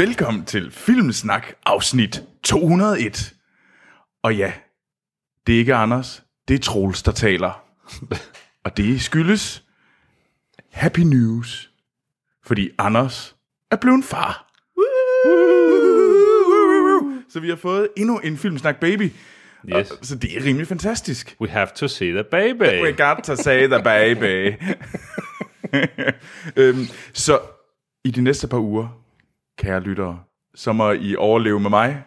Velkommen til Filmsnak afsnit 201. Og ja, det er ikke Anders, det er Troels, der taler. Og det skyldes happy news. Fordi Anders er blevet en far. Så vi har fået endnu en Filmsnak baby. Yes. Og, så det er rimelig fantastisk. We have to see the baby. We got to say the baby. øhm, så i de næste par uger, kære lyttere, så må I overleve med mig,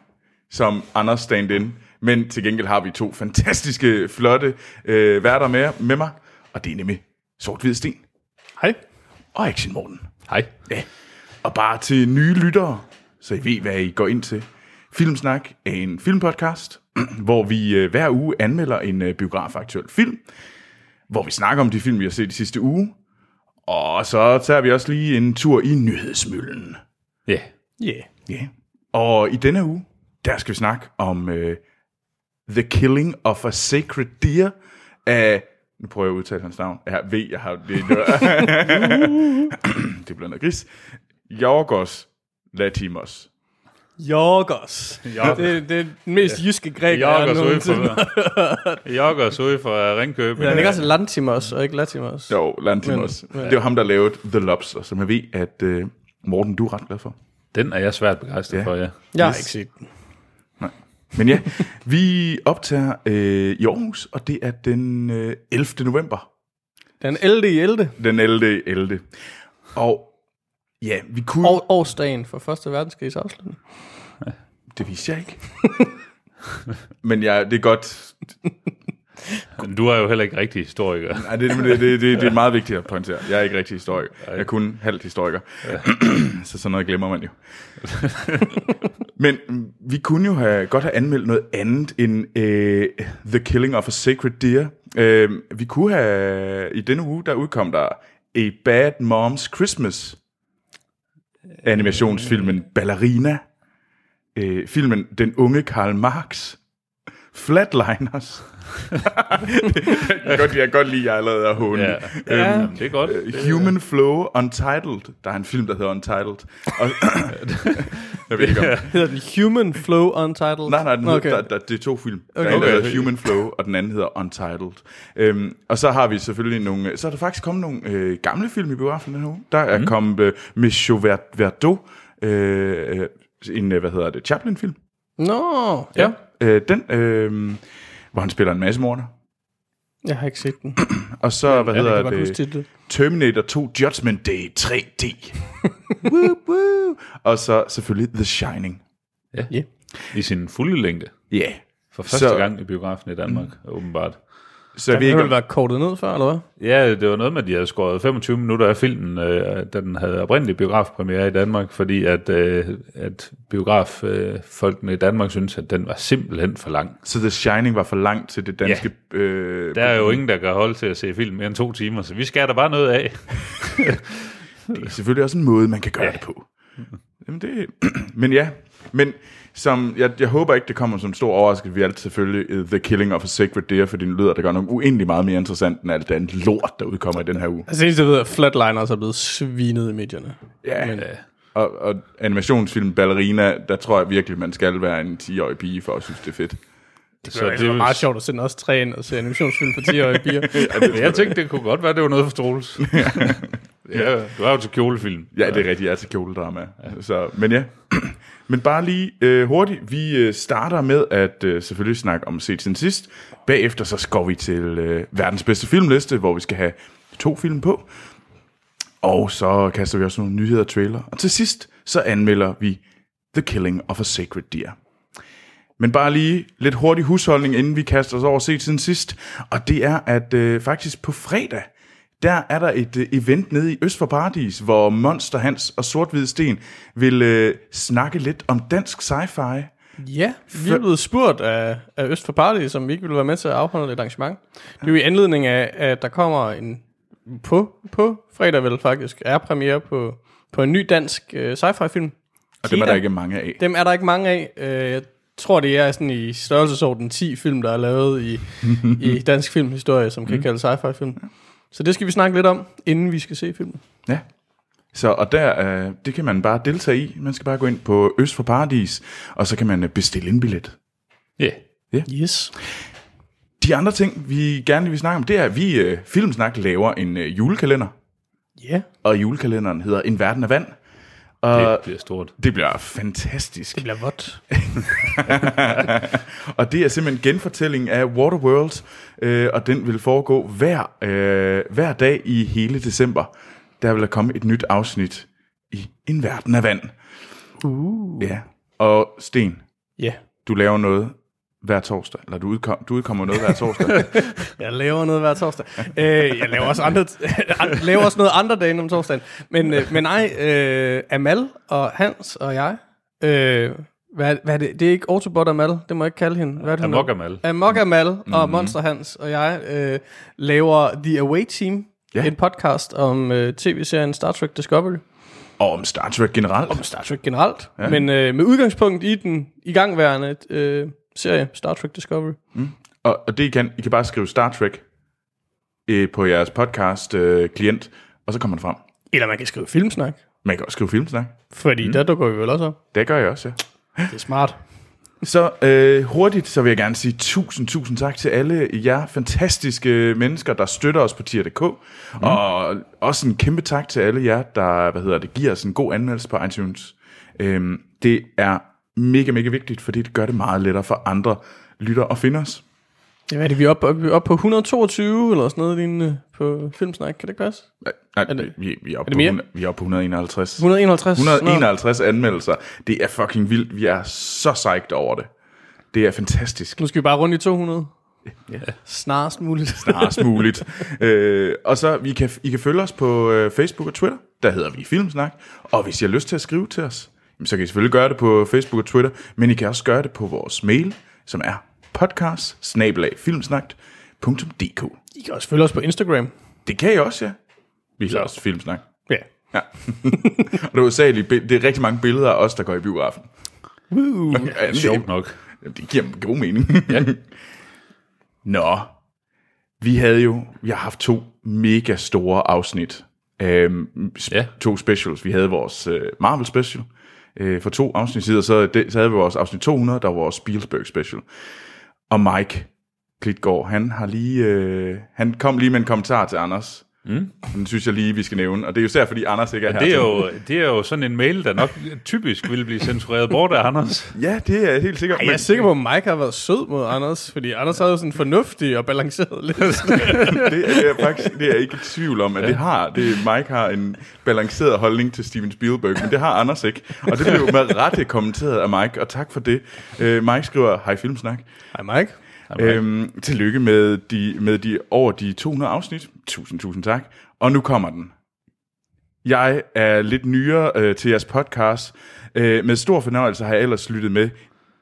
som Anders stand-in. Men til gengæld har vi to fantastiske, flotte øh, værter med, med mig. Og det er nemlig Sort-Hvid Sten Hej. og Action Morten. Hej. Ja. Og bare til nye lyttere, så I ved, hvad I går ind til. Filmsnak er en filmpodcast, hvor vi øh, hver uge anmelder en øh, biografaktuel film, hvor vi snakker om de film, vi har set de sidste uge, og så tager vi også lige en tur i nyhedsmøllen. Ja. Yeah. Ja. Og i denne uge, der skal vi snakke om øh, The Killing of a Sacred Deer af... Nu prøver jeg at udtale hans navn. Jeg ved, jeg har... Det, det, det bliver noget gris. Jorgos Latimos. Jorgos. Jorgos. Det, det er den mest jyske græk, jeg ude nogensinde. fra, Joggers ude fra Ringkøbing. Ja, den er ikke også Lantimos og ikke Latimos. Jo, Lantimos. Men- men- Det var ham, der lavede The Lobster, som jeg ved, at øh, Morten, du er ret glad for. Den er jeg svært begejstret Ja. for, ja. Jeg har ikke set den. Nej. Men ja, vi optager øh, i Aarhus, og det er den øh, 11. november. Den 11. i 11. Den 11. 11. Og ja, vi kunne... År, årsdagen for Første Verdenskrigs afslutning. Det vidste jeg ikke. Men ja, det er godt. Men du er jo heller ikke rigtig historiker. Nej, det, det, det, det, det er meget vigtigt at pointere. Jeg er ikke rigtig historiker. Jeg er kun halvt historiker. Så sådan noget glemmer man jo. Men vi kunne jo have, godt have anmeldt noget andet end øh, The Killing of a Sacred Deer. Øh, vi kunne have, i denne uge, der udkom der A Bad Mom's Christmas. Animationsfilmen Ballerina. Øh, filmen Den unge Karl Marx. Flatliners. jeg, kan godt, jeg kan godt lide, at jeg allerede er hånden. Ja. Ja. Jamen, det er godt. Uh, Human Flow Untitled. Der er en film, der hedder Untitled. Og, jeg ved ikke om... Hedder den Human Flow Untitled? Nej, nej, den okay. okay. der, der, det er to film. Okay. Okay. Der er en, der Okay. hedder Human Flow, og den anden hedder Untitled. Um, og så har vi selvfølgelig nogle... Så er der faktisk kommet nogle øh, gamle film i biografen den her uge. Der er mm. kommet øh, Monsieur Verdot, øh, øh, en, øh, hvad hedder det, Chaplin-film. Nå, ja. Øh, den, øh, hvor han spiller en masse morder. Jeg har ikke set den. Og så, hvad Jeg hedder huske det, titlen. Terminator 2 Judgment Day 3D. woo, woo. Og så selvfølgelig The Shining. Ja. I sin fulde længde. Ja. Yeah. For første Så- gang i biografen i Danmark, åbenbart. Så Den har ikke, været kortet ned før, eller hvad? Ja, det var noget med, at de havde skåret 25 minutter af filmen, øh, da den havde oprindelig biografpremiere i Danmark, fordi at, øh, at biograffolkene øh, folkene i Danmark synes at den var simpelthen for lang. så The Shining var for langt til det danske... Ja. Øh, Der er jo ingen, der kan holde til at se film mere end to timer, så vi skal der bare noget af. Det er selvfølgelig også en måde, man kan gøre ja. det på. Jamen det, men ja, men som, jeg, jeg håber ikke, det kommer som en stor overraskelse. Vi er altid selvfølgelig uh, The Killing of a Sacred Deer, for den lyder, der gør noget uendelig meget mere interessant, end alt det andet lort, der udkommer i den her uge. Altså, jeg ved, at Flatliners er blevet svinet i medierne. Ja, Men- men, og, og animationsfilm Ballerina, der tror jeg virkelig, man skal være en 10-årig pige for at synes, det er fedt. Så det var meget sjovt at sende os tre ind og se animationsfilm for 10-årige piger. Men jeg tænkte, det kunne godt være, det var noget for Troels. ja, du er jo til kjolefilm. Ja, det er rigtigt, jeg er til kjoledrama. Ja. Så, men ja, men bare lige øh, hurtigt. Vi øh, starter med at øh, selvfølgelig snakke om set siden sidst. Bagefter så går vi til øh, verdens bedste filmliste, hvor vi skal have to film på. Og så kaster vi også nogle nyheder og trailer. Og til sidst så anmelder vi The Killing of a Sacred Deer. Men bare lige lidt hurtig husholdning, inden vi kaster os over set siden sidst. Og det er, at øh, faktisk på fredag, der er der et øh, event nede i Øst for Paradis, hvor Monster Hans og sort Sten vil øh, snakke lidt om dansk sci-fi. Ja, vi er blevet spurgt af, af Øst for Party, som vi ikke ville være med til at afholde et arrangement. Det er jo i anledning af, at der kommer en på, på fredag vel faktisk, er premiere på, på en ny dansk øh, sci-fi film. Og dem er der ikke mange af. Dem er der ikke mange af. Øh, jeg tror, det er sådan i størrelsesorden 10 film, der er lavet i, i dansk filmhistorie, som kan kaldes sci-fi film. Så det skal vi snakke lidt om, inden vi skal se filmen. Ja. Så, og der, øh, det kan man bare deltage i. Man skal bare gå ind på Øst for Paradis, og så kan man øh, bestille en billet. Ja. Yes. De andre ting, vi gerne vil snakke om, det er, at vi øh, Filmsnak laver en øh, julekalender. Ja. Og julekalenderen hedder En Verden af Vand. Og Det det, bliver stort. det bliver fantastisk. Det bliver vådt. Og det er simpelthen genfortælling af Waterworld, øh, og den vil foregå hver, øh, hver dag i hele december. Der vil der komme et nyt afsnit i En Verden af Vand. Uh. Ja. Og Sten, Ja. du laver noget hver torsdag, eller du, udkom, du udkommer noget hver torsdag. Jeg laver noget hver torsdag. øh, jeg laver også, andre, laver også noget andre dage om torsdagen. Men, øh, men nej, øh, Amal og Hans og jeg, øh, hvad, hvad er det? Det er ikke Autobot Amal, det må jeg ikke kalde hende. Hvad er det, Amok? Amal. Amok Amal og Monster Hans og jeg øh, laver The Away Team, ja. en podcast om øh, tv-serien Star Trek Discovery. og om Star Trek generelt. Om Star Trek generelt, ja. men øh, med udgangspunkt i den igangværende øh, serie Star Trek Discovery. Og, og det I kan, I kan bare skrive Star Trek øh, på jeres podcast øh, klient, og så kommer det frem. Eller man kan skrive filmsnak, Man kan også skrive filmsnak. fordi mm. der dukker vi vel også op. Det gør jeg også, ja. Det er smart. Så øh, hurtigt, så vil jeg gerne sige tusind, tusind tak til alle jer fantastiske mennesker, der støtter os på tier.dk. Mm. Og også en kæmpe tak til alle jer, der hvad hedder det, giver os en god anmeldelse på iTunes. Øhm, det er mega, mega vigtigt, fordi det gør det meget lettere for andre lytter at finde os. Ja, hvad er det, vi er oppe, oppe, oppe på 122 eller sådan noget lignende på Filmsnak, kan det ikke passe? Nej, nej Er det- vi, vi, er oppe det på, mere? 100, vi er oppe på 151. 151? 151 anmeldelser. Det er fucking vildt. Vi er så psyched over det. Det er fantastisk. Nu skal vi bare rundt i 200. Ja. Snarest muligt. snarest muligt. øh, og så vi kan, I kan følge os på øh, Facebook og Twitter. Der hedder vi Filmsnak. Og hvis I har lyst til at skrive til os, så kan I selvfølgelig gøre det på Facebook og Twitter, men I kan også gøre det på vores mail, som er podcast I kan også følge os på Instagram. Det kan I også, ja. Vi hedder også Filmsnak. Ja. Ja. og det er usageligt, det er rigtig mange billeder af os, der går i biografen. Woo. Ja, det- Sjovt nok. Det giver god mening. Ja. Nå, vi havde jo, vi har haft to mega store afsnit. Øhm, sp- Ja. To specials. Vi havde vores øh, Marvel special øh, for to afsnit siden, så, det, så havde vi vores afsnit 200, der var vores Spielberg special. Og Mike Klitgaard, han har lige, øh, han kom lige med en kommentar til Anders. Mm. Den synes jeg lige, vi skal nævne. Og det er jo især, fordi Anders ikke er her. Det er, jo, det er jo sådan en mail, der nok typisk ville blive censureret bort af Anders. Ja, det er jeg helt sikkert. Ej, jeg er sikker på, at Mike har været sød mod Anders, fordi Anders havde jo sådan en fornuftig og balanceret liste. det, er jeg faktisk det er jeg ikke i tvivl om, at det har. Det, Mike har en balanceret holdning til Steven Spielberg, men det har Anders ikke. Og det blev jo med rette kommenteret af Mike, og tak for det. Uh, Mike skriver, hej Filmsnak. Hej Mike. Øhm, tillykke med de, med de over de 200 afsnit. Tusind, tusind tak. Og nu kommer den. Jeg er lidt nyere øh, til jeres podcast. Øh, med stor fornøjelse har jeg ellers lyttet med,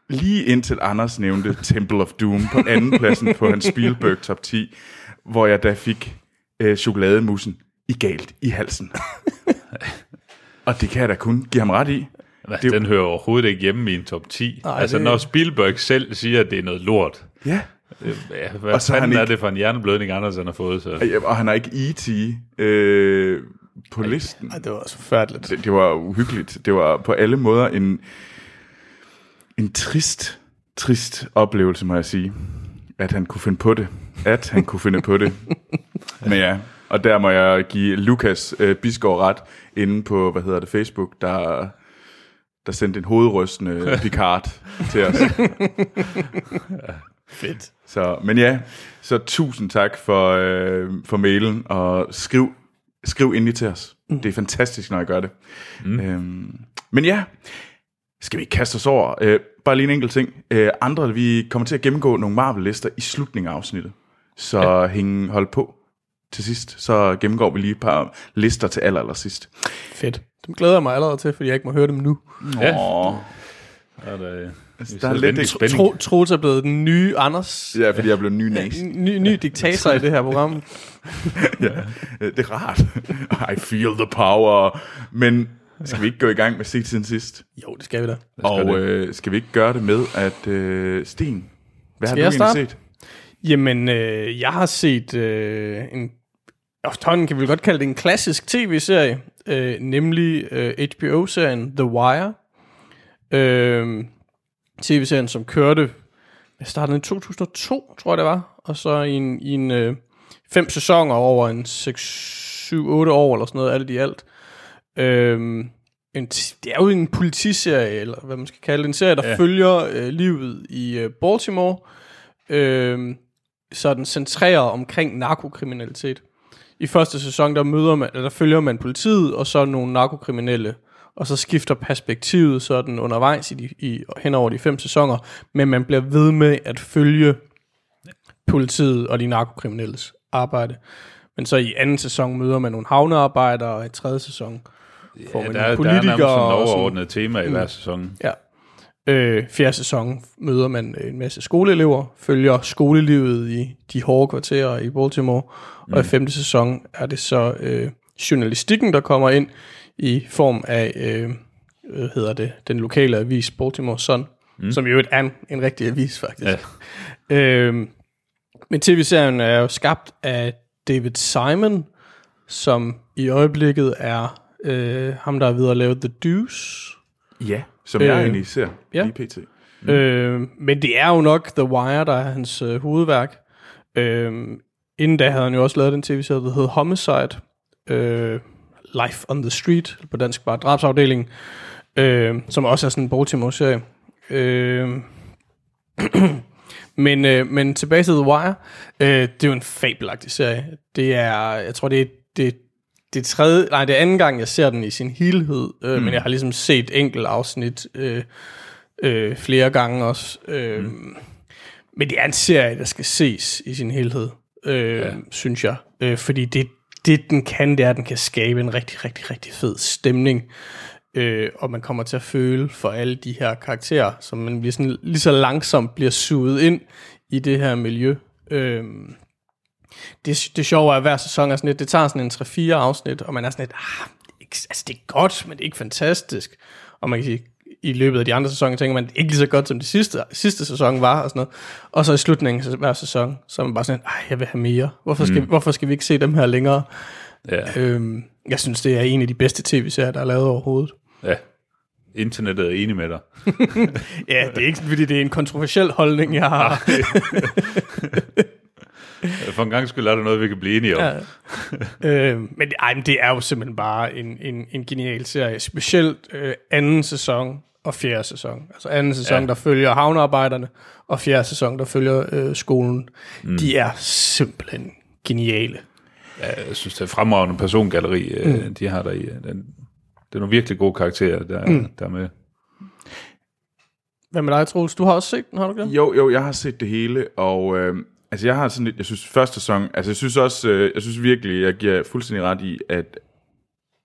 lige indtil Anders nævnte Temple of Doom på anden pladsen på hans Spielberg top 10, hvor jeg da fik øh, chokolademussen i galt i halsen. Og det kan jeg da kun give ham ret i. Det, Det- den hører overhovedet ikke hjemme i en top 10. Nej, Nej, altså, det- når Spielberg selv siger, at det er noget lort. Ja, øh, Ja, hvad Og så fanden han er ikke- det for en hjerneblødning, Anders han har fået? Så. og han har ikke E.T. Øh, på listen. Ej, det var også forfærdeligt. det, det var uhyggeligt. Det var på alle måder en, en trist, trist oplevelse, må jeg sige. At han kunne finde på det. At han kunne finde på det. Men ja, og der må jeg give Lukas øh, Bisgaard ret inde på, hvad hedder det, Facebook, der, der sendte en hovedrystende Picard til os. Fedt. Så, men ja, så tusind tak for, øh, for mailen, og skriv, skriv endelig til os. Mm. Det er fantastisk, når jeg gør det. Mm. Øhm, men ja, skal vi ikke kaste os over? Øh, bare lige en enkelt ting. Øh, andre, vi kommer til at gennemgå nogle Marvel-lister i slutningen af afsnittet. Så ja. hæng, hold på til sidst. Så gennemgår vi lige et par lister til aller, aller sidst. Fedt. Dem glæder jeg mig allerede til, fordi jeg ikke må høre dem nu. Ja. Åh, Er der, der er lidt- spænding. Tro, Troels er blevet den nye Anders. ja, fordi jeg blev ny næse. Ny, ny diktator i det her program. ja, det er rart. I feel the power. Men skal vi ikke gå i gang med set siden sidst? Jo, det skal vi da. Og øh, skal vi ikke gøre det med, at øh, Sten, hvad har Skal du jeg egentlig set? Jamen, øh, jeg har set øh, en... Efterhånden kan vi godt kalde det en klassisk tv-serie. øh, nemlig øh, HBO-serien The Wire. Øh, TV-serien, som kørte, jeg startede i 2002, tror jeg det var, og så i en, i en øh, fem sæsoner over en 6-7-8 år, eller sådan noget, alt i alt. Øh, en, det er jo en politiserie, eller hvad man skal kalde det, en serie, der ja. følger øh, livet i øh, Baltimore, øh, så den centrerer omkring narkokriminalitet. I første sæson, der møder man, der følger man politiet, og så nogle narkokriminelle, og så skifter perspektivet sådan undervejs i, de, i hen over de fem sæsoner, men man bliver ved med at følge politiet og de narkokriminelles arbejde. Men så i anden sæson møder man nogle havnearbejdere, og i tredje sæson får Ja, man der, er, nogle der er politikere. nærmest sådan overordnet tema i hver sæson. Ja. Øh, fjerde sæson møder man en masse skoleelever, følger skolelivet i de hårde kvarterer i Baltimore, mm. og i femte sæson er det så øh, journalistikken, der kommer ind i form af, øh, hvad hedder det, den lokale avis Baltimore Sun, mm. som jo er en, en rigtig avis faktisk. Ja. Øh, men tv-serien er jo skabt af David Simon, som i øjeblikket er øh, ham, der har videre lavet The Deuce, Ja, som jeg Øh, egentlig ser ja. lige pt. Mm. Øh, men det er jo nok The Wire, der er hans øh, hovedværk. Øh, inden da havde han jo også lavet den tv-serie, der hed Homicide. Øh, Life on the Street, på dansk bare drabsafdelingen. Øh, som også er sådan en Baltimore-serie. Øh, men, øh, men tilbage til The Wire. Øh, det er jo en fabelagtig serie. Det er, jeg tror, det er, det, det tredje, nej, det er anden gang, jeg ser den i sin helhed. Øh, mm. Men jeg har ligesom set enkelt afsnit øh, øh, flere gange også. Øh, mm. Men det er en serie, der skal ses i sin helhed, øh, ja. synes jeg. Øh, fordi det, det, den kan, det er, at den kan skabe en rigtig, rigtig, rigtig fed stemning. Øh, og man kommer til at føle for alle de her karakterer, som man bliver sådan, lige så langsomt bliver suget ind i det her miljø. Øh, det, det sjove er, at hver sæson er sådan lidt, det tager sådan en 3-4 afsnit, og man er sådan lidt, ah, altså det er godt, men det er ikke fantastisk. Og man kan sige, i løbet af de andre sæsoner tænker man, ikke lige så godt, som det sidste, sidste sæson var, og sådan noget. Og så i slutningen af hver sæson, så er man bare sådan, ej, jeg vil have mere. Hvorfor skal, mm. hvorfor skal vi ikke se dem her længere? Ja. Øhm, jeg synes, det er en af de bedste tv-serier, der er lavet overhovedet. ja. Internettet er enig med dig. Ja, det er ikke fordi, det er en kontroversiel holdning, jeg har. For en gang skyld er der noget, vi kan blive enige om. Ja. øh, men, ej, men det er jo simpelthen bare en, en, en genial serie. Specielt øh, anden sæson og fjerde sæson. Altså anden sæson, ja. Der følger havnearbejderne, og fjerde sæson, der følger øh, skolen. Mm. De er simpelthen geniale. Ja, jeg synes, det er fremragende persongalleri, mm. de har der i. Den, det er nogle virkelig gode karakterer, der, mm. der er med. Hvad med dig, Troels? Du har også set den, har du ikke? Jo, jo, jeg har set det hele, og øh, altså jeg har sådan lidt, jeg synes første sæson, altså jeg synes også, øh, jeg synes virkelig, jeg giver fuldstændig ret i, at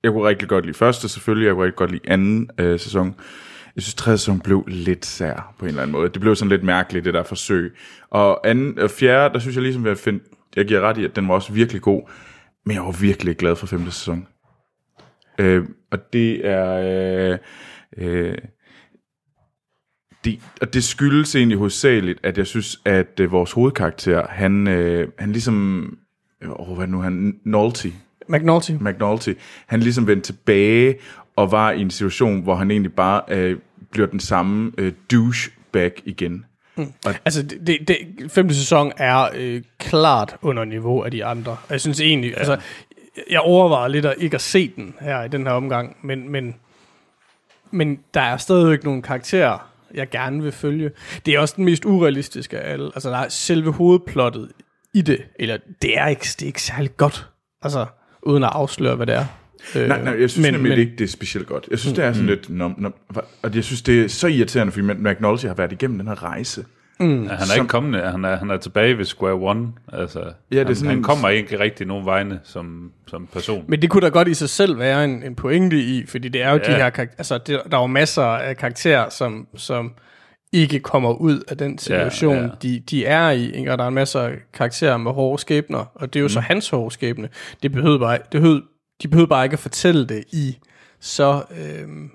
jeg kunne rigtig godt lide første selvfølgelig, jeg kunne rigtig godt lide anden øh, sæson. Jeg synes tredje sæson blev lidt sær på en eller anden måde. Det blev sådan lidt mærkeligt, det der forsøg. Og anden og fjerde, der synes jeg ligesom, at finde, jeg giver ret i, at den var også virkelig god, men jeg var virkelig glad for femte sæson. Øh, og det er... Øh, øh, det, og det skyldes egentlig hovedsageligt, at jeg synes, at øh, vores hovedkarakter, han, øh, han ligesom, åh, hvad nu, han, Nolte, McNulty. McNulty, han ligesom vendte tilbage og var i en situation, hvor han egentlig bare øh, bliver den samme øh, douchebag igen. Altså, det, det, det, femte sæson er øh, klart under niveau af de andre. Og Jeg synes egentlig, ja. altså, jeg overvejer lidt at ikke at se den her i den her omgang, men, men, men der er stadigvæk nogle karakterer, jeg gerne vil følge. Det er også den mest urealistiske af alle. Altså, der er selve hovedplottet i det, eller det er ikke, det er ikke særlig godt, altså, uden at afsløre, hvad det er. Øh, Nej, nej, jeg synes men, nemlig men, ikke, det er specielt godt. Jeg synes, det er sådan lidt... Nom, nom, og jeg synes, det er så irriterende, fordi McNulty har været igennem den her rejse. Mm, han er som- ikke kommende, han er, han er tilbage ved square one. Altså, det er han, sådan han kommer ikke rigtig nogen vegne som, som person. Men det kunne da godt i sig selv være en, en pointe i, fordi det er jo ja. de Ja. her altså det, der er jo masser af karakterer, som, som ikke kommer ud af den situation, Ja, ja, ja. ja. De, de er i, ikke? og der er en masse af karakterer med hårde skæbner, og det er jo mm. så hans hårde skæbne. Det behøvede bare, det behøvede, de behøvede bare ikke at fortælle det i så øhm,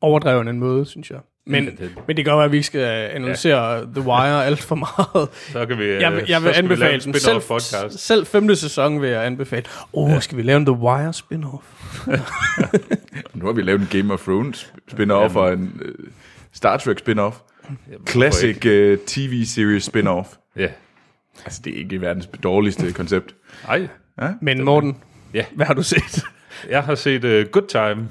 overdreven en måde, synes jeg. Men, det- men det kan godt være, at vi ikke skal analysere The Wire alt for meget. Så kan vi, Jeg, vil- øh, jeg vil vi anbefale en den. Selv, podcast. selv femte sæson vil jeg anbefale. Åh, oh, skal vi lave en The Wire spin-off? Nu har vi lavet en Game of Thrones spin-off og en uh, Star Trek spin-off. Classic uh, TV-series spin-off. Ja. Altså, det er ikke verdens dårligste koncept. Ej, Men Morten, Ja. hvad har du set? jeg har set uh, Good Time,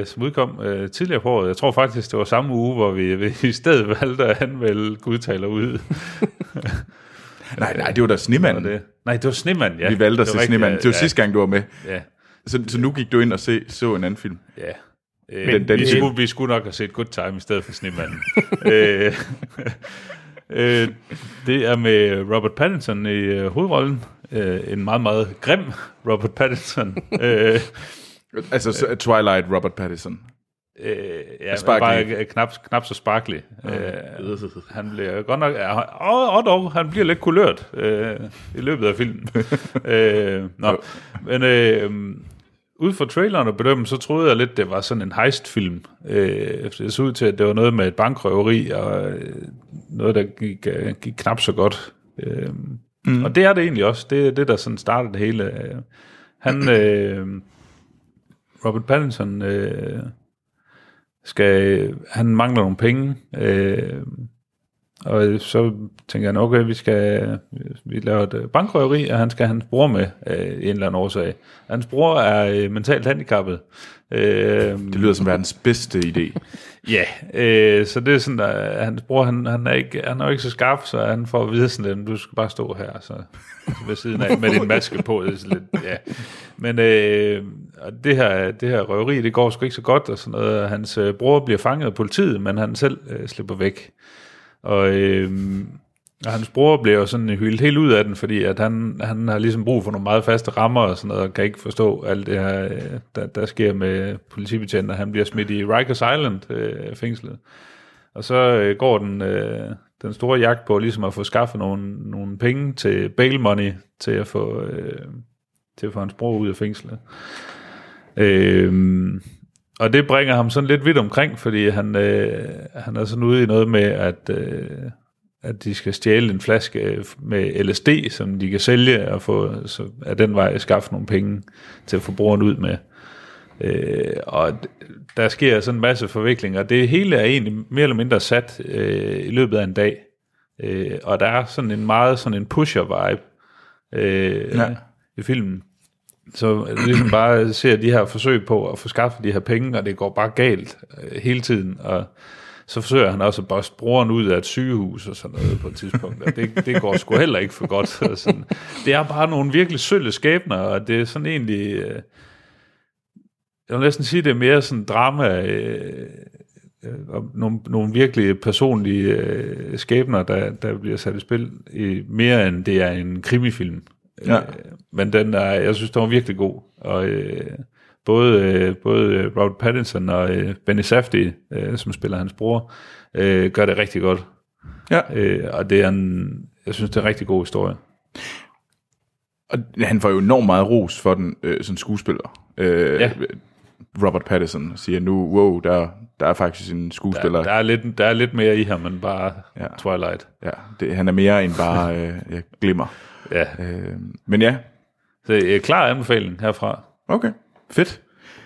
uh, som udkom uh, tidligere på året. Jeg tror faktisk, det var samme uge, hvor vi, vi i stedet valgte at anmelde Gudtaler ud. Nej, nej, det var da Snemanden. det, nej, det var Snemand, ja. Vi valgte at se Snemanden. Det var ja, sidste gang, du var med. Ja, Så, så nu gik du ind og se, så en anden film. ja. Øh, Den- den vi, skulle, vi skulle nok have set Good Time i stedet for Snemanden. øh, øh, det er med Robert Pattinson i øh, hovedrollen. Øh, en meget, meget grim Robert Pattinson. øh, Altså så, Twilight Robert Pattinson. Øh, ja, Sparkly. bare øh, knap, knap så sparkly. Øh, han bliver godt nok... Og, og dog, han bliver lidt kulørt øh, i løbet af filmen. øh, nå, men øh, ud fra traileren og bedømme, så troede jeg lidt, det var sådan en heist-film. Øh, det så ud til, at det var noget med et bankrøveri, og øh, noget, der gik, øh, gik knap så godt. Øh, mm. Og det er det egentlig også. Det er det, der sådan startede det hele. Han... Øh, Robert Pattinson øh, skal, han mangler nogle penge, øh, og så tænker han, okay, vi skal vi laver et øh, bankrøveri, og han skal have hans bror med øh, en eller anden årsag. Hans bror er øh, mentalt handicappet. Øh, Det lyder som verdens bedste idé. Ja, øh, så det er sådan, at hans bror, han, han, er ikke, han er jo ikke så skarp, så han får at vide sådan lidt, du skal bare stå her, så ved siden af, med din maske på. Det er sådan lidt, ja. Men øh, og det, her, det her røveri, det går sgu ikke så godt, og sådan noget. og Hans øh, bror bliver fanget af politiet, men han selv øh, slipper væk. Og, øh, og hans bror bliver sådan hyldet helt ud af den, fordi at han, han har ligesom brug for nogle meget faste rammer og sådan noget, og kan ikke forstå alt det her, der, der sker med politibetjenter. Han bliver smidt i Rikers Island øh, fængslet. Og så øh, går den, øh, den store jagt på ligesom at få skaffet nogle, nogle penge til bail money, til at få, øh, til at få hans bror ud af fængslet. Øh, og det bringer ham sådan lidt vidt omkring, fordi han, øh, han er sådan ude i noget med, at, øh, at de skal stjæle en flaske med LSD, som de kan sælge, og få, så af den vej skaffe nogle penge til at få brugeren ud med. Øh, og der sker sådan en masse forviklinger. Det hele er egentlig mere eller mindre sat øh, i løbet af en dag. Øh, og der er sådan en meget sådan en pusher-vibe øh, ja. i filmen. Så ligesom bare ser de her forsøg på at få skaffet de her penge, og det går bare galt øh, hele tiden. Og så forsøger han også at boste broren ud af et sygehus og sådan noget på et tidspunkt. Og det, det går sgu heller ikke for godt. Så sådan. Det er bare nogle virkelig sølle skæbner, og det er sådan egentlig... Øh, jeg vil næsten sige, det er mere sådan drama, øh, øh, og nogle, nogle virkelig personlige øh, skæbner, der, der bliver sat i spil, i, mere end det er en krimifilm. Ja. Øh, men den er, jeg synes, den var virkelig god. Og øh, både, øh, både Robert Pattinson og øh, Benny Safdie, øh, som spiller hans bror, øh, gør det rigtig godt. Ja. Øh, og det er en, jeg synes, det er en rigtig god historie. Og han får jo enormt meget ros for den øh, som skuespiller. Øh, Ja. Robert Pattinson siger nu, wow, der, der er faktisk en skuespiller. Der, der, er lidt, der er lidt mere i ham end bare Ja. Twilight. Ja, det, han er mere end bare øh, ja, glimmer. Ja. Øh, men ja, Så øh, klar anbefaling herfra. okay, fedt.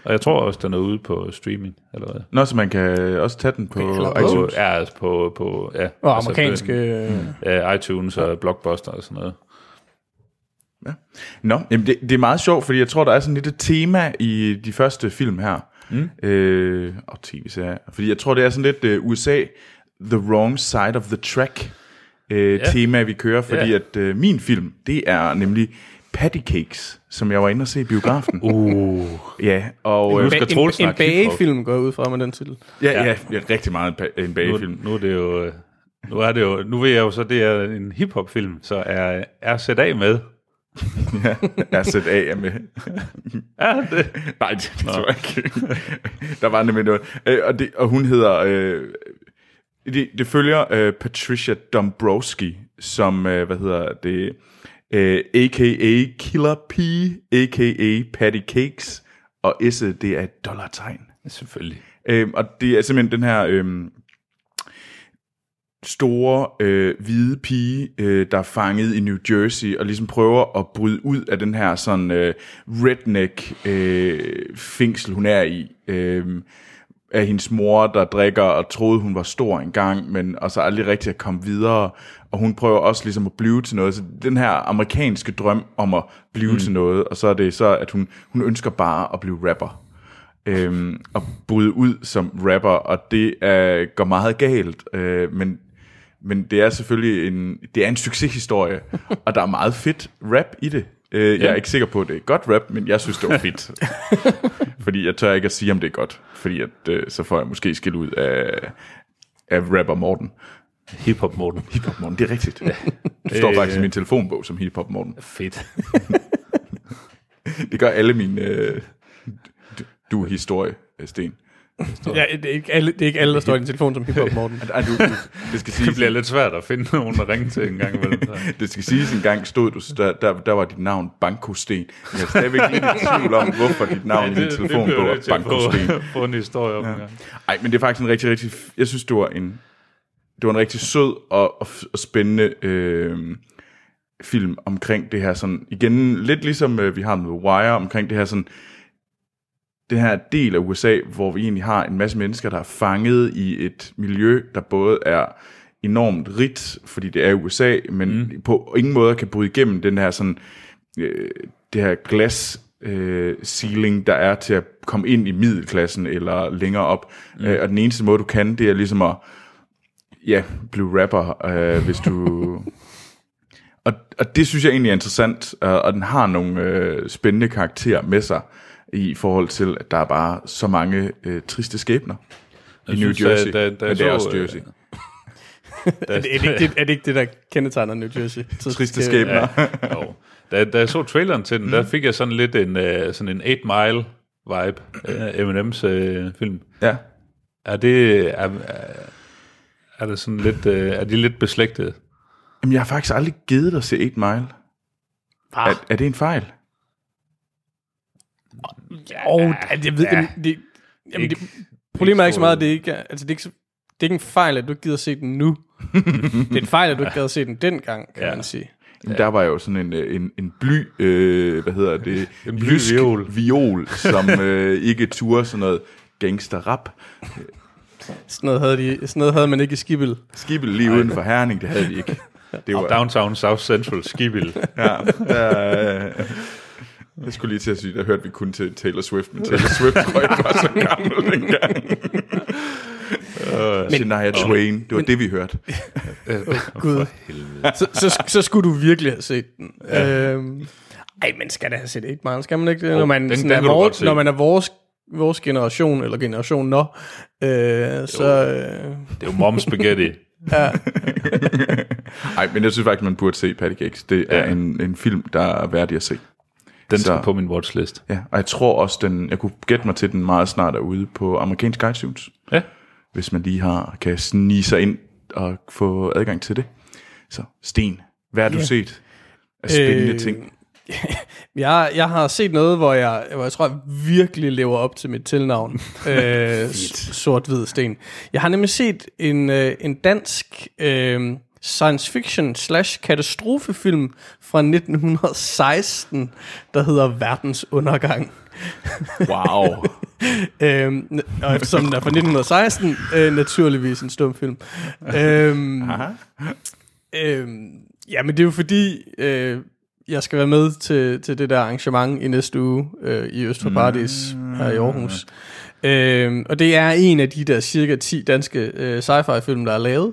Og jeg tror også, den er ude på streaming, eller hvad? Nå, så man kan også tage den på Eller På, iTunes. ja, altså på, på ja, Og altså, amerikanske... øh, ja, iTunes og Blockbuster og sådan noget. Nå, jamen det, det er meget sjovt, fordi jeg tror, der er sådan lidt et tema i de første film her. Mm. Øh, og tv-serier. Fordi jeg tror, det er sådan lidt uh, USA, the wrong side of the track øh, Ja. tema, vi kører. Fordi Ja. at øh, min film, det er nemlig Patty Cakes, som jeg var inde og se i biografen. Uh. Ja, og... Øh, husker en, en, en hiphop. bagefilm går ud fra med den titel. ja, ja, ja, rigtig meget en, en Nu, bagefilm. nu er det jo... øh, Nu er det jo, nu ved jeg jo så, det er en hiphop-film, så er RZA med. RZA er med. Ja, det, Nej, det, det tror jeg ikke. Der var nemlig noget. Øh, og, det, og hun hedder... Øh, det, det følger øh, Patricia Dombrowski, som, øh, hvad hedder det, øh, a.k.a. Killer P, a.k.a. Patty Cakes, og S'et, det er et dollartegn. selvfølgelig. Øhm, og det er simpelthen den her øhm, store øh, hvide pige, øh, der er fanget i New Jersey, og ligesom prøver at bryde ud af den her sådan øh, redneck øh, fængsel, hun er i. Øh, af hendes mor, der drikker og troede, hun var stor engang, men og så aldrig rigtig at komme videre. Og hun prøver også ligesom at blive til noget. Så den her amerikanske drøm om at blive mm. til noget, og så er det så, at hun, hun ønsker bare at blive rapper. Øhm, og bryde ud som rapper, og det er, går meget galt, øh, men men det er selvfølgelig en, det er en succeshistorie, og der er meget fedt rap i det. Øh, jeg er ikke sikker på, at det er godt rap, men jeg synes, det var fedt. fordi jeg tør ikke at sige, om det er godt, fordi at, øh, så får jeg måske skil ud af, af rapper Morten. Hip-hop Morten. Hip-hop Morten, det er rigtigt. Ja. Det står faktisk i min telefonbog som Hip-hop Morten. Fedt. det gør alle mine øh, du historie, Sten. Ja, det er, ikke alle, det er ikke alle, der står i din telefon som hiphop, Morten. Ej, du, du, det, skal sige, det bliver lidt svært at finde nogen, der ringer til en gang det skal siges en gang stod du, der, der, der var dit navn Banko Sten. Jeg er stadigvæk lidt i tvivl om, hvorfor dit navn ja, det, i din telefon var Banko Sten. Få en historie om ja. Ej, men det er faktisk en rigtig, rigtig... Jeg synes, det var en, det var en rigtig sød og, og, og spændende øh, film omkring det her sådan... Igen, lidt ligesom øh, vi har med Wire, omkring det her sådan den her del af USA, hvor vi egentlig har en masse mennesker, der er fanget i et miljø, der både er enormt rigt, fordi det er USA, men mm. på ingen måde kan bryde igennem den her sådan, øh, det her glas øh, ceiling, der er til at komme ind i middelklassen eller længere op. Mm. Øh, og den eneste måde, du kan, det er ligesom at ja, blive rapper, øh, hvis du... og, og det synes jeg egentlig er interessant, øh, og den har nogle øh, spændende karakterer med sig i forhold til, at der er bare så mange øh, triste skæbner i New synes, Jersey. Da, da, da men det er også øh, Jersey. er, det, er, det ikke det, er det ikke det, der kendetegner New Jersey? Triste, skæbner. Ja, jo. Da, da jeg så traileren til den, mm. der fik jeg sådan lidt en uh, sådan en 8 Mile vibe af Eminems uh, film. Ja. Er det er, er det sådan lidt uh, er de lidt beslægtet? Jamen jeg har faktisk aldrig givet dig at se 8 Mile. Er, er det en fejl? Ja, oh, jeg ved, ja. det, jamen, det, problemet er ikke så meget, at det ikke er, altså det er ikke, det er ikke en fejl, at du ikke gider se den nu. det er en fejl, at du ikke gider se den dengang, kan ja. man sige. Jamen, ja. der var jo sådan en, øh, en, en bly, øh, hvad hedder det? En bly viol. viol, som øh, ikke turde sådan noget gangster-rap. Sådan noget, havde de, sådan noget havde man ikke i Skibel. Skibel lige uden for Herning, det havde de ikke. Det var, Downtown South Central Skibel. ja, der, øh, jeg skulle lige til at sige, der hørte vi kun til Taylor Swift, men Taylor Swift tror jeg var så gammel dengang. Uh, Shania Twain, det var men, det, vi hørte. Gud. Så, så, så skulle du virkelig have set den. Ja. Øhm, ej, men skal det have set ikke meget? Skal man ikke det? Oh, når man, den, den er vores, når man er vores vores generation, eller generation nå, øh, så... Øh, det er jo mom spaghetti. ja. Ej, men jeg synes faktisk, man burde se Patty Cakes. Det er ja. en, en film, der er værdig at se. Den skal på min watchlist. Ja, og jeg tror også, den, jeg kunne gætte mig til, den meget snart er ude på amerikansk iTunes. Ja. Hvis man lige har, kan snige sig ind og få adgang til det. Så Sten, hvad har ja. du set af spændende øh, ting? jeg, jeg har set noget, hvor jeg, hvor jeg tror, jeg virkelig lever op til mit tilnavn. øh, Sort-hvid sten. Jeg har nemlig set en, øh, en dansk... Øh, science fiction slash katastrofefilm fra 1916, der hedder Verdens Undergang. Wow. øhm, og den er fra 1916, øh, naturligvis en stumfilm. Øhm, Aha. øhm, ja, men det er jo fordi, øh, jeg skal være med til, til det der arrangement i næste uge øh, i Øst for Paradis mm. her i Aarhus. Øh, og det er en af de der cirka 10 danske øh, sci-fi film, der er lavet.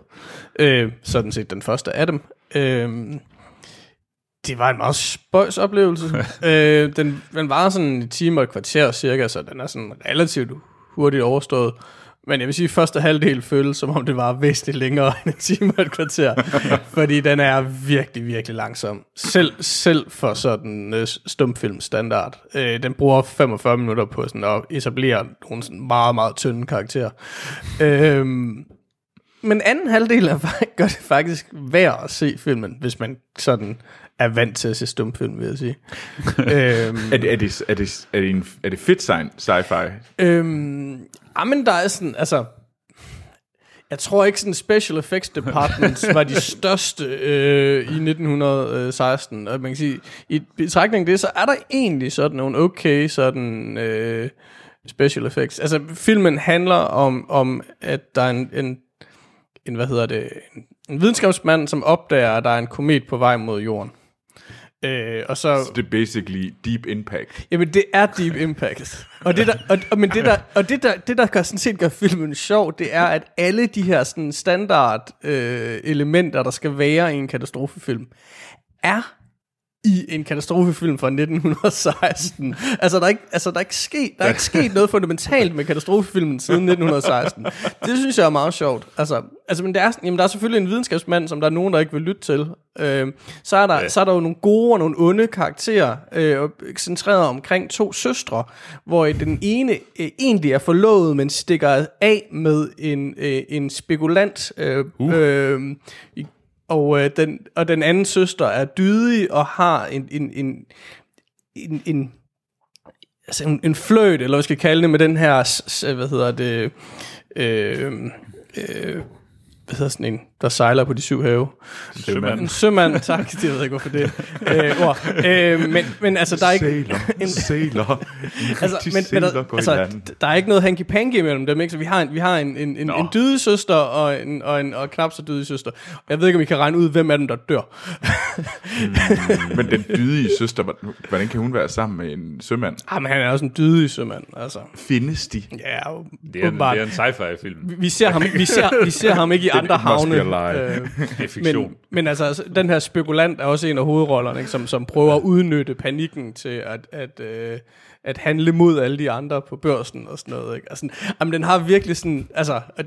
Øh, sådan set den første af dem. Øh, det var en meget spøjs oplevelse. øh, den, den var sådan en time og et kvarter cirka, så den er sådan relativt hurtigt overstået. Men jeg vil sige, at første halvdel føles, som om det var væsentligt længere end en time og et kvarter. fordi den er virkelig, virkelig langsom. Selv, selv for sådan uh, stumfilm standard. Uh, den bruger 45 minutter på sådan at etablere nogle sådan meget, meget tynde karakterer. Uh, men anden halvdel er, gør det faktisk værd at se filmen, hvis man sådan er vant til at se stumfilm, vil jeg sige. øhm, Er det, er det, er det, er det, en, er det fedt sign, sci-fi? øhm, men der er sådan, altså... Jeg tror ikke sådan special effects departments var de største øh, i 1916. Og man kan sige, i betragtning af det, så er der egentlig sådan nogle okay sådan øh, special effects. Altså filmen handler om, om at der er en, en, en hvad hedder det, en, en videnskabsmand, som opdager, at der er en komet på vej mod jorden. Øh, og så, Det er basically Deep Impact. Jamen, det er Deep Impact. Og det der, og, og, men det der, og det der, det der gør, sådan set gør filmen sjov, det er, at alle de her sådan, standard øh, elementer, der skal være i en katastrofefilm, er i en katastrofefilm fra 1916. Altså, der er ikke, altså, der er ikke, sket, der er ikke sket noget fundamentalt med katastrofefilmen siden 1916. Det synes jeg er meget sjovt. Altså, altså men der er, jamen, der er selvfølgelig en videnskabsmand, som der er nogen, der ikke vil lytte til. Øh, så, er der, ja. så er der jo nogle gode og nogle onde karakterer, øh, centreret omkring to søstre, hvor den ene øh, egentlig er forlovet, men stikker af med en, øh, en spekulant øh, uh. øh, i og, øh, den, og den anden søster er dydig og har en, en, en, en, en, altså en, en fløjt, eller hvad skal jeg kalde det, med den her, hvad hedder det, øh, øh, hvad hedder sådan en, der sejler på de syv have. Sømand. En sømand, tak, det ved jeg ikke, hvorfor det øh, ord. Øh, men, men altså, der er ikke... Sailor, en- sailor. Altså, men, men der, altså, der er ikke noget hanky-panky imellem dem, ikke? Så vi har en, vi har en, en, en, en dydig søster og en, og en og knap så dydig søster. Jeg ved ikke, om I kan regne ud, hvem af dem, der dør. Men den dydige søster, hvordan- hvordan kan hun være sammen med en sømand? Ah, men han er også en dydig sømand, altså. Findes de? Ja, Det er en, det er en sci-fi-film. Vi ser ham, vi ser, vi ser ham ikke i andre havne. Lie. Øh, Det er fiktion. men, men altså, altså, den her spekulant er også en af hovedrollerne, ikke, som, som prøver at udnytte panikken til at, at, øh, at handle mod alle de andre på børsen og sådan noget. Ikke? Altså, jamen, den har virkelig sådan, altså, at,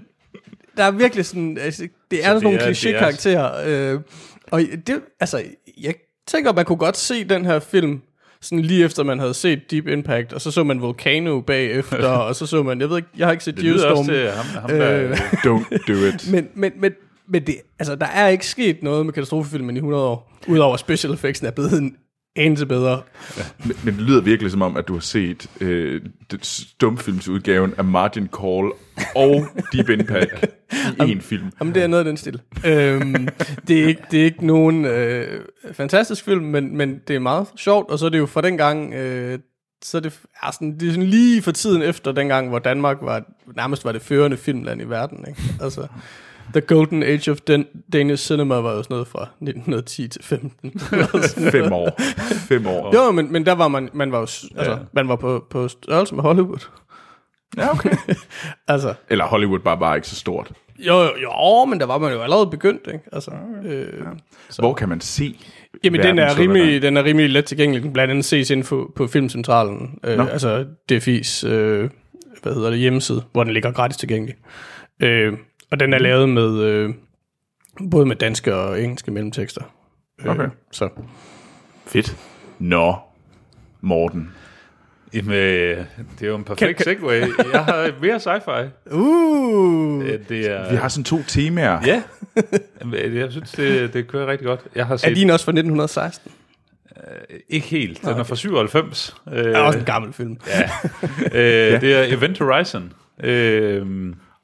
der er virkelig sådan, altså, det er sådan det nogle er- er- kliché-karakterer. Øh, og det, altså, jeg tænker, man kunne godt se den her film, sådan lige efter man havde set Deep Impact, og så så man Volcano bagefter, og så så man, jeg ved ikke, jeg har ikke set Det lyder også Geostorm. til ham, ham der... Øh, Don't do it. men, men, men, men det, altså, der er ikke sket noget med katastrofefilmen i 100 år, udover special effects er blevet en anelse bedre. Men, men det lyder virkelig som om, at du har set øh, stumfilmsudgaven af Margin Call og Deep Impact i en film. Jamen, det er noget af den stil. øhm, det, er ikke, det er ikke nogen øh, fantastisk film, men, men det er meget sjovt, og så er det jo fra den gang, øh, så er det, ja, sådan, det er sådan lige for tiden efter dengang, hvor Danmark var, nærmest var det førende filmland i verden. Ikke? Altså, The Golden Age of Dan- Danish Cinema var jo sådan noget fra 1910 til 15. Fem år. Fem år. Jo, men, men der var man, man var jo, altså, Ja. man var på, på størrelse med Hollywood. Ja, okay. Altså, Eller Hollywood bare var ikke så stort. jo, jo, jo, men der var man jo allerede begyndt, ikke? Altså, øh, Hvor kan man se Jamen, den er, rimelig, den er rimelig let tilgængelig. Den blandt andet ses inden for, på Filmcentralen. Øh, Nå. altså DFI's øh, hvad hedder det, hjemmeside, hvor den ligger gratis tilgængelig. Øh, og den er lavet med øh, både med danske og engelske mellemtekster. Øh, Okay. Så Fedt. Nå, Morten. Jamen, øh, det er jo en perfekt segue. Jeg har mere sci-fi. uh, Øh, Det er, Vi har sådan to temaer. Ja, jeg synes, det, det kører rigtig godt. Jeg har er set... din også fra 1916? Ikke helt. Den er fra 97. Øh, Det er også en gammel film. øh, Det er Event Horizon. Øh,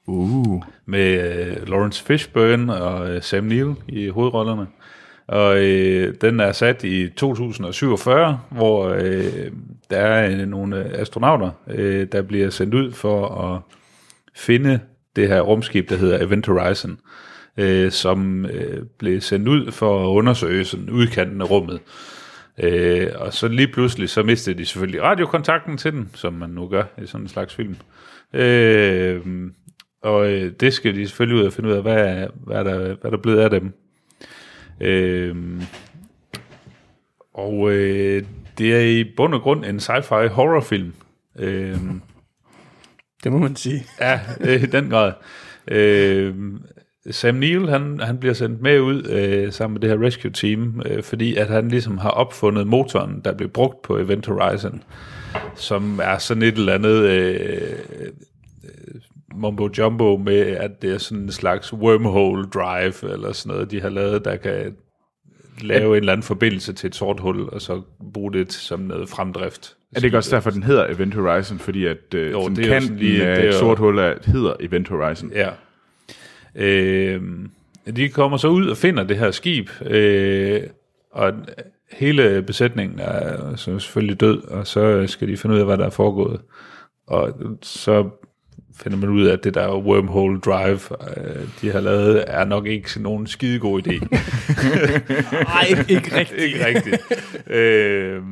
Uh. med øh, Lawrence Fishburne og øh, Sam Neill i hovedrollerne. Og øh, den er sat i 2047, hvor øh, der er øh, nogle øh, astronauter, øh, der bliver sendt ud for at finde det her rumskib, der hedder Event Horizon, øh, som øh, blev sendt ud for at undersøge sådan udkanten af rummet. Øh, og så lige pludselig, så mistede de selvfølgelig radiokontakten til den, som man nu gør i sådan en slags film. Øh, og øh, det skal de selvfølgelig ud og finde ud af, hvad er, hvad er, der, hvad er der blevet af dem. Øh, og øh, det er i bund og grund en sci-fi horrorfilm. Øh, Det må man sige. Ja, øh, i den grad. Øh, Sam Neill, han, han bliver sendt med ud øh, sammen med det her rescue team, øh, fordi at han ligesom har opfundet motoren, der blev brugt på Event Horizon, som er sådan et eller andet øh, øh, mumbo jumbo med, at det er sådan en slags wormhole drive, eller sådan noget, de har lavet, der kan lave en eller anden forbindelse til et sort hul, og så bruge det som noget fremdrift. Er det ikke også derfor, den hedder Event Horizon? Fordi at øh, Jo, sådan det er kanten lige- af det er et sort hul er, hedder Event Horizon. Ja. Øh, de kommer så ud og finder det her skib, øh, og hele besætningen er så selvfølgelig død, og så skal de finde ud af, hvad der er foregået. Og så finder man ud af, at det der wormhole drive, øh, de har lavet, er nok ikke nogen skidegod idé. Nej, ikke rigtigt. ikke rigtigt. øh,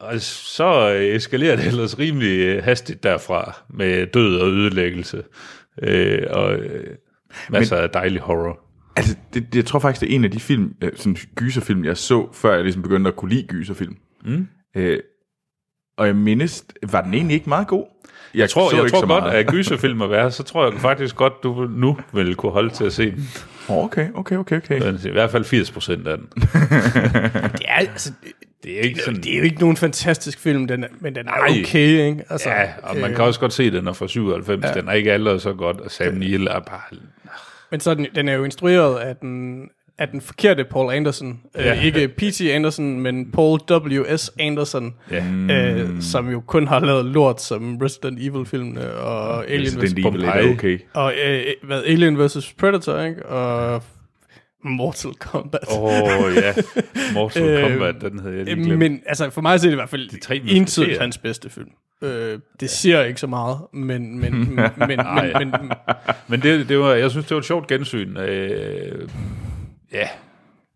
og så eskalerer det ellers rimelig hastigt derfra, med død og ødelæggelse, øh, og øh, masser Men, af dejlig horror. Altså, det, det, jeg tror faktisk, det er en af de film, øh, sådan gyserfilm, jeg så, før jeg ligesom begyndte at kunne lide gyserfilm. Mm. Øh, og jeg mindes, var den egentlig ikke meget god? Jeg, tror, så jeg tror godt, meget. at gyserfilm at være, så tror jeg faktisk godt, du nu vil kunne holde til at se den. Okay, okay, okay, okay. I hvert fald 80 procent af den. Det er, altså, Det er ikke sådan... det er jo ikke nogen fantastisk film, den er, men den er Nej. okay, ikke? Altså, Ja, og man kan også godt se, at den er fra 97. Ja. Den er ikke aldrig så godt, og Sam Neill er bare... Men så er den, den er jo instrueret af den, af den forkerte Paul Anderson. Ja. Ja. Øh, ikke P.T. Anderson, men Paul W.S. Anderson, Ja. øh, som jo kun har lavet lort som Resident Evil-filmene og Alien vs. Evil Pompeii. okay. Og øh, hvad, Alien vs. Predator, ikke? Og Mortal Kombat. Åh, oh, ja. Mortal Øh, Kombat, den havde jeg lige Øh, glemt. Men altså, for mig så er det i hvert fald tre entydigt hans bedste film. Øh, det siger ikke så meget, men, men, men, men, men, men, Men det, det var, jeg synes, det var et sjovt gensyn. Øh, ja,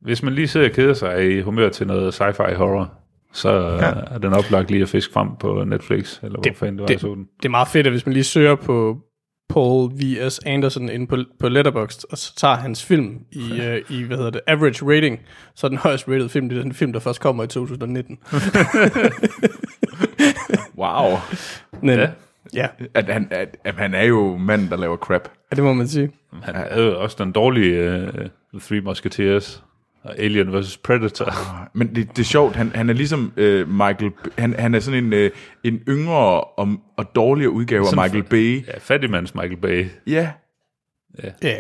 hvis man lige sidder og keder sig i humør til noget sci-fi horror, så ja. er den oplagt lige at fiske frem på Netflix, eller hvor fanden det var, så den. det er meget fedt, at hvis man lige søger på Paul V.S. Anderson inde på, på Letterboxd, og så tager hans film i, øh, i, hvad hedder det, average rating, så er den højst rated film, det er den film, der først kommer i 2019. Wow. Men, Ja. ja. ja, At han, at, at han er jo manden, der laver crap. det må man sige. Han er jo også den dårlige uh, The Three Musketeers, og Alien vs. Predator. Men det, det er sjovt, han, han er ligesom øh, Michael, han, han er sådan en, øh, en yngre og, og dårligere udgave af Michael Bay. Ja, fattigmands Michael Bay. Ja, Ja,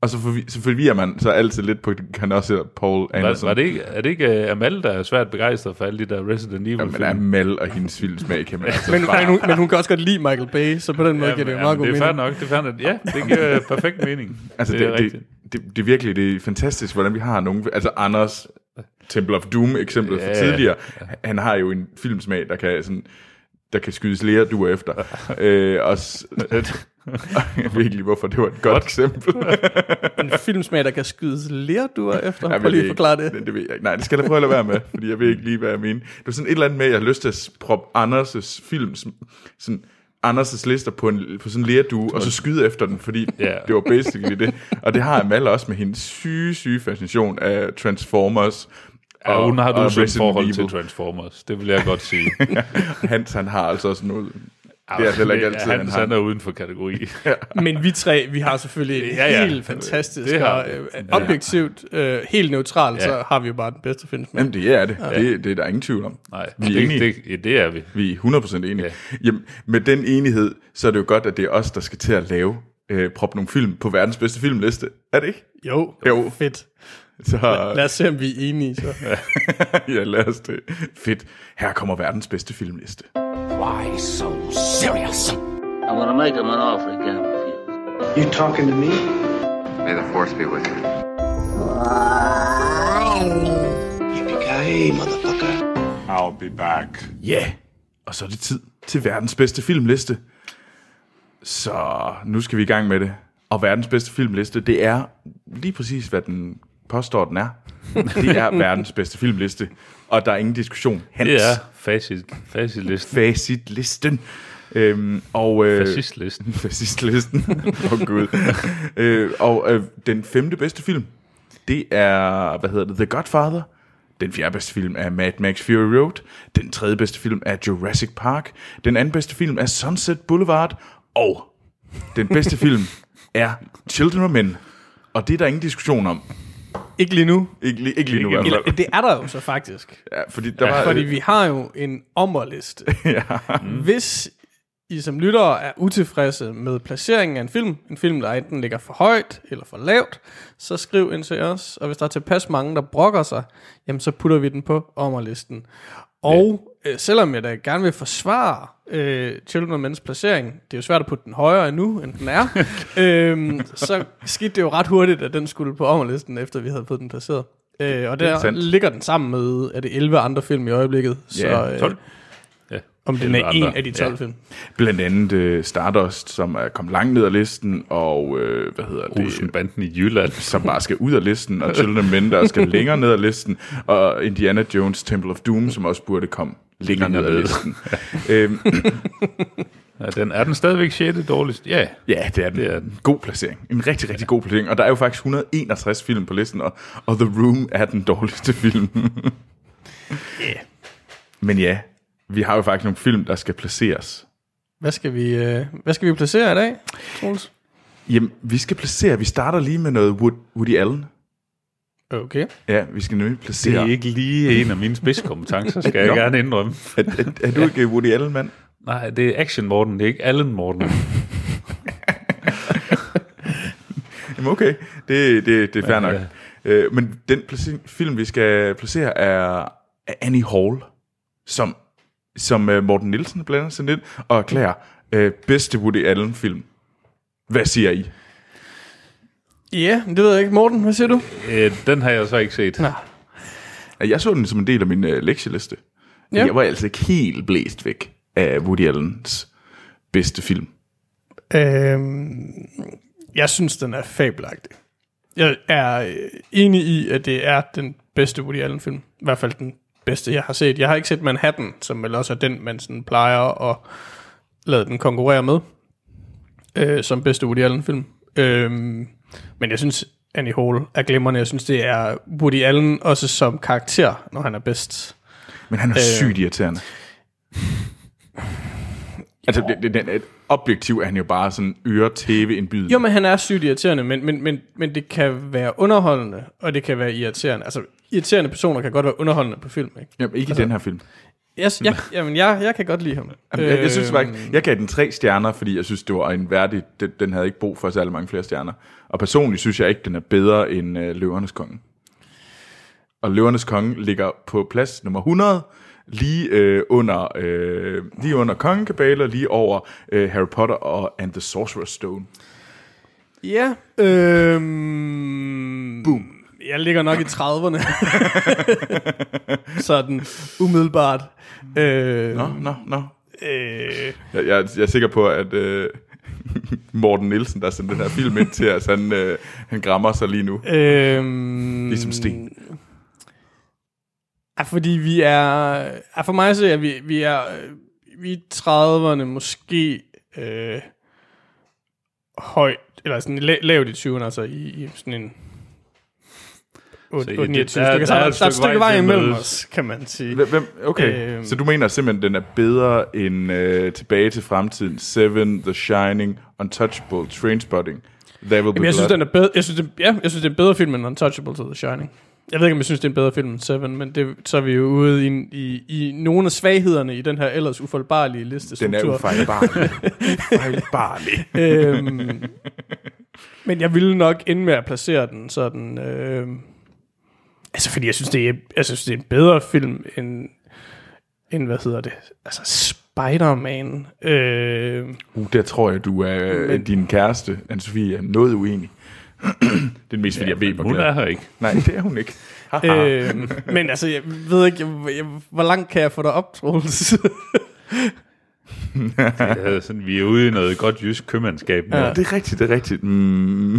og så, forvi, så forvirrer man så altid lidt på, han også hedder Paul Var, Anderson. var det ikke, er det ikke uh, Amal, der er svært begejstret for alle de der Resident Evil Men film? Amal og hendes filmsmag kan man altså men, bare... men, hun, men hun kan også godt lide Michael Bay, så på den måde Ja, giver det jo men- meget god det er fair mening. nok, det er fair nok. Ja, det giver perfekt mening. Altså, det det, er det, rigtigt. Det, det, er virkelig det er fantastisk, hvordan vi har nogen... Altså, Anders Temple of Doom eksemplet fra Ja, tidligere, han har jo en filmsmag, der kan sådan der kan skydes lære du efter. øh, og s- jeg ved ikke lige, hvorfor det var et godt eksempel. En filmsmag, der kan skydes lerduer efter. Ja, Prøv lige at forklare det. det. Det ved jeg ikke. Nej, det skal jeg prøve at lade være med, fordi jeg ved ikke lige, hvad jeg mener. Det var sådan et eller andet med, at jeg har lyst til at proppe Anders' film, sådan Anders' lister på, en, på sådan en lerdue, og så skyde efter den, fordi Ja. det var basically det. Og det har Amal også med hendes syge, syge fascination af Transformers. Ja, hun har du og et forhold Evil. til Transformers. Det vil jeg godt sige. Hans, han har altså også noget... Det er heller ikke altid, han, han han er uden for kategori. Men vi tre, vi har selvfølgelig en Ja, ja. helt fantastisk, Det har og øh, objektivt, øh, helt neutralt, Ja. så har vi jo bare den bedste filmsmag. Jamen, det er det. Det, det er der ingen tvivl om. Nej, Vi er det, enige. det, ja, det er vi. Vi er 100% enige. Ja. Ja. Jamen, med den enighed, så er det jo godt, at det er os, der skal til at lave, øh, proppe nogle film på verdens bedste filmliste. Er det ikke? Jo, Jo. fedt. Så Lad os se, om vi er enige. Så. ja, lad os det. Fedt. Her kommer verdens bedste filmliste. Why so serious? I'm gonna make him an offer he can't refuse. You talking to me? May the force be with you. Yippee-ki-yay, motherfucker. I'll be back. Ja, og så er det tid til verdens bedste filmliste. Så nu skal vi i gang med det. Og verdens bedste filmliste, det er lige præcis, hvad den påstår, den er. Det er verdens bedste filmliste. Og der er ingen diskussion. Hans Det er facit, facitlisten. facitlisten. Øhm, og, øh, Fascistlisten. Fascistlisten. Åh oh, gud. øh, og øh, den femte bedste film, det er, hvad hedder det, The Godfather. Den fjerde bedste film er Mad Max Fury Road. Den tredje bedste film er Jurassic Park. Den anden bedste film er Sunset Boulevard. Og den bedste film er Children of Men. Og det er der ingen diskussion om. Ikke lige nu. Ikke, li- ikke lige nu i hvert fald. det er der jo så faktisk. Ja, fordi der var, Fordi vi har jo en ommerliste. ja. Hvis I som lyttere er utilfredse med placeringen af en film, en film, der enten ligger for højt eller for lavt, så skriv ind til os. Og hvis der er tilpas mange, der brokker sig, jamen så putter vi den på ommerlisten. Og øh, selvom jeg da gerne vil forsvare øh, Children of Men's placering, det er jo svært at putte den højere nu, end den er, øh, så skete det jo ret hurtigt, at den skulle på ommerlisten, efter vi havde fået den placeret. Øh, og der ligger den sammen med, er det 11 andre film i øjeblikket. Så, Ja, øh, 12. Ja. om den er 11 en af de 12 Ja. film. Blandt andet øh, Stardust, som er kommet langt ned ad listen, og øh, hvad hedder det? Olsenbanden i Jylland. som bare skal ud af listen, og Children of Men, der skal længere ned ad listen, og Indiana Jones Temple of Doom, som også burde komme længere ned ad listen. øhm, Ja, den, er den stadigvæk 6. dårligst? Ja. ja, det er, den. Det er den. god placering. En rigtig, rigtig god placering. Og der er jo faktisk 161 film på listen, og, og The Room er den dårligste film. Yeah. Men ja, vi har jo faktisk nogle film, der skal placeres. Hvad skal vi, øh, hvad skal vi placere i dag, Troels? Jamen, vi skal placere, vi starter lige med noget Wood, Woody Allen. Okay. Ja, vi skal nemlig Det placere. er ikke lige en af mine spidskompetencer, skal jeg gerne indrømme. Er, er, er du ikke Woody Allen, mand? Nej, det er Action Morten, det er ikke Allen Morten. Jamen okay, det, det, det er fair nok. ja. Øh, men den film, vi skal placere, er er Annie Hall, som, som øh, Morten Nielsen blander sig lidt, og erklærer øh, bedste Woody Allen-film. Hvad siger I? Ja, det ved jeg ikke. Morten, hvad siger du? Øh, den har jeg så ikke set. Nå. Jeg så den som en del af min øh, lektieliste. Ja. Ja. Jeg var altså ikke helt blæst væk af Woody Allens bedste film. Øhm, jeg synes, den er fabelagtig. Jeg er øh, enig i, at det er den bedste Woody Allen-film. I hvert fald den bedste, jeg har set. Jeg har ikke set Manhattan, som vel også er den, man sådan plejer at lade den konkurrere med, øh, som bedste Woody Allen-film. Øhm, men jeg synes, Annie Hall er glimrende. Jeg synes, det er Woody Allen også som karakter, når han er bedst. Men han er øh. sygt irriterende. Altså, det, det, det, objektiv er han jo bare sådan øre-tv-indbydende. Jo, men han er sygt irriterende, men, men, men, men det kan være underholdende, og det kan være irriterende. Altså, irriterende personer kan godt være underholdende på film, ikke? Jamen, ikke altså, i den her film. Jeg, jeg, jamen, jeg, jeg kan godt lide ham. Jamen, jeg, jeg synes Øhm, faktisk, jeg gav den tre stjerner, fordi jeg synes, det var en værdig, den, den havde ikke brug for særlig mange flere stjerner. Og personligt synes jeg ikke, den er bedre end øh, Løvernes Konge. Og Løvernes Konge ligger på plads nummer 100, lige øh, under øh, lige under Kongekabale, lige over øh, Harry Potter og And the Sorcerer's Stone. Ja. Øhm, Boom. Jeg ligger nok i 30'erne. Sådan, umiddelbart. Øh, Nå, nå, nå. øh, Jeg, jeg, jeg er sikker på, at øh, Morten Nielsen, der sendte den her film ind til os, han, øh, han grammer sig lige nu. øhm, Ligesom sten. Ja, fordi vi er... Ja, for mig så er vi, vi er... Vi er i 30'erne måske øh, højt, eller sådan la- lavt i 20'erne, altså i, i sådan en... 8, Så 8, det- 29 der- stykker. der er Der, et der er et stykke stykke vej til imellem os, kan man sige. Hvem- okay, Øhm. så du mener simpelthen, den er bedre end øh, Tilbage til fremtiden, Seven, The Shining, Untouchable, Trainspotting, There Will Be Jamen, jeg synes, Blood? den er bedre, jeg synes, det, ja, jeg synes, det er en bedre film end Untouchable to The Shining. Jeg ved ikke, om jeg synes, det er en bedre film end Seven, men det, så er vi jo ude i, i, i nogle af svaghederne i den her ellers ufoldbarlige liste. Den er ufejlbarlig. Ufejlbarlig. øhm, men jeg ville nok ende med at placere den sådan... Øh, altså, fordi jeg synes, det er, jeg synes, det er en bedre film end, end hvad hedder det? Altså, Spider-Man. Øh, Uh, der tror jeg, du er Men... Men- din kæreste, Anne-Sophie, er noget uenig. det er mest, fordi jeg ved, hvor Hun glad. er her ikke. Nej, det er hun ikke. Øh, men altså, jeg ved ikke, jeg, jeg, hvor langt kan jeg få dig op, Troels? Ja, sådan, vi er ude i noget godt jysk købmandskab. Ja. Det er rigtigt, det er rigtigt. Mm.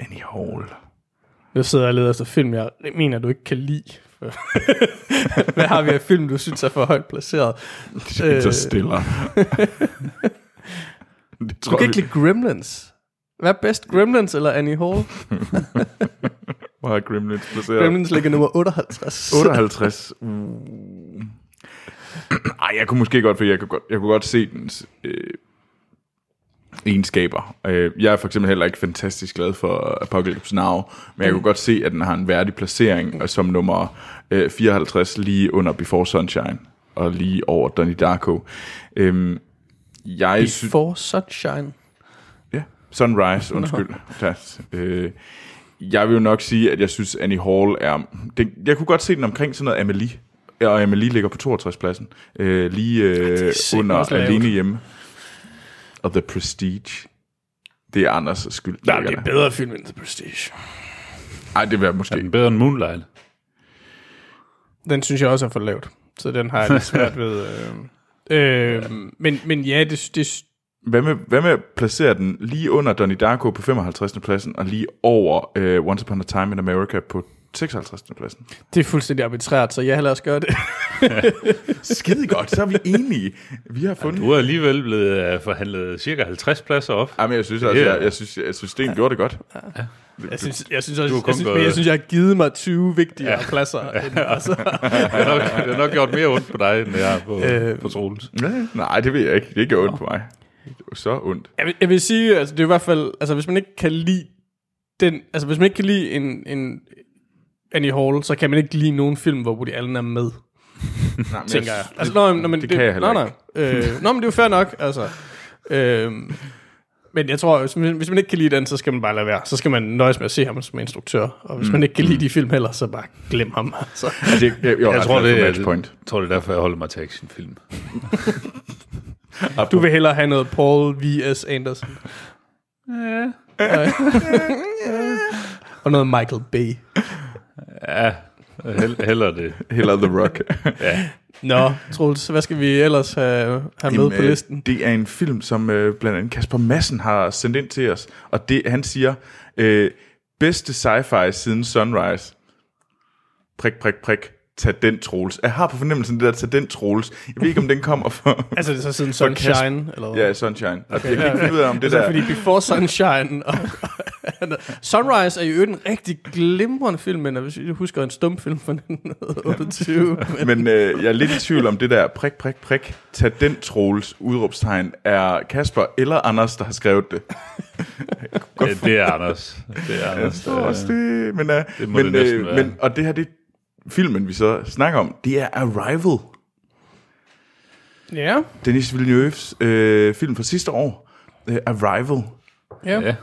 Annie Hall. Nu sidder jeg og leder efter film, jeg mener, du ikke kan lide. Hvad har vi af film, du synes er for højt placeret? Interstellar. det Du tror kan ikke lide Gremlins. Hvad er bedst, Gremlins eller Annie Hall? Hvor har Gremlins placeret? Gremlins ligger nummer 58. 58. Uh. Ej, jeg kunne måske godt, for jeg kunne godt, jeg kunne godt se dens øh, egenskaber. Øh, jeg er for eksempel heller ikke fantastisk glad for Apocalypse Now, men jeg kunne godt se, at den har en værdig placering, som nummer øh, 54 lige under Before Sunshine. og lige over Donnie Darko. Øhm, jeg. Before Sunshine. Ja, Sunrise, undskyld. Plads. Øh, jeg vil jo nok sige, at jeg synes, Annie Hall er... Jeg kunne godt se den omkring sådan noget Amelie. Og Amelie ligger på 62 pladsen. Øh, lige øh, under. Alene Hjemme. Og The Prestige. Det er Anders skyld. Nej, det er bedre film end The Prestige. Ej, det vil jeg Er måske. den bedre end Moonlight? Den synes jeg også er for lavt. Så den har jeg lidt svært ved. Øh, øh, men, men ja, det, det, Hvad med, hvad med at placere den lige under Donnie Darko på 55. pladsen, og lige over uh, Once Upon a Time in America på 56. pladsen? det er fuldstændig arbitrært, så jeg lad os gøre det. Skide godt, så er vi enige. Vi har fundet... Du er alligevel blevet uh, forhandlet cirka 50 pladser op. Jamen, jeg synes også, Det er- jeg, jeg synes, jeg synes, Sten gjorde det godt. Jeg synes, jeg synes, også, har jeg synes, jeg, synes, jeg har givet mig 20 vigtigere ja. pladser. End, altså, Det har nok, det har nok gjort mere ondt på dig, end det er på, Øh. på Troels. Ja, nej, det ved jeg ikke. Det gjorde ondt på mig. Det var så ondt. jeg, vil, jeg vil sige, altså, det er i hvert fald, altså, hvis man ikke kan lide den, altså, hvis man ikke kan lide en, en Annie Hall, så kan man ikke lide nogen film, hvor Woody Allen er med, Nej, men tænker jeg. Altså, nå, nå, men det kan jeg heller nej, nej. Øh, nå, men det er jo fair nok, altså. Øh, men jeg tror, hvis man, hvis man ikke kan lide den, så skal man bare lade være. Så skal man nøjes med at se ham som instruktør. Og hvis mm. man ikke kan lide de film heller, så bare glem ham. Altså. Altså, jeg, jeg, jeg, Jeg tror, det er, matchpoint. jeg tror, det er derfor, jeg holder mig til actionfilm. Du vil hellere have noget Paul V.S. Anderson. Ja. og noget Michael Bay. Ja, hell, heller det. Heller The Rock. Nå, Troels, hvad skal vi ellers have, have med på øh, listen? Det er en film, som øh, blandt andet Kasper Madsen har sendt ind til os. Og det, han siger, øh, bedste sci-fi siden Sunrise. Prik, prik, prik. Tag den, Troels. Jeg har på fornemmelsen, det der tag den, Troels. Jeg ved ikke, om den kommer fra... Altså, det er så siden Kasper- Sunshine? Eller hvad? Ja, Sunshine. Og jeg kan ikke finde ud af, om det altså, der... fordi Before Sunshine og, Sunrise er jo en rigtig glimrende film, men hvis jeg husker en stumfilm fra 1928. Men, Men øh, jeg er lidt i tvivl om det der prik, prik, prik, tag den Troels udråbstegn, er Kasper eller Anders, der har skrevet det. Ja, det er Anders. Det er Anders. Så også det, men, uh, det må men, det øh, men, og det her, det filmen, vi så snakker om, det er Arrival. ja, Denis Villeneuve's øh, film fra sidste år. Øh, Arrival. ja. Ja.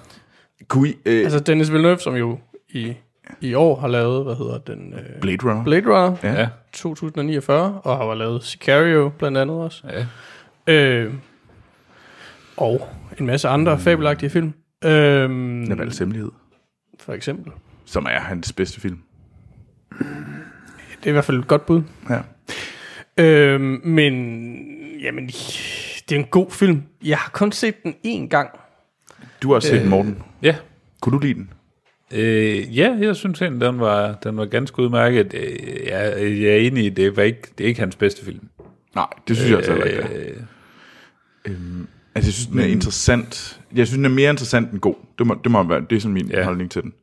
Kunne I, øh, Altså Dennis Villeneuve, som jo i, i år har lavet, hvad hedder den? Øh, Blade Runner. Blade Runner Ja. Ja. 2049, og har lavet Sicario blandt andet også. ja. Øh, og en masse andre fabelagtige film. Øh, Navals Hemmelighed, for eksempel. som er hans bedste film. Det er i hvert fald et godt bud. Ja. Øh, men, jamen, det er en god film. Jeg har kun set den én gang. Du har set den, Morten. ja. Kunne du lide den? Øh, ja, jeg synes egentlig, den var, den var ganske udmærket. Øh, jeg, jeg er enig i, det var ikke, det er ikke hans bedste film. Nej, det synes jeg altså heller ikke. det er. Øh, Altså, jeg synes, den er interessant. Jeg synes, den er mere interessant end god. Det må, det må være, det er sådan min Ja. holdning til den.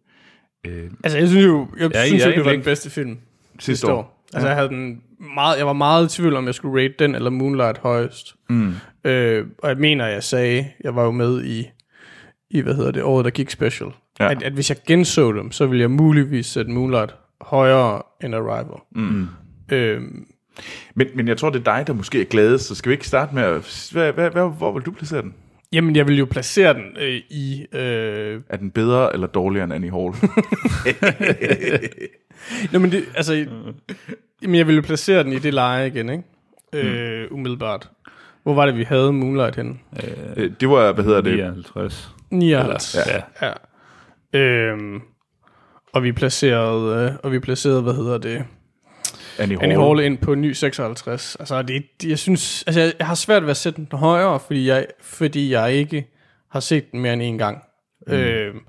Altså, jeg synes jo, jeg Ja, synes jeg jo, er det var den bedste film Sidste år. år. Altså, jeg havde den meget, jeg var meget i tvivl om, jeg skulle rate den eller Moonlight højest. Mm. Øh, og jeg mener, jeg sagde, jeg var jo med i, i hvad hedder det, året, der gik special. Ja. Ja. At, at hvis jeg genså dem, så ville jeg muligvis sætte Moonlight højere end Arrival. Mm. Øh, Men, men jeg tror, det er dig, der måske er glad, så skal vi ikke starte med at... Hvad, hvad, hvad, hvor vil du placere den? Jamen, jeg vil jo placere den øh, i... Øh, Er den bedre eller dårligere end Annie Hall? Nå, men det, altså, jamen, jeg vil jo placere den i det leje igen, ikke? Øh, umiddelbart. Hvor var det, vi havde Moonlight henne? Øh, det var, hvad hedder det? 59. 59. Ja. ja. Øhm, og vi placerede, øh, og vi placerede, hvad hedder det, Annie Hall. Annie Hall ind på ny 56. Altså, det, det, jeg synes, altså, jeg, jeg har svært ved at sætte den højere, fordi jeg, fordi jeg ikke har set den mere end en gang. Mm. Øhm,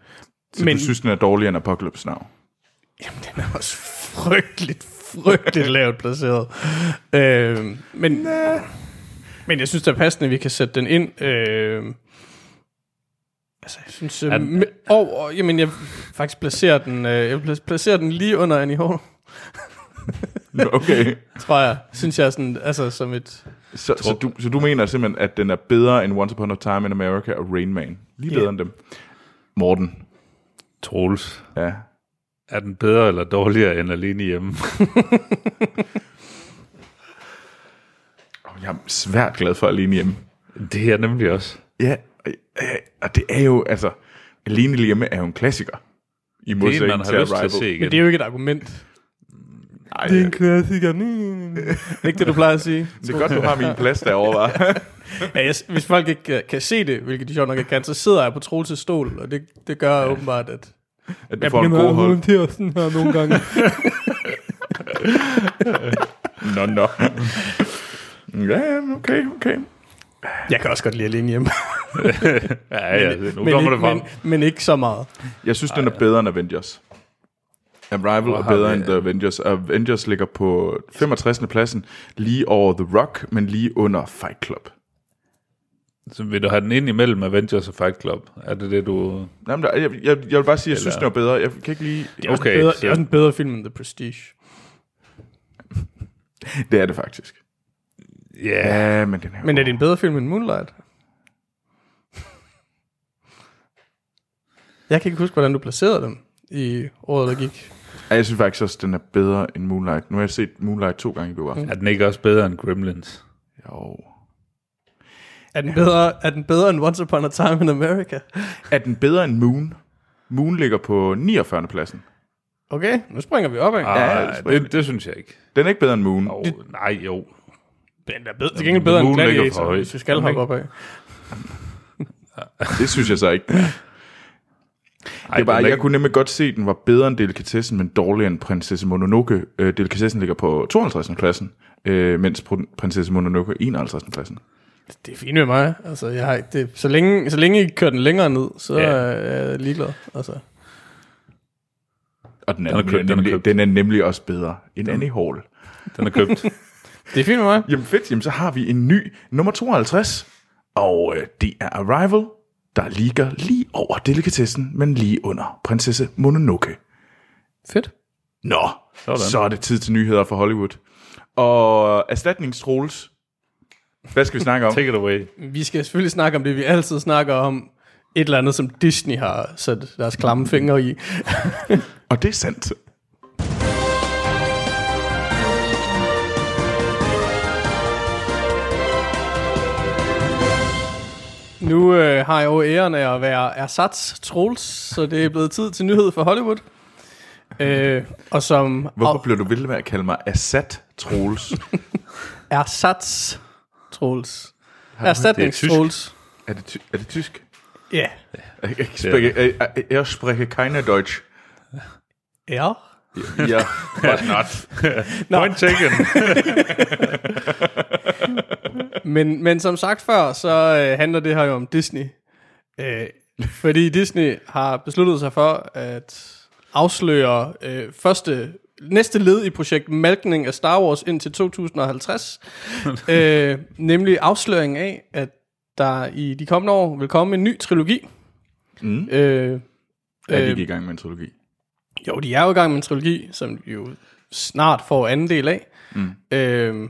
Så men du synes, den er dårligere end Apocalypse Now? den er også frygteligt, frygteligt lavt placeret. Øhm, men, men jeg synes, det er passende, at vi kan sætte den ind. Øhm, altså, jeg synes, øh, Er- med, over, jamen, jeg faktisk placerer den, øh, jeg placerer den lige under Annie Hall, Okay. tror jeg. Synes jeg sådan, altså som et... Så, så, du, så du mener simpelthen, at den er bedre end Once Upon a Time in America og Rain Man? Lige bedre Ja. end dem. Morten. Troels. Ja. Er den bedre eller dårligere end alene hjemme? Jeg er svært glad for Alene Hjemme. Det er jeg nemlig også. Ja, og- det er jo, altså, Alene Hjemme er jo en klassiker. I modsætning til til Arrival. at se igen. Men det er jo ikke et argument. Ej, Det er en det, klassiker. ikke det, du plejer at sige. det er godt, du har min plads derovre, var. Ja, jeg, hvis folk ikke kan, kan se det, hvilket de sjovt nok ikke kan, så sidder jeg på Troels' stol, og det, det gør ja. åbenbart, at At du får en god hold. til sådan her nogle gange. Nå, nå. Ja, okay, okay. jeg kan også godt lide alene hjemme, Ja, ja, nu men, kommer ikke, det frem. men, men ikke så meget. Jeg synes, den er bedre end Avengers. Arrival er bedre vi- end The Avengers. Avengers ligger på 65. pladsen, lige over The Rock, men lige under Fight Club. Så vil du have den ind imellem Avengers og Fight Club? Er det det, du... Jamen, der, jeg, jeg, jeg vil bare sige, at jeg synes, den Eller- er bedre. Jeg kan ikke lige... Det er, Okay, en bedre, så- det er også en bedre film end The Prestige. Det er det faktisk. Ja, yeah. Ja, men den her... Men er det en bedre film end Moonlight? Jeg kan ikke huske, hvordan du placerede dem i året, der gik. Ja, jeg synes faktisk også, den er bedre end Moonlight. Nu har jeg set Moonlight to gange i biografen. er den ikke også bedre end Gremlins? Jo. Er den bedre, er den bedre end Once Upon a Time in America? Er den bedre end Moon? Moon ligger på 49. pladsen. Okay, nu springer vi op af. Ah, Ja, det- det, det synes jeg ikke. Den er ikke bedre end Moon. Oh, nej, jo. Den er bedre, til gengæld bedre end Moon ligger for Gladiator, hvis vi skal hoppe op af. Det synes jeg så ikke. Ej, Det er bare, den jeg kunne nemlig godt se, at den var bedre end Delikatessen, men dårligere end Prinsesse Mononoke. Øh, Delikatessen ligger på 52. pladsen, øh, mens Pr- Prinsesse Mononoke er 51. pladsen. Det er fint med mig. Altså, jeg har, det, så, længe, så længe I kører den længere ned, så Ja. er jeg ligeglad. Altså. Og den er, Den er den købt, er, den er nemlig, købt. den er nemlig også bedre end Annie Hall. Den er købt. Det er fint med mig. Jamen fedt, jamen så har vi en ny nummer 52, og øh, det er Arrival, der ligger lige over Delikatessen, men lige under Prinsesse Mononoke. Fedt. Nå, Sådan. så er det tid til nyheder fra Hollywood. Og erstatningstrols, hvad skal vi snakke om? Take it away. Vi skal selvfølgelig snakke om det, vi altid snakker om. Et eller andet, som Disney har sat deres klamme fingre i. Og det er sandt. Nu øh, har jeg jo æren af at være ersats Troels, så det er blevet tid til nyhed for Hollywood. Øh, og som Hvorfor blev du ved med at kalde mig Assad Troels? ersats Troels. Erstatnings tysk. Troels. er, det ty- er det tysk? Ja. Jeg, spreche, jeg, jeg spreche keine Deutsch. Ja. Ja, but not. Point taken. Men, men som sagt før, så øh, handler det her jo om Disney. Øh, fordi Disney har besluttet sig for at afsløre øh, første, næste led i projekt Malkning af Star Wars indtil 2050. øh, nemlig afsløring af, at der i de kommende år vil komme en ny trilogi. Mm. Øh, Er de ikke i gang med en trilogi? jo, de er jo i gang med en trilogi, som vi jo snart får anden del af. Mm. Øh,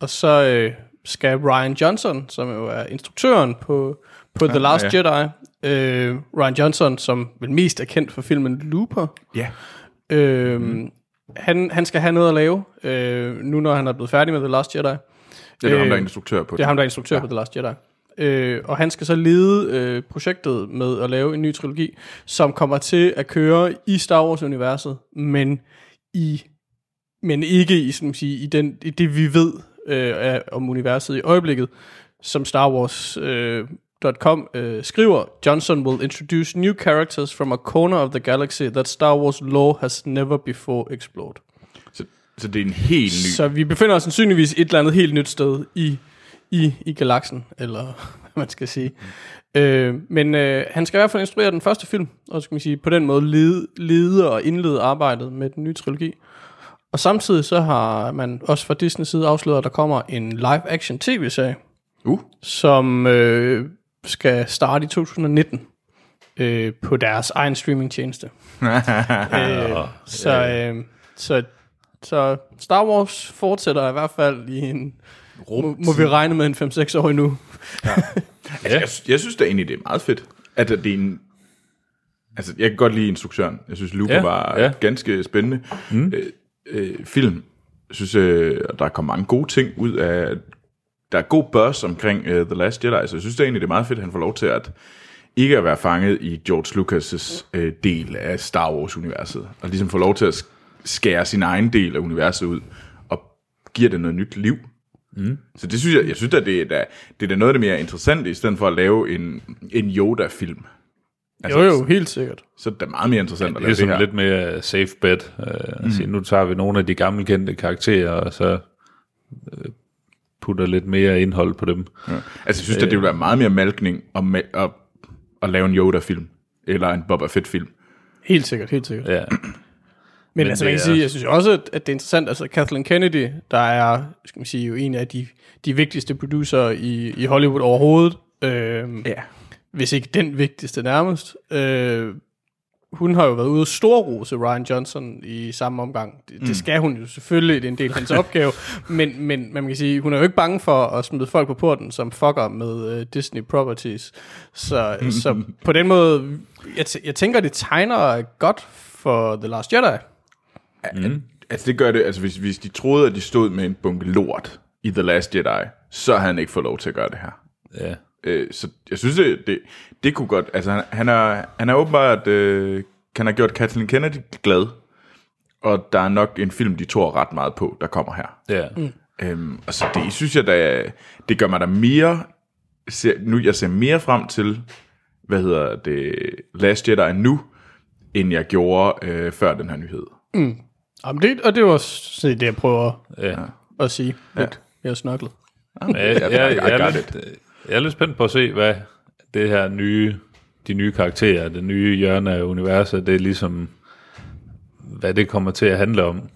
og så øh, skal Ryan Johnson, som jo er instruktøren på, på The Last ja. Jedi, øh, Ryan Johnson, som vel mest er kendt for filmen Looper, Ja. øh, mm. han, han skal have noget at lave, øh, nu når han er blevet færdig med The Last Jedi. Det er øh, ham, der er Øh, instruktør på Det er ham, der er instruktør ja. på The Last Jedi. Øh, og han skal så lede øh, projektet med at lave en ny trilogi, som kommer til at køre i Star Wars-universet, men i men ikke i, sådan sige, i, den, i det, vi ved øh, af, om universet i øjeblikket, som Star Wars øh, .com øh, skriver, Johnson will introduce new characters from a corner of the galaxy that Star Wars lore has never before explored. Så, så det er en helt ny... Så vi befinder os sandsynligvis et eller andet helt nyt sted i, i, i galaksen, eller hvad man skal sige. Øh, men øh, han skal i hvert fald instruere den første film, og skal man sige, på den måde lede, lede og indlede arbejdet med den nye trilogi. Og samtidig så har man også fra Disney side afsløret, at der kommer en live-action tv-serie, Uh, som øh, skal starte i 2019 øh, på deres egen streamingtjeneste. øh, så, øh, så, så Star Wars fortsætter i hvert fald i en, må, må vi regne med en 5-6 år endnu. altså, jeg, jeg synes da egentlig, det er meget fedt, at det er en... Altså, jeg kan godt lide instruktøren. Jeg synes, Luca ja, Ja, var ja. ja. ganske spændende. Mm. Øh, film. Jeg synes, øh, der kommer mange gode ting ud af der er god buzz omkring øh, The Last Jedi, så jeg synes det er egentlig, det er meget fedt, at han får lov til at ikke at være fanget i George Lucas' øh, del af Star Wars-universet, og ligesom få lov til at skære sin egen del af universet ud, og giver det noget nyt liv. Mm. Så det synes jeg, jeg synes, at det er, da, det er da noget af det mere interessante, i stedet for at lave en, en Yoda-film. Jo, jo, helt sikkert. Så det er meget mere interessant at Det lave det sådan her. lidt mere safe bet. Uh, mm. sige, nu tager vi nogle af de gamle kendte karakterer, og så uh, putter lidt mere indhold på dem. Ja. Altså, jeg synes, at det ville være meget mere malkning at, ma- at, at lave en Yoda-film, eller en Boba Fett-film. Helt sikkert, helt sikkert. Ja. Men, Men altså, man det kan sige, jeg synes også, at, at det er interessant, altså Kathleen Kennedy, der er, skal man sige, jo en af de, de vigtigste producer i, i Hollywood overhovedet, øh, Ja. Hvis ikke den vigtigste nærmest, øh, hun har jo været ude og storrose Ryan Johnson i samme omgang. Det, mm. det skal hun jo selvfølgelig, det er en del af hendes opgave, men, men man kan sige, hun er jo ikke bange for at smide folk på porten, som fucker med uh, Disney Properties. Så, så på den måde, jeg, t- jeg tænker, det tegner godt for The Last Jedi. Mm. Altså, det gør det, altså hvis, hvis de troede, at de stod med en bunke lort i The Last Jedi, så havde han ikke fået lov til at gøre det her. ja. Øh, så jeg synes, det, det, det kunne godt... Altså, han, han, er, han er åbenbart... Øh, han har gjort Kathleen Kennedy glad, og der er nok en film, de tror ret meget på, der kommer her. Ja. Mm. Øhm, og så det synes jeg da, det gør mig da mere, ser, nu jeg ser mere frem til, hvad hedder det, Last Jedi nu, end jeg gjorde øh, før den her nyhed. Jamen det, og det var også det, jeg prøver ja. at sige. Lidt mere snoklet. Jeg, jeg, I- jeg, I jeg, er got lidt, jeg er lidt spændt på at se, hvad det her nye, de nye karakterer, det nye hjørne af universet, det er ligesom, hvad det kommer til at handle om.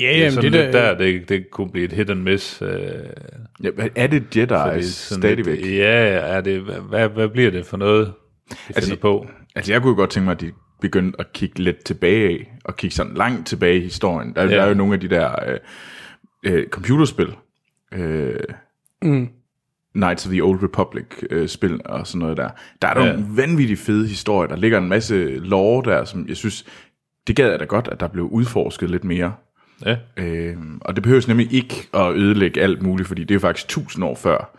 Ja, Det er jamen, sådan det lidt der, der, det, det kunne blive et hit and miss. Øh, Ja, hvad er det Jedi fordi stadigvæk? Lidt, ja, er det, hvad, hvad bliver det for noget, de Altså, finder på? Altså, jeg kunne godt tænke mig, at de begyndte at kigge lidt tilbage af, og kigge sådan langt tilbage i historien. Der, ja. Ja. der er jo nogle af de der øh, øh, computerspil, øh, mm, Knights of the Old Republic øh, spil og sådan noget der. Der er Ja. nogle vanvittigt fede historier. Der ligger en masse lore der, som jeg synes, det gad jeg da godt, at der blev udforsket lidt mere. Ja. Øh, og det behøves nemlig ikke at ødelægge alt muligt, fordi det er faktisk tusind år før.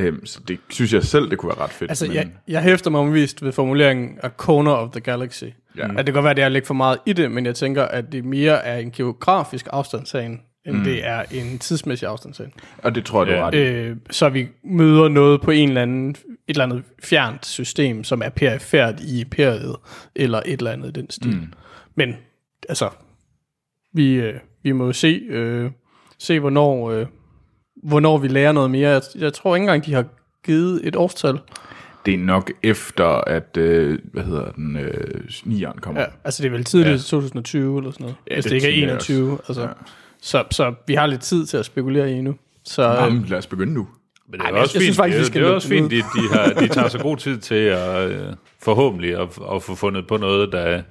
Øh, så det synes jeg selv, det kunne være ret fedt. altså, jeg, jeg hæfter mig omvist ved formuleringen A Corner of the Galaxy. Ja. At det kan godt være, at det er lidt for meget i det, men jeg tænker, at det mere er en geografisk afstandstagen, end mm. det er en tidsmæssig afstandstagen. Og det tror jeg, du Ja. ret. Øh, så vi møder noget på en eller anden, et eller andet fjernt system, som er perifært i imperiet, eller et eller andet i den stil. Mm. Men altså, vi, øh, vi må jo se, øh, se hvornår, øh, hvornår vi lærer noget mere. Jeg, jeg tror ikke engang, de har givet et årstal. Det er nok efter, at, øh, hvad hedder den, øh, nieren kommer. Ja, altså det er vel tidligt ja. 2020 eller sådan noget, Ja, hvis det det, ikke er tænker jeg også. 21. Altså. Ja. Så, så vi har lidt tid til at spekulere i nu. Så, Jamen, lad os begynde nu. Men det er Ej, også fint, synes faktisk, det, skal det er også fint, de, de, har, de tager så god tid til at øh, forhåbentlig at, at få fundet på noget, der,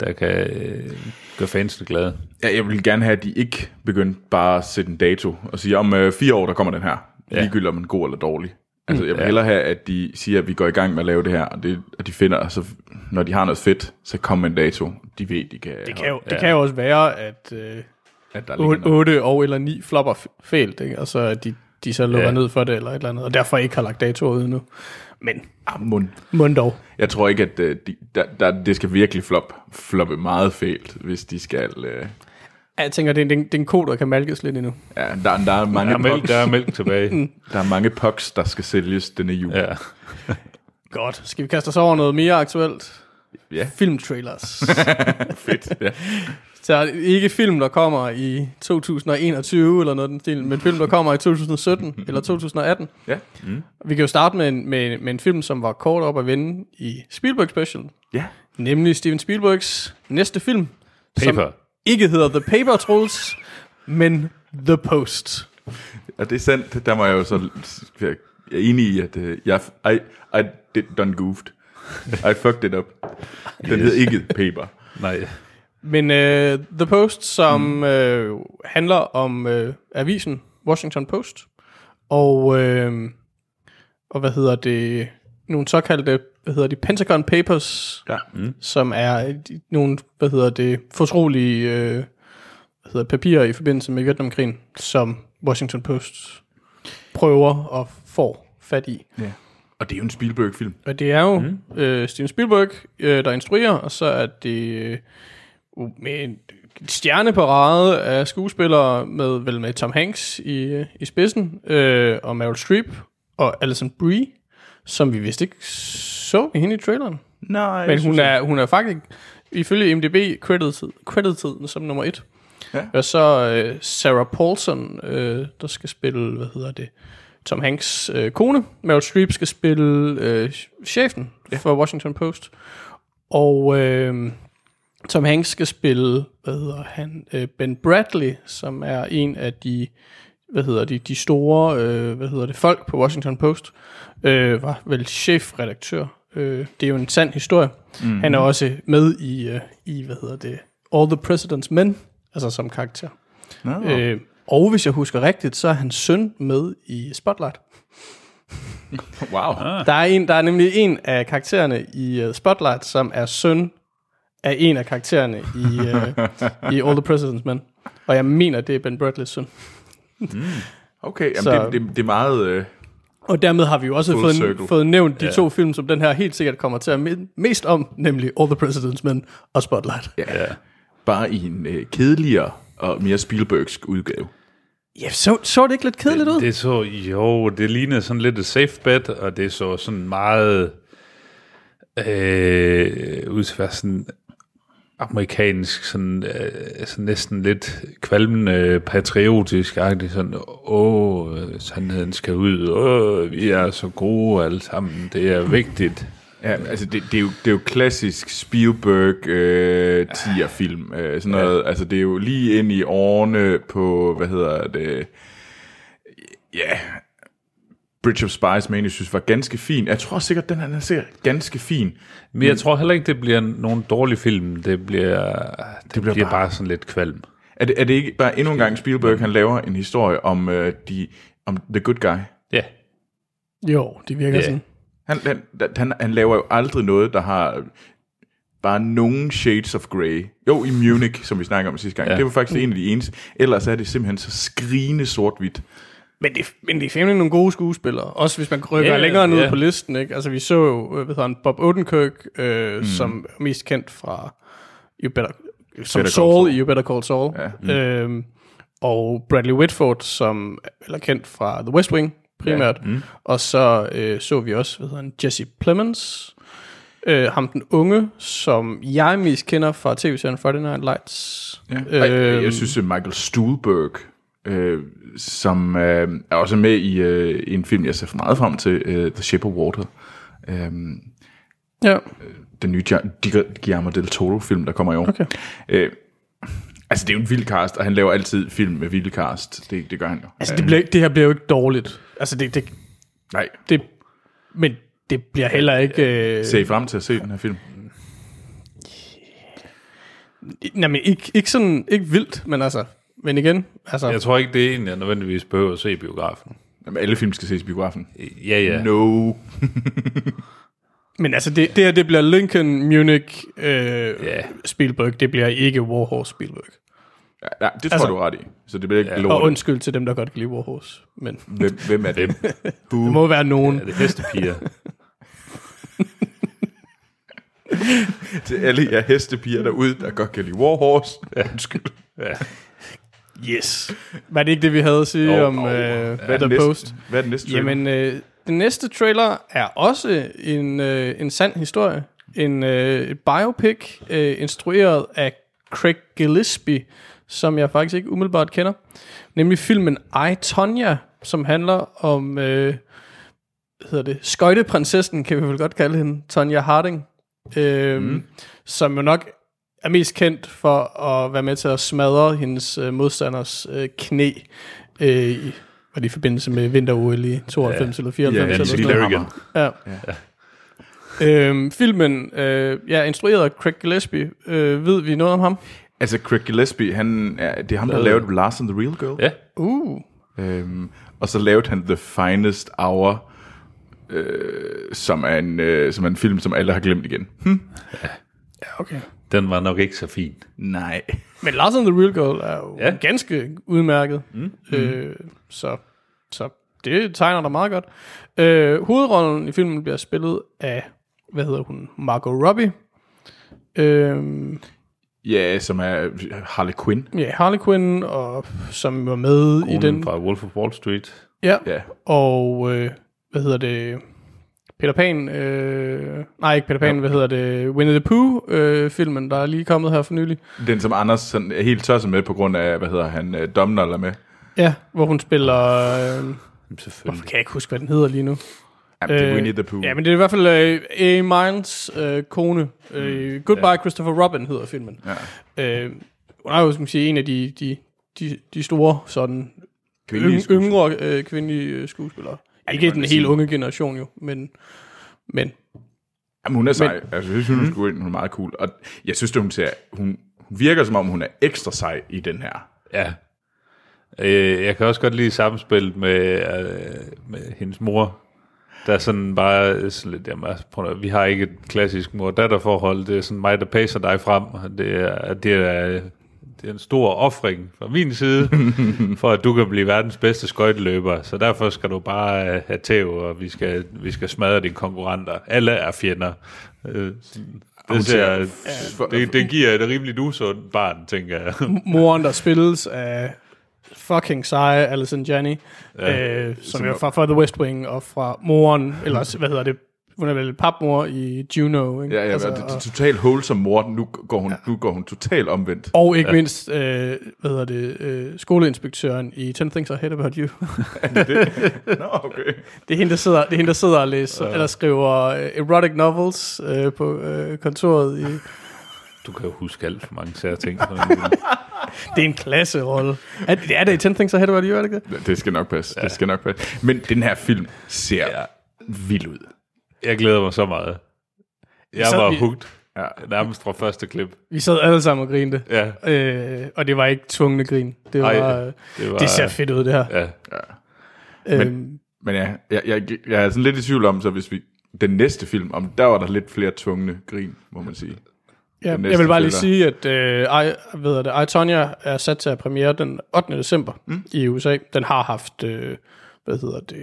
der kan øh, gøre fansene glade. Ja, jeg vil gerne have, at de ikke begyndte bare at sætte en dato og sige, om øh, fire år, der kommer den her. Ja. Ja. Ligegyldigt om den er god eller dårlig. Altså, jeg vil Ja. hellere have, at de siger, at vi går i gang med at lave det her, og, det, og de finder, så når de har noget fedt, så kommer en dato, de ved, de kan, det, kan jo, det Ja. kan jo også være, at... Øh, at der ligger 8, noget. 8 og eller 9 flopper fælt, ikke? og så at de, de så lukker ja. Ned for det, eller et eller andet, og derfor ikke har lagt datoer ud nu. Men Ah, mund. mund dog. Jeg tror ikke, at øh, de, der, der, det skal virkelig flop, floppe meget fælt, hvis de skal... Øh, Jeg tænker, det er, en, det er en ko, der kan malkes lidt endnu. ja, der, der er mange Der er mælk, pucks, der er mælk tilbage. der er mange pucks, der skal sælges denne jul. ja. Godt. Skal vi kaste os over noget mere aktuelt? Ja. Filmtrailers. Fedt. Ja. Så det ikke film, der kommer i 2021 eller noget den stil, men film, der kommer i 2017 eller 2018. Ja. Vi kan jo starte med en, med, med en film, som var kort op at vende i Spielberg Special, ja. nemlig Steven Spielbergs næste film, Paper. som ikke hedder The Paper Trolls, men The Post. Og det er sandt, der må jeg jo så... Jeg er enig i, at uh, jeg, I, I did done goofed. I fucked it up. Den hed ikke Paper. Nej. Men uh, The Post, som mm. uh, handler om uh, avisen Washington Post, og, uh, og hvad hedder det, nogle såkaldte, hvad hedder de, Pentagon Papers, Ja. mm. som er de, nogle, hvad hedder det, fortrolige uh, hvad hedder, papirer i forbindelse med Vietnamkrigen, som Washington Post prøver og får fat i. Ja. Og det er jo en Spielberg-film. Og det er jo mm. øh, Steven Spielberg, øh, der instruerer, og så er det øh, med en stjerneparade af skuespillere, med vel med Tom Hanks i, i spidsen, øh, og Meryl Streep, og Alison Brie, som vi vist ikke så i hende i traileren. Nej, Men hun er, hun er faktisk, ifølge IMDb, credited, credited som nummer et. Ja. Og så øh, Sarah Paulson, øh, der skal spille, hvad hedder det, Tom Hanks øh, kone. Meryl Streep skal spille øh, chefen ja. for Washington Post. Og øh, Tom Hanks skal spille, hvad hedder han, øh, Ben Bradley, som er en af de, hvad hedder de, de store, øh, hvad hedder det, folk på Washington Post, øh, var vel chefredaktør. Øh, det er jo en sand historie. Mm-hmm. Han er også med i, øh, i, hvad hedder det, All the President's Men, altså som karakter. Nå. Øh, og hvis jeg husker rigtigt, så er hans søn med i Spotlight. wow. Der er, en, der er nemlig en af karaktererne i uh, Spotlight, som er søn af en af karaktererne i, uh, i All the President's Men. Og jeg mener, det er Ben Bradleys søn. Okay, jamen Så- det, det, det er meget... Øh, Og dermed har vi jo også fået, circle. fået nævnt de to film, som den her helt sikkert kommer til at me- mest om, nemlig All the President's Men og Spotlight. ja, ja. Bare i en øh, kedeligere og mere Spielbergsk udgave. Ja, så, så det ikke lidt kedeligt ud? Det så, jo, det lignede sådan lidt et safe bet, og det så sådan meget øh, ud til at være sådan amerikansk, sådan, øh, sådan næsten lidt kvalmende patriotisk agtigt sådan, åh, sandheden skal ud, åh, vi er så gode alle sammen, det er vigtigt. Ja, altså det, det, er, jo, det er jo klassisk Spielberg øh, tierfilm. Øh, sådan noget, altså det er jo lige ind i årene på, hvad hedder det, ja, Bridge of Spies, men jeg synes var ganske fin. Jeg tror sikkert, den her den ser ganske fin. Men jeg tror heller ikke, det bliver nogen dårlig film, det bliver, det, det bliver, bliver bare, bare- sådan lidt kvalm. Er det, er det ikke bare endnu en gang Spielberg, han laver en historie om, øh, de, om The Good Guy? Ja, Jo, det virker Ja. sådan. Han, han, han, han laver jo aldrig noget, der har bare nogen shades of grey. Jo, i Munich, som vi snakker om sidste gang. Ja. Det var faktisk en af de eneste. Ellers er det simpelthen så skrigende sort-hvidt. Men det, men det er fandme nogle gode skuespillere. Også hvis man rykker yeah, længere ned ja. på listen. Ikke? Altså vi så jo, øh, hvad hedder han, Bob Odenkirk, øh, mm. som er mest kendt fra You Better, som Better Saul Saul. i You Better Call Saul. Ja. Mm. Øhm, og Bradley Whitford, som er kendt fra The West Wing primært. Ja. Mm. Og så øh, så vi også, hvad hedder han, Jesse Plemons. Øh, ham den unge, som jeg mest kender fra tv-serien Friday Night Lights. Ja. Ej, Øhm. jeg synes, at Michael Stuhlberg, øh, som øh, er også med i, øh, i en film, jeg ser meget frem til, øh, The Shape of Water. Øh, Ja, den nye Guillermo del Toro-film, der kommer i år. Okay. Øh, altså, det er jo en vild cast, og han laver altid film med vild cast. Det, det gør han jo. altså det, bliver, det her bliver jo ikke dårligt. Altså det, det, Nej, det, men det bliver heller ikke... Øh, ser I frem til at se den her film? nej, men ikke, ikke sådan, ikke vildt, men altså, men igen, altså, jeg tror ikke, det er en, jeg nødvendigvis behøver at se i biografen. Jamen, alle film skal ses i biografen. Ja, ja. No. men altså, det, det her, det bliver Lincoln, Munich, øh, Ja. Spielberg, det bliver ikke Warhorse Spielberg. Ja, ja, det tror Altså- du er ret i. Så det bliver ikke ja. Og undskyld til dem, der godt kan lide Warhorse, men Hvem, hvem er det? det må være nogen. Ja, det er hestepiger. Til alle jer hestepiger derude, der godt kan lide Warhorse. Ja. Undskyld. Yes. Var det ikke det, vi havde at sige Jo, om jo. øh, Hvad er The den næste, Post? Hvad er den næste trailer? Jamen, øh, den næste trailer er også en, øh, en sand historie. En øh, et biopic, øh, instrueret af Craig Gillespie, som jeg faktisk ikke umiddelbart kender. Nemlig filmen I, Tonya, som handler om, øh, hvad hedder det, skøjteprinsessen, kan vi vel godt kalde hende, Tonya Harding. Øh, mm. Som jo nok er mest kendt for at være med til at smadre hendes øh, modstanders øh, knæ øh, i, var det i forbindelse med vinter-OL i 92 ja. eller 94 Ja, eller sådan noget. hammer. Ja. ja. Øhm, filmen, øh, ja, instrueret af Craig Gillespie. Øh, ved vi noget om ham? Altså, Craig Gillespie, han, er, det er ham, der Hvad? lavede Lars and the Real Girl. Ja, Uh. Øhm, og så lavede han The Finest Hour, øh, som, er en, øh, som er en film, som alle har glemt igen. Hm? Ja, okay. Den var nok ikke så fin. Nej. Men Lars and the Real Girl er jo ja. Ganske udmærket. Mm. Øh, så, så det tegner der meget godt. Øh, hovedrollen i filmen bliver spillet af, hvad hedder hun, Margot Robbie. Øh, Ja, som er Harley Quinn. ja, Harley Quinn, og som var med i Konen den. fra Wolf of Wall Street. Ja, Ja. og øh, hvad hedder det? Peter Pan, øh, nej ikke Peter Pan, hvad hedder det? Winnie the Pooh øh, filmen, der er lige kommet her for nylig. Den, som Anders sådan er helt tosset med på grund af, hvad hedder han, øh, Domhnall er med. Ja, hvor hun spiller, øh, Selvfølgelig. kan jeg ikke huske, hvad den hedder lige nu. Jamen, det er Øh, Winnie the Pooh. Ja, men det er i hvert fald øh, A. Mines øh, kone. Øh, Goodbye ja. Christopher Robin hedder filmen. Ja. Øh, hun er jo, man sige, en af de, de, de, de store sådan Kvindelige yng, yngre øh, kvindelige øh, skuespillere. Ikke den helt sige. unge generation jo, men, men Jamen, hun er sej. Men, altså, jeg synes, hun, mm. hun er meget cool. Og jeg synes, hun, ser, hun, hun virker som om, hun er ekstra sej i den her. Ja. Øh, jeg kan også godt lide samspillet med, øh, med hendes mor. Der er sådan bare sådan lidt, jamen, altså, prøv at, vi har ikke et klassisk mor-datter-forhold. Det er sådan mig, der pacer dig frem. Det er, det er, det er en stor offring fra min side, for at du kan blive verdens bedste skøjteløber. Så derfor skal du bare øh, have tæv, og vi skal, vi skal smadre dine konkurrenter. Alle er fjender. Øh, det, ser- det, det giver et rimeligt usundt barn, tænker jeg. moren, der spilles af fucking seje Alison Janney, ja, øh, som som er er- fra, fra The West Wing, og fra moren, eller hvad hedder det, hun er vel papmor i Juno, ikke? Ja, ja, altså, det, det er totalt wholesome mor. Nu går hun, ja. nu går hun totalt omvendt. Og ikke ja. mindst, øh, hvad hedder det, øh, skoleinspektøren i 10 Things I Hate About You. Nå, okay. det er hende, der sidder, det er hende, der sidder og læser, eller skriver øh, erotic novels øh, på øh, kontoret. I, Du kan jo huske alt for mange sære ting. det er en klasserolle. Er, det er det i 10 Things I Hate About You, er det ikke det? Det skal nok passe. Ja. Det skal nok passe. Men den her film ser ja. vild ud. Jeg glæder mig så meget. Jeg Så var hugt Ja. nærmest fra første klip. Vi sad alle sammen og grinte. Ja, Øh, og det var ikke tvungne grin. Det, var, Ej, det, var... det ser fedt ud, det her. Ja, Øhm, Men ja, jeg, jeg, jeg er sådan lidt i tvivl om, så hvis vi... Den næste film, om der var der lidt flere tvungne grin, må man sige. ja, jeg vil bare lige sige, at øh, I, ved jeg det, I, Tonya er sat til at premiere den 8. december mm. i USA. Den har haft, øh, hvad hedder det,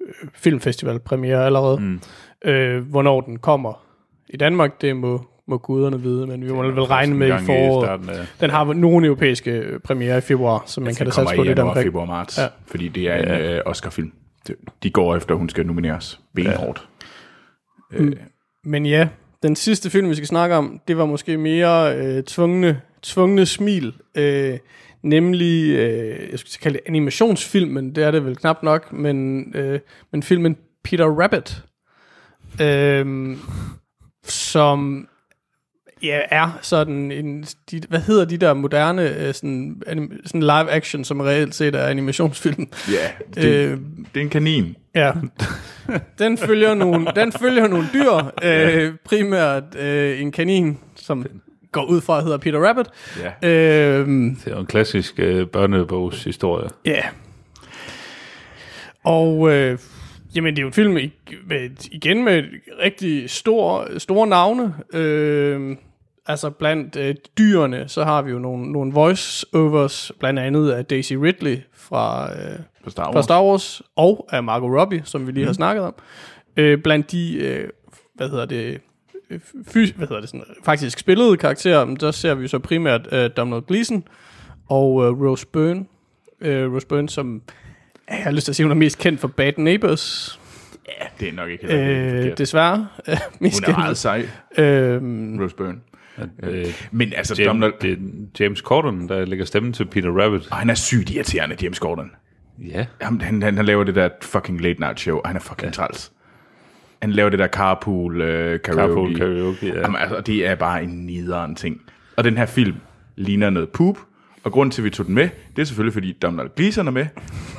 øh, filmfestival premiere allerede. Mm. Øh, hvornår den kommer i Danmark, det må, må guderne vide, men vi må vel regne med i foråret. starten af- Den har nogle europæiske øh, premiere i februar, så man kan da Den satse kommer på i det januar, omkring. februar, marts. Ja. Fordi det er en ja. øh, Oscar-film. Det- De går efter, at hun skal nomineres benhårdt. Ja. Øh, Men ja, den sidste film, vi skal snakke om, det var måske mere øh, tvungne, tvungne smil. Øh, nemlig, øh, jeg skulle kalde det animationsfilm, men det er det vel knap nok, men, øh, men filmen Peter Rabbit, øh, som ja, er sådan en, de, hvad hedder de der moderne øh, sådan, anim, sådan live action, som reelt set er animationsfilm. ja, det, Øh, det er en kanin. Ja. Den følger nogle, den følger nogle dyr, øh, primært øh, en kanin, som går ud fra hedder Peter Rabbit. Ja. Øh, Det er jo en klassisk øh, børnebogshistorie. ja. Og øh, jamen, det er jo en film med, igen med rigtig stor, store navne. Øh, altså blandt øh, dyrene, så har vi jo nogle, nogle voice-overs, blandt andet af Daisy Ridley fra... Øh, På Star fra Wars. Star Wars, og af Margot Robbie, som vi lige mm. har snakket om. Øh, blandt de, øh, hvad hedder det, øh, fys- hvad hedder det sådan, faktisk spillede karakterer, der ser vi så primært øh, Donald Gleason og øh, Rose Byrne. Øh, Rose Byrne, som jeg har lyst til at sige, hun er mest kendt for Bad Neighbors, Det er nok ikke helt øh, desværre. Øh, mest Hun er meget sej, Øh, Rose Byrne. Øh, Men altså, James, Donald, det er James Corden, der lægger stemmen til Peter Rabbit. og han er sygt irriterende, James Gordon. Ja. Han, han, han, han laver det der fucking late night show, og han er fucking ja. træls. Han laver det der carpool uh, karaoke. Carpool karaoke, ja. Jamen, altså, det er bare en nederen ting. Og den her film ligner noget poop, og grunden til, at vi tog den med, det er selvfølgelig, fordi Donald Gleeson er med.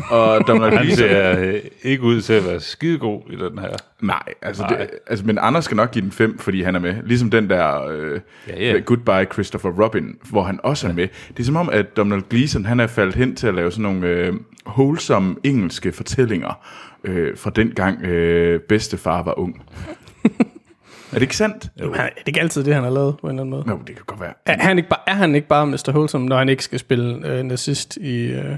Og Donald Han Gleeson... ser ikke ud til at være skidegod i den her. Nej, altså, Nej. Det, altså, men Anders skal nok give den 5, fordi han er med. Ligesom den der øh, Ja, ja. Goodbye Christopher Robin, hvor han også er med. Det er som om, at Donald Gleeson, han er faldet hen til at lave sådan nogle øh, wholesome engelske fortællinger øh, fra den gang øh, bedstefar var ung. er det ikke sandt? han, er det ikke altid det, han har lavet på en eller anden måde? Jo, det kan godt være. Er han ikke bare, er han ikke bare Mr. Wholesome, når han ikke skal spille øh, nazist i, øh,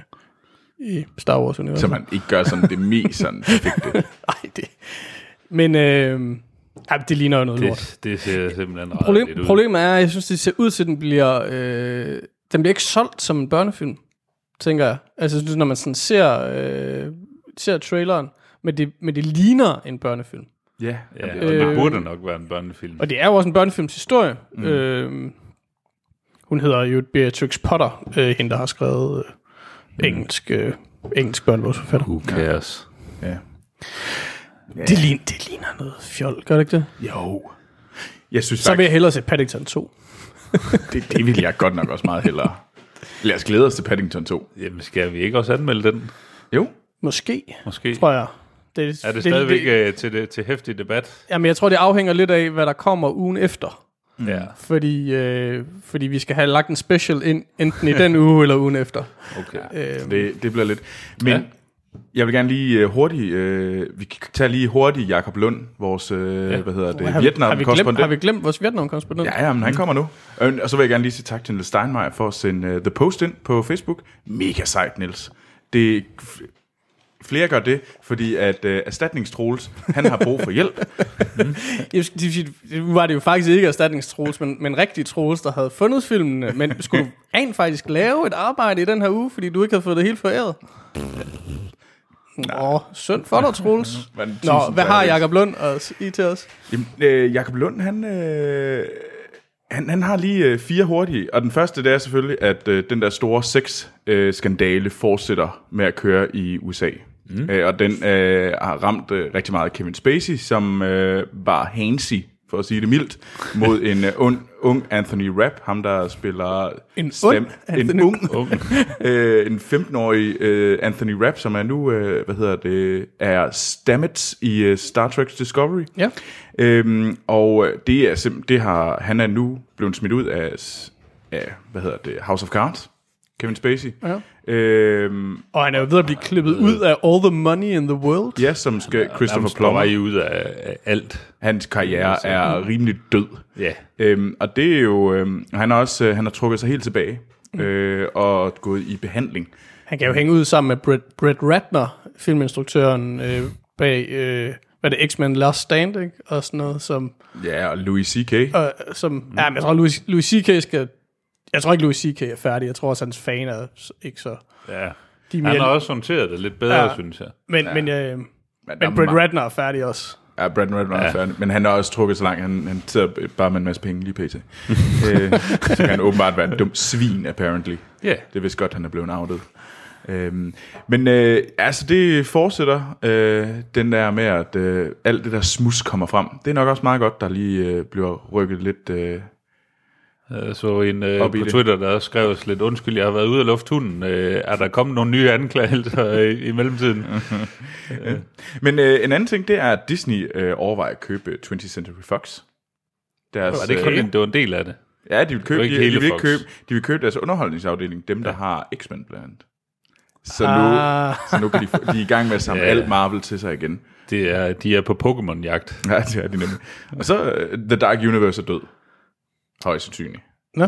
i Star Wars-universet. Så man ikke gør sådan det mest sådan perfekte. Ej, det... Men øh, ej, det ligner jo noget lort. Det, det ser simpelthen ret Problem, lidt ud. problemet er, at jeg synes, det ser ud til, at den bliver, øh, den bliver ikke solgt som en børnefilm, tænker jeg. Altså, jeg synes, når man sådan ser, øh, ser traileren, men det, men det ligner en børnefilm. Ja, Ja, og det, det Øh, burde nok være en børnefilm. Og det er jo også en børnefilms historie. Mm. Øh, hun hedder jo Beatrix Potter, øh, hende, der har skrevet øh, engelsk, øh, engelsk børnebogsforfatter. Who cares? ja. Det, ligner, det ligner noget fjol, gør det ikke det? Jo. Jeg synes Så vil faktisk, jeg hellere se Paddington 2. det, det vil jeg godt nok også meget hellere. Lad os glæde os til Paddington 2. Jamen, skal vi ikke også anmelde den? Jo. Måske, Måske. tror jeg. Det, Er det stadigvæk det, til, det, til hæftig debat? Jamen, jeg tror, det afhænger lidt af, hvad der kommer ugen efter. Ja. Fordi, øh, fordi vi skal have lagt en special ind, enten i den uge eller ugen efter. Okay. Øh, Det, det bliver lidt. Men Ja. jeg vil gerne lige uh, hurtigt, uh, vi kan tage lige hurtigt Jakob Lund, vores, uh, ja. hvad hedder det, har, vi, vietnam har, vi glemt, har vi glemt vores Vietnam-korrespondent? Ja, ja, men han kommer nu. Og, så vil jeg gerne lige sige tak til Niels Steinmeier for at sende uh, The Post ind på Facebook. Mega sejt, Niels. Det, flere gør det, fordi at uh, erstatningstrols, han har brug for hjælp. Jeg skal sige, Nu var det jo faktisk ikke erstatningstrols, men, men rigtig Troels, der havde fundet filmene. Men skulle du rent faktisk lave et arbejde i den her uge, fordi du ikke havde fået det helt foræret? Nå, synd for dig, Troels. Nå, hvad har Jacob Lund at sige til os? Jamen, øh, Jakob Lund, han, øh, han, han har lige øh, fire hurtige, og den første det er selvfølgelig, at øh, den der store sex-skandale fortsætter med at køre i USA. Mm. Øh, og den øh, har ramt øh, rigtig meget Kevin Spacey, som øh, var handsy, for at sige det mildt, mod en øh, ung, ung Anthony Rapp, ham der spiller En ung Anthony- en ung, ung øh, en 15-årig øh, Anthony Rapp, som er nu, øh, hvad hedder det, er Stamets i øh, Star Trek Discovery. Ja. Øhm, og øh, det er simp- det har han er nu blevet smidt ud af, af hvad hedder det, House of Cards. Kevin Spacey. Ja. Øhm, Og han er jo ved at blive klippet ud af All the Money in the World. ja, som skal Christopher Nærmest på Plummer. vej ud af, af alt. Hans karriere er rimelig død. Ja. Øhm, og det er jo, øhm, han har også, øh, han har trukket sig helt tilbage. Øh, og gået i behandling. Han kan jo hænge ud sammen med Brett, Brett Ratner, filminstruktøren øh, bag, øh, hvad er det, X-Men Last Stand, ikke? Og sådan noget, som... Ja, og Louis C.K. Øh, som mm. ja, men jeg tror, Louis, Louis C.K. skal... Jeg tror ikke, Louis C.K. er færdig. Jeg tror også, hans fan er ikke så... ja. De er Han mere, har også håndteret det lidt bedre, Ja. ja. synes jeg. men, men, øh, Men, men er Brett Ratner er færdig også. Ja, Brad Ratner er Ja. færdig. Men han har også trukket så langt, han, han sidder bare med en masse penge lige pt. øh, så kan han åbenbart være en dum svin, apparently. Ja. Det er vist godt, han er blevet outet. Øhm, men øh, altså det fortsætter øh, den der med at øh, alt det der smus kommer frem. Det er nok også meget godt der lige øh, bliver rykket lidt øh, så en øh, på. Twitter, der skrev os lidt, undskyld, jeg har været ude af lufthunden. Øh, er der kommet nogle nye anklagelser i, i mellemtiden? Men øh, en anden ting, det er, at Disney øh, overvejer at købe 20th Century Fox. Deres, Var det ikke kun en, det var en del af det? Ja, de vil købe, de, de, vil ikke købe, de vil købe deres underholdningsafdeling, dem der har X-Men blandt andet. Så nu, Ah. så nu kan de, de er i gang med at samle Ja. alt Marvel til sig igen. det er, de er på Pokémon-jagt. Ja, det er de nemlig. Og så uh, The Dark Universe er død. Højst sandsynligt. Nå.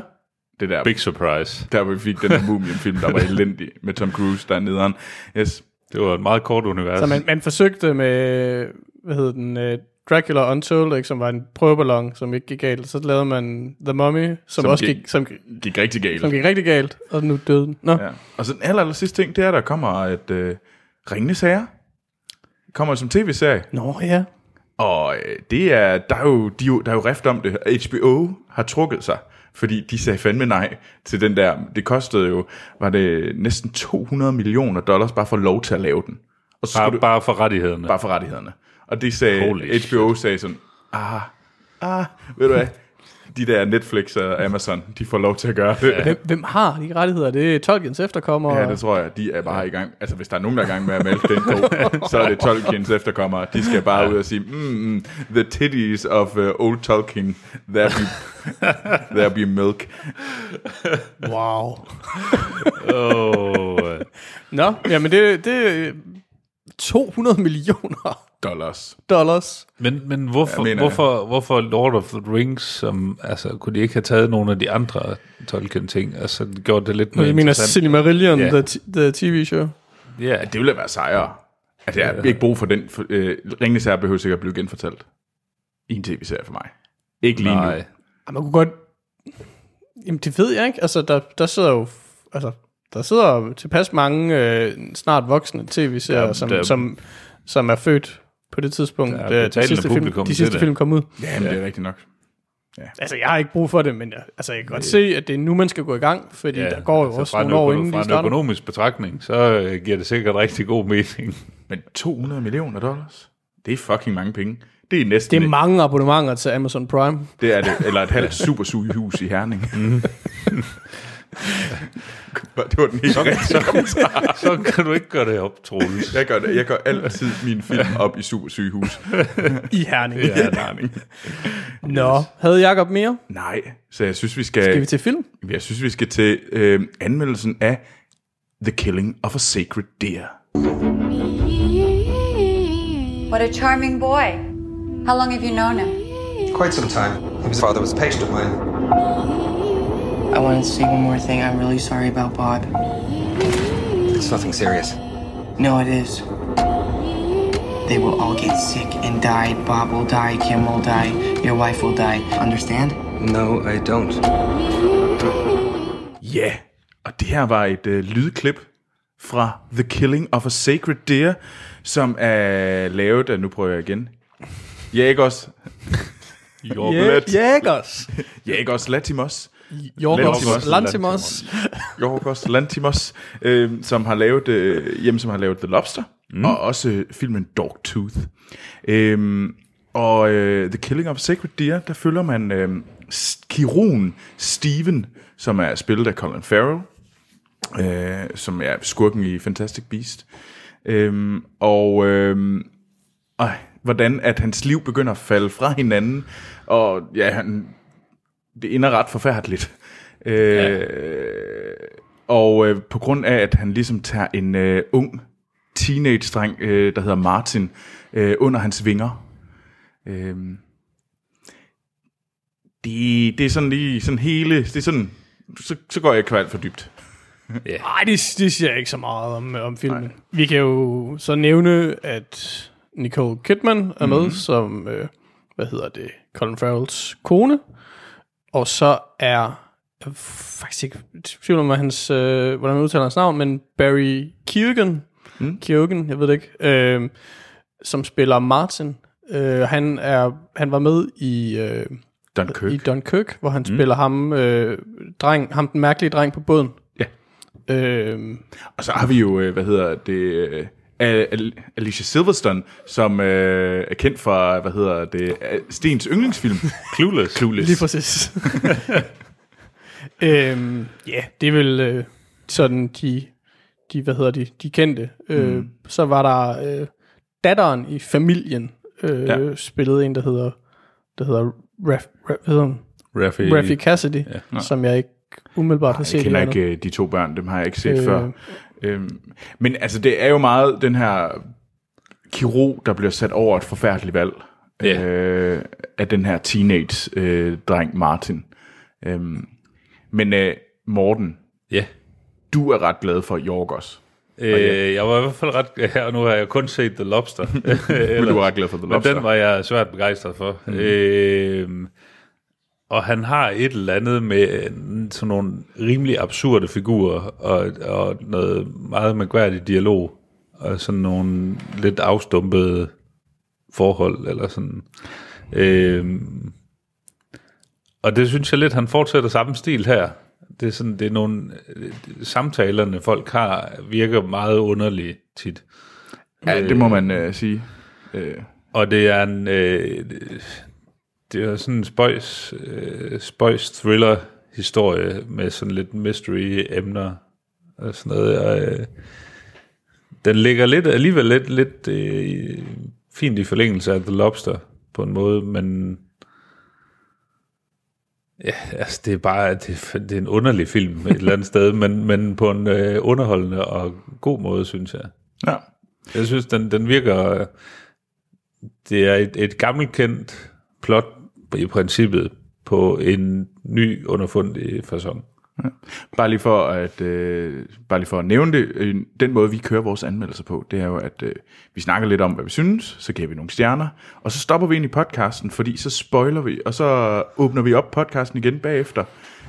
Det der, Big surprise. der vi fik den der Mumien-film, der var elendig med Tom Cruise, der er nederen. Yes. Det var et meget kort univers. Så man, man forsøgte med, hvad hedder den, uh, Dracula Untold, ikke, som var en prøveballon, som ikke gik galt. Så lavede man The Mummy, som, Som også gik- gik, som, Gik rigtig galt. som gik rigtig galt, og nu døde den. Nå, ja. Og så den aller, aller sidste ting, det er, at der kommer et uh, Ringende Sager. Kommer som tv-serie. Nå ja. Og øh, det er, der er jo, de, er jo- der er jo rift om det. HBO har trukket sig, fordi de sagde fandme nej til den der. Det kostede jo, var det næsten 200 millioner dollars bare for lov til at lave den. Og så bare, du, bare for rettighederne. bare for rettighederne. Og det sagde, Holy HBO sagde sådan, ah, ah, ved du hvad, de der Netflix og Amazon, de får lov til at gøre det. Hvem, hvem har de rettigheder? Det er Tolkiens efterkommere. Ja, det tror jeg. De er bare i gang. Altså, hvis der er nogen, der er i gang med at mælke den ko, så er det Tolkiens efterkommere. De skal bare ud og sige, mm, mm, the titties of uh, old Tolkien, there be, there be milk. Wow. oh, Nå, jamen det, det er 200 millioner Dollars. dollars. men, men hvorfor, mener- hvorfor, hvorfor Lord of the Rings, som, altså, kunne de ikke have taget nogle af de andre Tolkien-ting? Altså, gjort det lidt mere Jeg mener? Silmarillion, Ja. yeah. the, t- the TV show. Ja, At det ville da være sejere. At jeg har ikke brug for den. For, øh, Ringenes Herre behøver sikkert at blive genfortalt. I en tv-serie for mig. Ikke lige nej. nu. Ja, man kunne godt... Jamen, det ved jeg ikke. Altså, der, der sidder jo... Altså, der sidder tilpas mange øh, snart voksne tv-serier, som, der- som, som er født på det tidspunkt, Der er da de sidste, film, publikum de sidste film kom ud. Ja, men det er rigtigt nok. Altså, jeg har ikke brug for det, men jeg, altså, jeg kan godt se, at det er nu, man skal gå i gang, fordi ja, der går jo altså, også nogle år, inden fra en økonomisk betragtning, så øh, giver det sikkert rigtig god mening. Men 200 millioner dollars? Det er fucking mange penge. Det er næsten... Det er mange abonnementer til Amazon Prime. det er det. Eller et halvt supersugehus i Herning. det var den helt rigtige. så kan du ikke gøre det op, Troels. Jeg gør, det. jeg gør altid min film op i supersygehus. I Herning. Ja, Herning. Nå, havde Jacob mere? Nej, så jeg synes, vi skal... Skal vi til film? Jeg synes, vi skal til øh, anmeldelsen af The Killing of a Sacred Deer. What a charming boy. How long have you known him? Quite some time. His father was a patient of mine. I want to say one more thing. I'm really sorry about Bob. It's nothing serious. No, it is. They will all get sick and die. Bob will die. Kim will die. Your wife will die. Understand? No, I don't. Ja, og det her var et øh, lydklip fra The Killing of a Sacred Deer, som er lavet af, nu prøver jeg igen, Jagos, Let. Jægers. Jagos Latimos, Jorgos Lantimos. Yorgos Lantimos, øh, som har lavet, øh, hjemme, som har lavet The Lobster, mm. og også øh, filmen Dogtooth. Øh, og øh, The Killing of Sacred Deer, der følger man øh, kirurgen Steven, som er spillet af Colin Farrell, øh, som er skurken i Fantastic Beast. Øh, og øh, øh, hvordan at hans liv begynder at falde fra hinanden, og ja, han, det ender ret forfærdeligt. Øh, ja. Og øh, på grund af, at han ligesom tager en øh, ung teenage-dreng, øh, der hedder Martin, øh, under hans vinger. Øh, det, det er sådan lige sådan hele, det er sådan, så, så går jeg ikke alt for dybt. Nej, det, det siger ikke så meget om, om filmen. Nej. Vi kan jo så nævne, at Nicole Kidman er med, mm-hmm. som, øh, hvad hedder det, Colin Farrells kone. Og så er, jeg er faktisk ikke tvivl om, hans, øh, hvordan man udtaler hans navn, men Barry Keoghan, mm. Keoghan, jeg ved det ikke, øh, som spiller Martin. Øh, han, er, han var med i... Øh, Dunkirk. i Dunkirk, hvor han mm. spiller ham, øh, dreng, ham den mærkelige dreng på båden. Ja. Øh, Og så har vi jo, øh, hvad hedder det, øh, Alicia Silverstone, som øh, er kendt fra, hvad hedder det, øh, Stens yndlingsfilm. Clueless. Clueless. lige præcis. øhm, ja, det er vel øh, sådan de, de, hvad hedder de, de kendte. Øh, Mm. Så var der øh, datteren i familien, øh, Ja. spillede en, der hedder, der hedder Raf, Raf, hvad hedder hun? Raffi, Raffi Cassidy, ja. som jeg ikke umiddelbart har set. Jeg kender ikke øh, de to børn, dem har jeg ikke set øh. Øh. før. Øhm, men altså, det er jo meget den her kirurg, der bliver sat over et forfærdeligt valg Ja. øh, af den her teenage-dreng Martin. Øhm, men øh, Morten, Ja. du er ret glad for Jorgos. Øh, jeg var i hvert fald ret... Ja, og nu har jeg kun set The Lobster. Men du er ret glad for The Lobster. Men den var jeg svært begejstret for. Mm. Øh, og han har et eller andet med øh, sådan nogle rimelig absurde figurer, og, og noget meget mærkværdig dialog, og sådan nogle lidt afstumpede forhold, eller sådan. Øh, og det synes jeg lidt, han fortsætter samme stil her. Det er sådan, det er nogle øh, samtalerne, folk har, virker meget underlige tit. Ja, det må man øh, sige. Øh, Og det er en, øh, det er sådan en spøjs, øh, spøjs thriller historie med sådan lidt mystery emner og sådan noget. Og, øh, den ligger lidt, alligevel lidt, lidt øh, fint i forlængelse af The Lobster på en måde, men ja, altså det er bare, det, det er en underlig film et eller andet sted, men, men på en øh, underholdende og god måde, synes jeg. ja. Jeg synes, den, den virker... Det er et, et gammelkendt plot i princippet på en ny underfundig fasong. Bare lige for at, øh, bare lige for at nævne det, øh, den måde vi kører vores anmeldelser på, det er jo, at øh, vi snakker lidt om, hvad vi synes, så giver vi nogle stjerner, og så stopper vi ind i podcasten, fordi så spoiler vi, og så åbner vi op podcasten igen bagefter,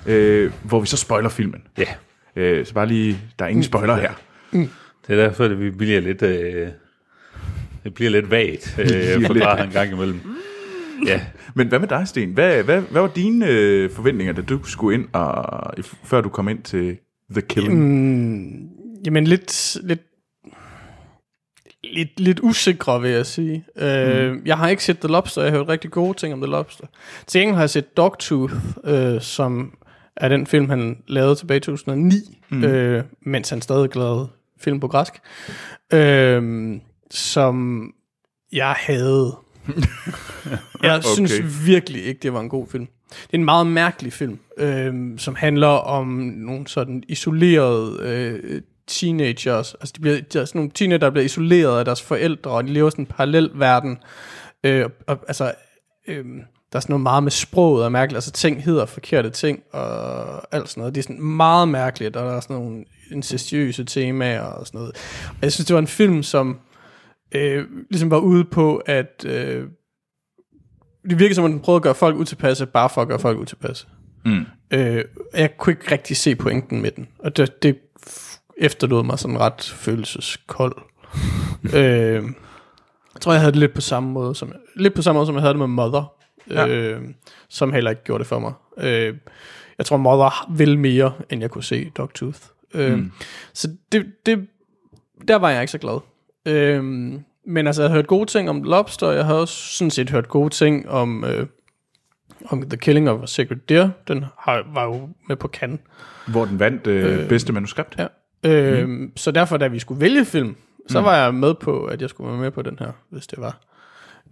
øh, hvor vi så spoiler filmen. Ja. Øh, så bare lige, der er ingen spoiler her. Det er derfor, at vi bliver lidt... Øh, det bliver lidt vagt øh, for bare en gang imellem. Ja, Men hvad med dig, Sten? Hvad, hvad, hvad var dine øh, forventninger, da du skulle ind, og, før du kom ind til The Killing? Mm. Jamen lidt, lidt, lidt, lidt usikre, vil jeg sige. Mm. Øh, jeg har ikke set The Lobster, jeg har hørt rigtig gode ting om The Lobster. Til gengæld har jeg set Dogtooth, øh, som er den film, han lavede tilbage i 2009, mm. øh, mens han stadig lavede film på græsk, øh, som jeg havde. Jeg okay. synes virkelig ikke, det var en god film. Det er en meget mærkelig film, øh, som handler om nogle sådan isolerede øh, teenagers. Altså, de bliver, de er sådan nogle teenager, der bliver isoleret af deres forældre, og de lever sådan en parallel verden. Øh, og, altså, øh, der er sådan noget meget med sproget og mærkeligt. Altså, ting hedder forkerte ting, og alt sådan noget. Det er sådan meget mærkeligt, og der er sådan nogle incestuøse temaer og sådan noget. Og jeg synes, det var en film, som øh, ligesom var ude på, at øh, det virker som om den prøvede at gøre folk utilpasse, bare for at gøre folk utilpasse. Mm. Øh, jeg kunne ikke rigtig se pointen med den, og det, det efterlod mig sådan ret følelseskold. øh, jeg tror, jeg havde det lidt på samme måde, som, lidt på samme måde, som jeg havde det med Mother, Ja. øh, som heller ikke gjorde det for mig. Øh, jeg tror, Mother vil mere, end jeg kunne se Dogtooth. Øh, mm. Så det, det, der var jeg ikke så glad. Øh, men altså, jeg har hørt gode ting om Lobster, jeg har også sådan set hørt gode ting om, øh, om The Killing of a Sacred Deer. Den har, var jo med på Cannes. Hvor den vandt øh, øh, bedste manuskript. Ja. Øh, mm. Så derfor, da vi skulle vælge film, så mm. var jeg med på, at jeg skulle være med på den her, hvis det var.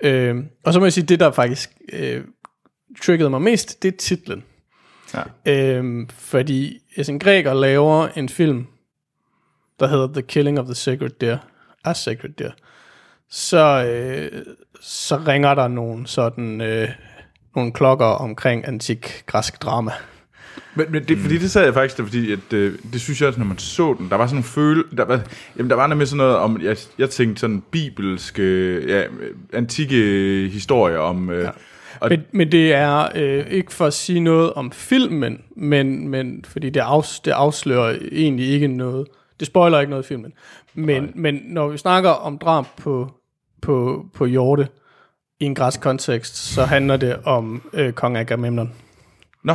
Øh, og så må jeg sige, det der faktisk øh, triggede mig mest, det er titlen. Ja. Øh, fordi en græker laver en film, der hedder The Killing of the Sacred Deer, a Sacred Deer, så, øh, så ringer der nogle sådan øh, nogle klokker omkring antik græsk drama. Men, men det, fordi det sad jeg faktisk fordi at, øh, det synes jeg også, når man så den, der var sådan en føle, der var, jamen der var nemlig sådan noget om, jeg, jeg tænkte sådan bibelske, ja, antikke historier om, øh, ja. Og men, men det er øh, ikke for at sige noget om filmen, men, men fordi det, afs, det afslører egentlig ikke noget. Det spoiler ikke noget i filmen. Men, men når vi snakker om drab på, på, på hjorte i en græsk kontekst, så handler det om øh, kong Agamemnon. Nå,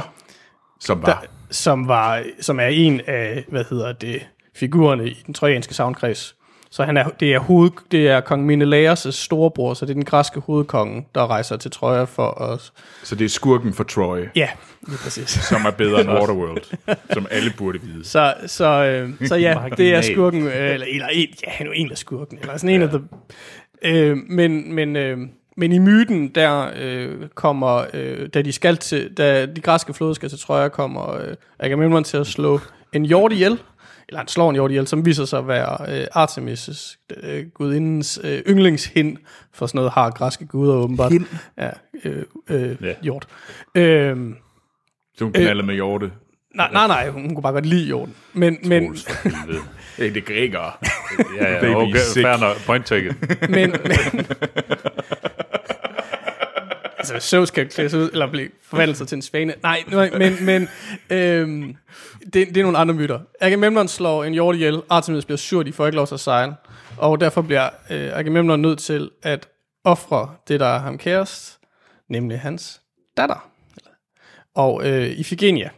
som var. Der, som, var, som er en af, hvad hedder det, figurerne i den trojanske savnkreds. Så han er, det, er hoved, det er kong Menelaus' storebror, så det er den græske hovedkonge, der rejser til Troja for os. Så det er skurken for Troy, Ja, lige præcis. som er bedre end Waterworld, som alle burde vide. Så, så, øh, så ja, det er skurken, øh, eller, eller en, ja, han er jo en af skurken, eller sådan en af the, øh, men, men, øh, men i myten, der øh, kommer, øh, da de skal til, da de græske flåde skal til Troja, kommer øh, Agamemnon til at slå en hjort ihjel, eller han slår en ihjel, som viser sig at være øh, Artemis' øh, gudindens øh, yndlingshind, for sådan noget har græske guder åbenbart. Hind? Ja, øh, øh, Ja. hjort. Øh, Så hun knalder med hjorte. nej, nej, nej, hun kunne bare godt lide hjorten. Men, men, det er grækere. Ja, ja, Baby okay, sick. fair nok. Point taken. men, men altså Zeus kan klæde sig ud, eller blive forvandlet sig til en svane. Nej, nej men, men øhm, det, det er nogle andre myter. Agamemnon slår en hjort ihjel, Artemis bliver sur, de får ikke lov til at sejle, og derfor bliver øh, Agamemnon nødt til at ofre det, der er ham kærest, nemlig hans datter. Og øh, Iphigenia.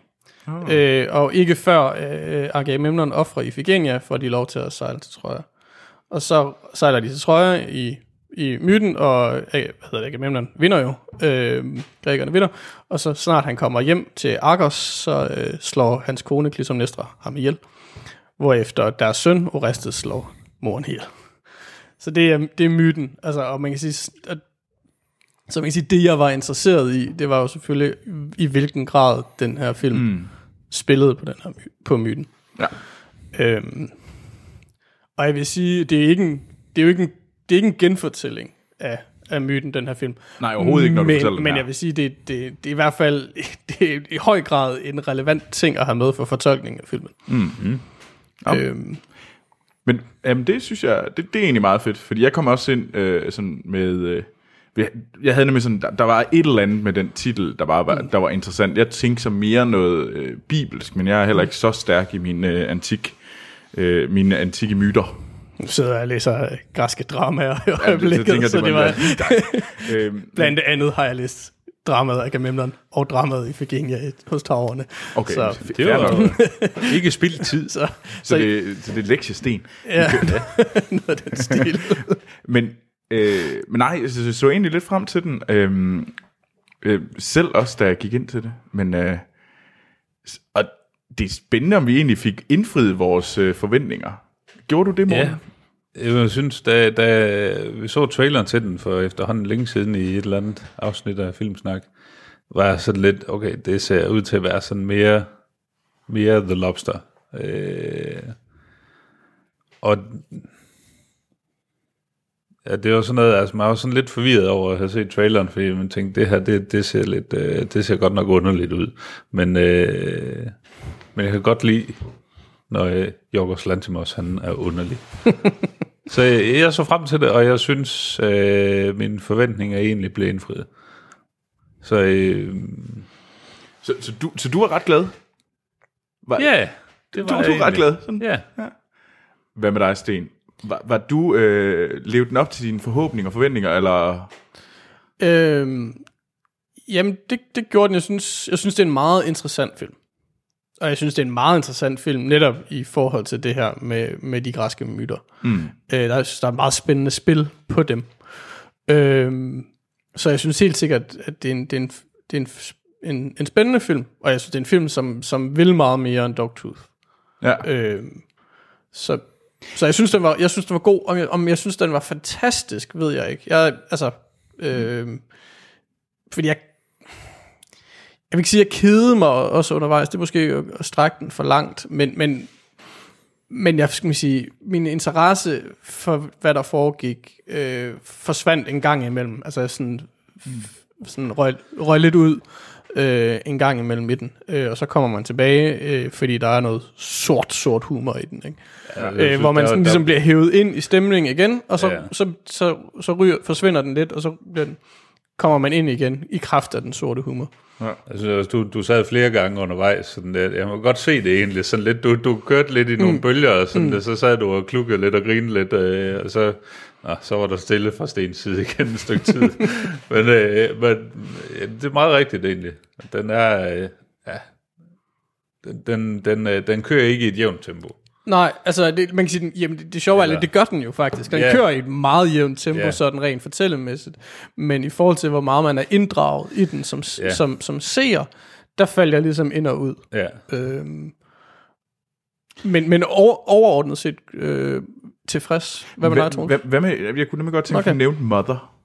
Oh. Øh, og ikke før øh, Agamemnon offrer Iphigenia, får de lov til at sejle til Troja. Og så sejler de til Troja i, i myten, og øh, hvad hedder det, Agamemnon vinder jo. Øh, grækerne vinder. Og så snart han kommer hjem til Argos, så øh, slår hans kone Clytemnestra ham ihjel. Hvorefter deres søn Orestes slår moren ihjel. Så det er, det er myten. Altså, og man kan sige, at, så man kan sige, det jeg var interesseret i, det var jo selvfølgelig, i hvilken grad den her film mm. spillede på den her på myten. Ja. Øhm, og jeg vil sige, det er, ikke en, det er jo ikke en, det er ikke en genfortælling af af myten, den her film. Nej, overhovedet ikke, når du men, fortæller den Men her. jeg vil sige, det, det, det er i hvert fald det er i høj grad en relevant ting at have med for fortolkningen af filmen. Mm-hmm. Ja. Øhm, Men jamen, det synes jeg, det, det er egentlig meget fedt, fordi jeg kom også ind øh, sådan med... Øh, jeg- havde nemlig sådan, der, der var et eller andet med den titel, der bare var, der var interessant. Jeg tænkte så mere noget øh, bibelsk, men jeg er heller ikke så stærk i min øh, antik, øh, mine antikke myter. Nu sidder jeg og læser øh, græske dramaer i Ja, det, øjeblikket, så tænker, så det, det var var... øhm, Blandt andet har jeg læst dramaet Agamemnon og dramaet i Virginia hos Taverne. okay, Så, så, Det var ikke spildt tid. så, så, det, så det er lektiesten. ja, noget af den stil. Men, øh, men nej, jeg så, så egentlig lidt frem til den. Øh, øh, selv også, da jeg gik ind til det. Men øh, og det er spændende, om vi egentlig fik indfriet vores øh, forventninger. Gjorde du det, morgen? Ja, jeg synes, da, da vi så traileren til den for efterhånden længe siden i et eller andet afsnit af Filmsnak, var jeg sådan lidt, okay, det ser ud til at være sådan mere, mere The Lobster. Øh, og ja, det var sådan noget, altså man var sådan lidt forvirret over at have set traileren, fordi man tænkte, det her, det, det ser lidt, øh, det ser godt nok underligt ud. Men, øh, men jeg kan godt lide, når øh, Jorgos Lantimos, han er underlig. så jeg, jeg så frem til det, og jeg synes, øh, mine forventninger egentlig blev indfriet. Så øh, Så, så, du, så du er ret glad? Var, ja, det du, var du jeg er ret glad? Sådan. Ja. Hvad med dig, Sten? Var, var du øh, levet den op til dine forhåbninger og forventninger, eller... Øhm, jamen, det, det gjorde den. Jeg synes, jeg synes, det er en meget interessant film. Og jeg synes, det er en meget interessant film, netop i forhold til det her med, med de græske myter. Mm. Øh, der, jeg synes, der er et meget spændende spil på dem. Øhm, så jeg synes helt sikkert, at det er en, det er en, det er en, en, en spændende film. Og jeg synes, det er en film, som, som vil meget mere end Dogtooth. Ja. Øhm, så, så jeg synes, den var, jeg synes, den var god. Om jeg, om jeg synes, den var fantastisk, ved jeg ikke. Jeg, altså, øhm, fordi jeg, jeg vil ikke sige, at jeg kedede mig også undervejs. Det er måske at strække den for langt, men, men, men jeg skal man sige, min interesse for, hvad der foregik, øh, forsvandt en gang imellem. Altså sådan, sådan røg, røg lidt ud øh, en gang imellem midten, øh, og så kommer man tilbage, øh, fordi der er noget sort, sort humor i den, ikke? Ja, jeg øh, synes, hvor man sådan, der- ligesom bliver hævet ind i stemningen igen, og så, Ja. ja. så, så, så ryger, forsvinder den lidt, og så bliver den, kommer man ind igen i kraft af den sorte humor. Altså, altså, du, du sad flere gange undervejs, sådan der. jeg må godt se det egentlig, sådan lidt, du, du kørte lidt i nogle mm. bølger, og sådan mm. der, så sad du og klukkede lidt og grinede lidt, øh, og så, nå, så var der stille fra Stens side igen et stykke tid. men, øh, men ja, det er meget rigtigt egentlig. Den er, øh, ja, den, den, den, øh, den kører ikke i et jævnt tempo. Nej, altså det, man kan sige, den, jamen det, det sjove er lidt, det gør den jo faktisk. Den yeah. kører i et meget jævnt tempo, yeah. sådan rent fortællemæssigt. Men i forhold til, hvor meget man er inddraget i den som, yeah. som, som seer, der falder jeg ligesom ind og ud. Ja. Øhm, men men over, overordnet set øh, tilfreds. Hvad med dig, Troels? hvad, hvad med, jeg kunne nemlig godt tænke, okay. At du nævnte Mother.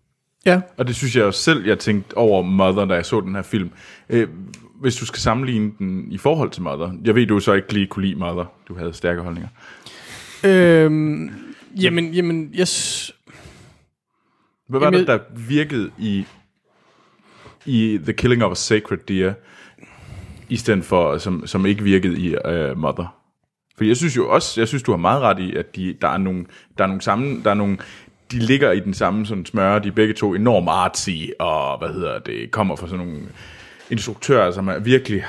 Ja. Og det synes jeg jo selv, jeg tænkte over Mother, da jeg så den her film. Øh, hvis du skal sammenligne den i forhold til Mother. Jeg ved, du så ikke lige kunne lide Mother. Du havde stærke holdninger. Øhm, jamen, jamen, yes, Hvad var Jamen, det, der virkede i, i The Killing of a Sacred Deer, i stedet for, som, som ikke virkede i uh, Mother? For jeg synes jo også, jeg synes, du har meget ret i, at de, der er nogle, der er nogle samme, der er nogle, de ligger i den samme sådan smøre, de er begge to enormt artsy, og hvad hedder det, kommer fra sådan nogle instruktører, som er virkelig,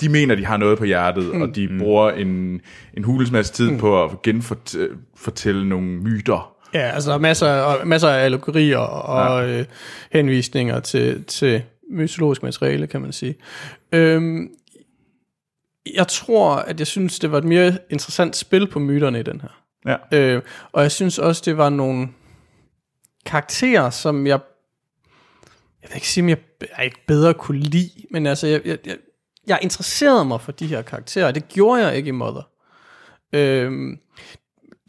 de mener, de har noget på hjertet, mm. og de bruger en, en hulens masse tid mm. på at genfortælle nogle myter. Ja, altså der er masser, og masser af allegorier og ja. øh, henvisninger til, til mytologisk materiale, kan man sige. Øhm, jeg tror, at jeg synes, det var et mere interessant spil på myterne i den her. Ja. Øh, og jeg synes også, det var nogle karakterer, som jeg, jeg vil ikke sige, om jeg, jeg ikke bedre kunne lide, men altså, jeg, jeg, jeg, jeg interesserede mig for de her karakterer, og det gjorde jeg ikke i Mother. Øhm,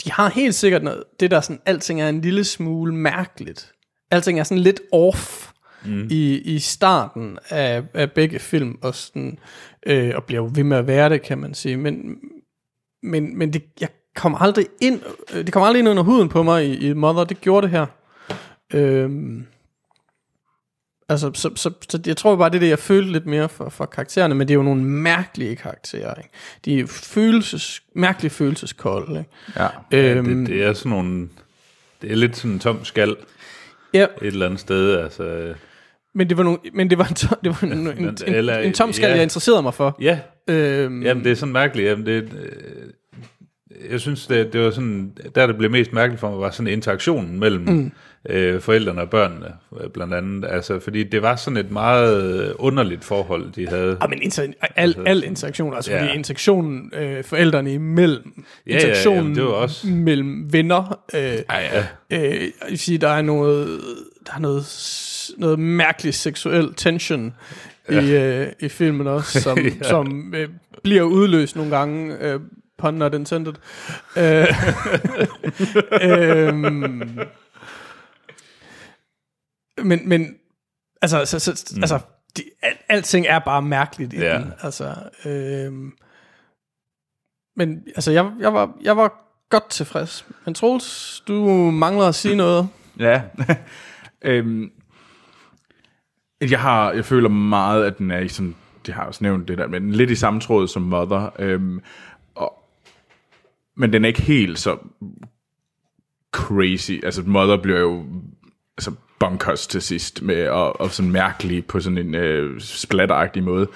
de har helt sikkert noget, det der sådan, alting er en lille smule mærkeligt. Alting er sådan lidt off mm. i, i starten af, af begge film, og, sådan, øh, og bliver jo ved med at være det, kan man sige. Men, men, men det, jeg kommer aldrig ind, øh, det kommer aldrig ind under huden på mig i, i Mother, det gjorde det her. Øhm, altså, så, så, så jeg tror bare, det er det, jeg følte lidt mere for, for karaktererne, men det er jo nogle mærkelige karakterer, ikke? De er følelses, mærkeligt følelseskolde, ikke? Ja. Øhm, Det, det er sådan nogle... Det er lidt sådan en tom skal ja, et eller andet sted. Altså, men det var, nogle, men det var en, det var en, en, en, en tom skal, ja. jeg interesserede mig for. ja, Øhm, Jamen, det er sådan mærkeligt. Jamen, det, øh, jeg synes, det, det var sådan, der det blev mest mærkeligt for mig, var sådan interaktionen mellem mm. øh, forældrene og børnene, øh, blandt andet. Altså, fordi det var sådan et meget underligt forhold, de havde. Ja, men inter- al, al interaktion, altså Ja. ja. fordi interaktionen øh, forældrene imellem, ja, interaktionen jamen, det var også- mellem venner, øh, Ja, øh, jeg vil sige, der er noget, der er noget, noget mærkelig seksuel tension ja. i, øh, i filmen også, som, ja. som øh, bliver udløst nogle gange, øh, pun not intended. Øh, øhm, men, men, altså, så, så, mm. altså de, al, alting er bare mærkeligt i Ja. den, altså, øhm, men, altså, jeg, jeg, var, jeg var godt tilfreds. Men Troels, du mangler at sige noget. Ja. øhm, jeg har, jeg føler meget, at den er i sådan, det har jeg også nævnt det der, men lidt i samme tråd som Mother. Øhm, men den er ikke helt så crazy. Altså Mother bliver jo altså bunkers til sidst med og, og sådan mærkelig på sådan en øh, splatteragtig måde.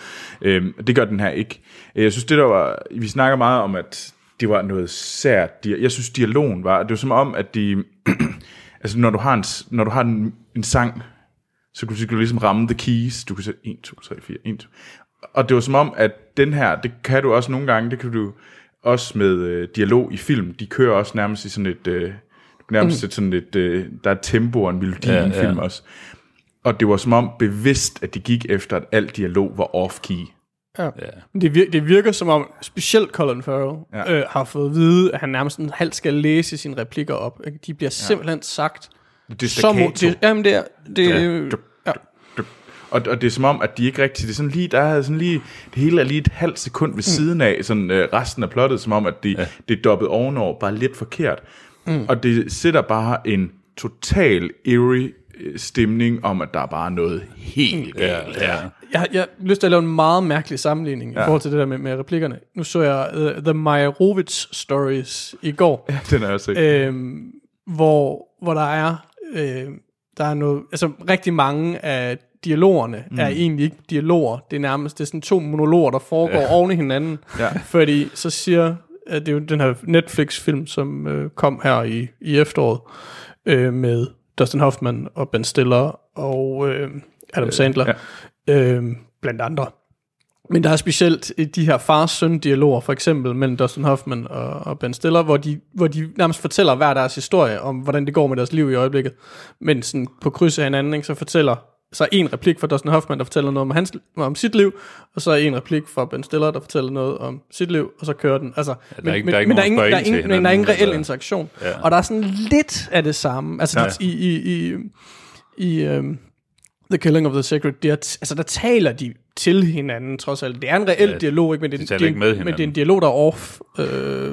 Øh, det gør den her ikke. Øh, jeg synes det der var, vi snakker meget om at det var noget sært. Jeg synes dialogen var, det var som om at de altså når du har en, når du har en, en sang, så kunne du, du ligesom ramme the keys. Du kan sætte 1, 2, 3, 4, 1, 2. Og det var som om, at den her, det kan du også nogle gange, det kan du også med øh, dialog i film, de kører også nærmest i sådan et, øh, nærmest sætte sådan et, øh, der er tempo og en melodi Ja, i en ja. film også. Og det var som om bevidst, at de gik efter, at al dialog var off-key. Ja. Det, virker, det virker som om, specielt Colin Farrell, Ja. ja. øh, har fået at vide, at han nærmest en halv skal læse sine replikker op. De bliver simpelthen sagt. Det er Så må, staccato. det, jamen det er, det, Ja. Ja. ja. Og, og det er som om, at de ikke rigtig, det er sådan lige, der er sådan lige, det hele er lige et halvt sekund ved siden af, sådan øh, resten af plottet, som om, at de, ja. det er dobbet ovenover, bare lidt forkert. Mm. Og det sætter bare en total eerie øh, stemning om, at der er bare noget helt galt ja. her. Jeg, har- jeg har lyst til at lave en meget mærkelig sammenligning ja. i forhold til det der med, med replikkerne. Nu så jeg uh, The Meyerowitz Stories i går. Ja, den er også ikke. øhm, hvor, hvor der er øh, der er noget, altså rigtig mange af dialogerne mm. er egentlig ikke dialoger, det er nærmest det er sådan to monologer, der foregår ja. oven i hinanden, Ja. fordi så siger, at det er jo den her Netflix-film, som øh, kom her i, i efteråret, øh, med Dustin Hoffman og Ben Stiller og øh, Adam Sandler, ja. øh, blandt andre. Men der er specielt øh, de her fars-søn-dialoger, for eksempel mellem Dustin Hoffman og, og Ben Stiller, hvor de, hvor de nærmest fortæller hver deres historie om, hvordan det går med deres liv i øjeblikket. Men sådan på kryds af hinanden, ikke, så fortæller så en replik fra Dustin Hoffman, der fortæller noget om, hans, om sit liv, og så en replik fra Ben Stiller, der fortæller noget om sit liv, og så kører den. Altså, der er ikke- der er ikke men der er ingen, der er ingen, men der er ingen reel interaktion. Ja. Og der er sådan lidt af det samme. Altså Ja. ja. i, i, i, i um, The Killing of the Sacred Deer, t- altså der taler de til hinanden trods alt. Det er en reel Ja, dialog, ikke? Men, det, de er- det, ikke med en- men det er en dialog, der er off. Øh,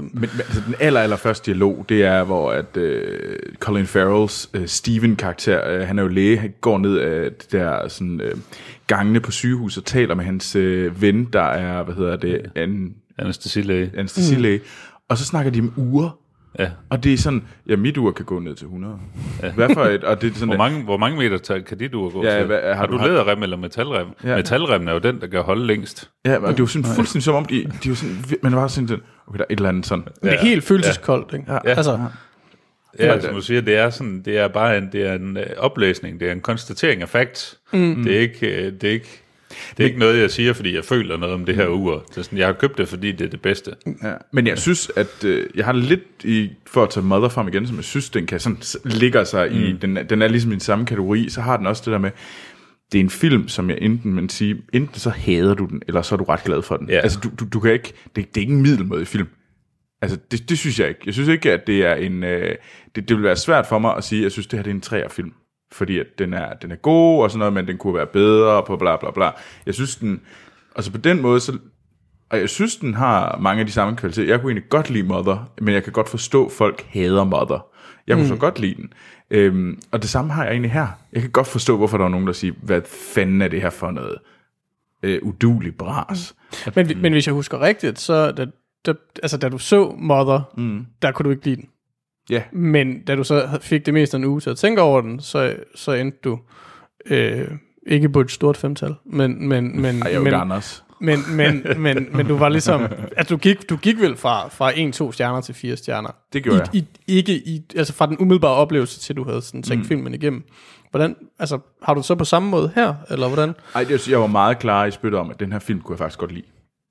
Men, men altså, den aller, aller første dialog, det er, hvor at, øh, Colin Farrells øh, Steven-karakter, øh, han er jo læge, han går ned af det der sådan, øh, gangene på sygehus og taler med hans øh, ven, der er, hvad hedder det, an, Anestesilæge. anestesilæge. Mm. Og så snakker de om uger. Ja. Og det er sådan, ja, mit ur kan gå ned til 100. Ja. Hvad for et, og det er sådan, Hvor mange, hvor mange meter kan dit ur gå Ja, til? hvad- har har, du du læderrem eller metalrem? Ja. Ja. Metalremmen er jo den, der kan holde længst. Ja, og det var sådan fuldstændig som om, de, de var sådan, man var sådan, okay, der er et eller andet sådan. det er helt følelseskoldt, ikke? Ja. Altså, Ja, som du siger, det er, sådan, det er bare en, det er en øh, oplæsning, det er en konstatering af facts. Mm. Det er ikke, øh, det er ikke, det er ikke noget, jeg siger, fordi jeg føler noget om det her ur. Det er sådan, jeg har købt det, fordi det er det bedste. Ja. Men jeg synes, at øh, jeg har lidt i, for at tage Mother frem igen, som jeg synes, den kan sådan, ligger sig mm. i, den, den er ligesom i den samme kategori, så har den også det der med, det er en film, som jeg enten, man sige, enten så hader du den, eller så er du ret glad for den. Ja. Altså, du, du, du kan ikke, det, det er ikke en middelmåde film. Altså, det, det synes jeg ikke. Jeg synes ikke, at det er en, øh, det, det vil være svært for mig at sige, at jeg synes, det her det er en træerfilm. Fordi at den er, den er god og sådan noget, men den kunne være bedre og på bla bla bla. Jeg synes den, altså på den måde, så, Og jeg synes, den har mange af de samme kvaliteter. Jeg kunne egentlig godt lide Mother, men jeg kan godt forstå, at folk hader Mother. Jeg kunne mm. så godt lide den. Øhm, og det samme har jeg egentlig her. Jeg kan godt forstå, hvorfor der er nogen, der siger, hvad fanden er det her for noget øh, udulig bras. Mm. Men, men hvis jeg husker rigtigt, så da, da, altså, da du så Mother, mm. der kunne du ikke lide den. Ja. Men da du så fik det meste af en uge til at tænke over den, så, så endte du øh, ikke på et stort femtal. Men, men, men, Ej, jeg men, Anders. men, men, men, men du var ligesom, at du gik, du gik vel fra, fra 1-2 stjerner til 4 stjerner. Det gjorde I, I, ikke i, altså fra den umiddelbare oplevelse til, du havde sådan tænkt mm. filmen igennem. Hvordan, altså, har du så på samme måde her, eller hvordan? Ej, det, jeg var meget klar i spyttet om, at den her film kunne jeg faktisk godt lide.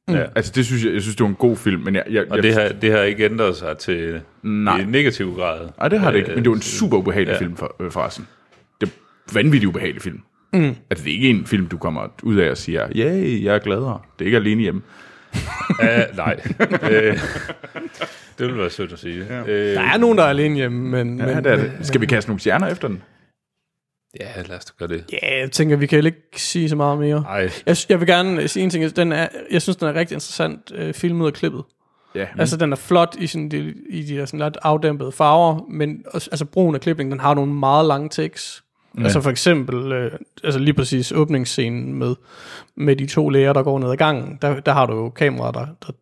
Mm. Ja. Altså, det synes jeg, jeg synes, det var en god film, men jeg... jeg Og jeg, det har, det har ikke ændret sig til Nej. i negativ grad. Nej, det har det ikke, men det var en Øh, super ubehagelig ja. film for, øh, forresten. Det er vanvittigt ubehagelig film. Mm. Altså, det er ikke en film, du kommer ud af og siger, ja, yeah, jeg er gladere. Det er ikke alene hjemme. Uh, nej. uh, det ville være sødt at sige. Ja. Uh, Der er nogen, der er alene hjemme, men... Ja, men, det er det. Skal vi kaste nogle stjerner efter den? Ja, lad os gøre det. Ja, jeg tænker, vi kan ikke sige så meget mere. Ej, Jeg, jeg vil gerne sige en ting. Den er, jeg synes, den er rigtig interessant øh, filmet og klippet. Ja, Mm. Altså, den er flot i, sådan, de, i de der sådan lidt afdæmpede farver, men også, altså, brugen af klipning, den har nogle meget lange takes. Ja. Altså for eksempel, øh, altså lige præcis åbningsscenen med, med de to læger, der går ned ad gangen, der, der har du jo kameraer, der, der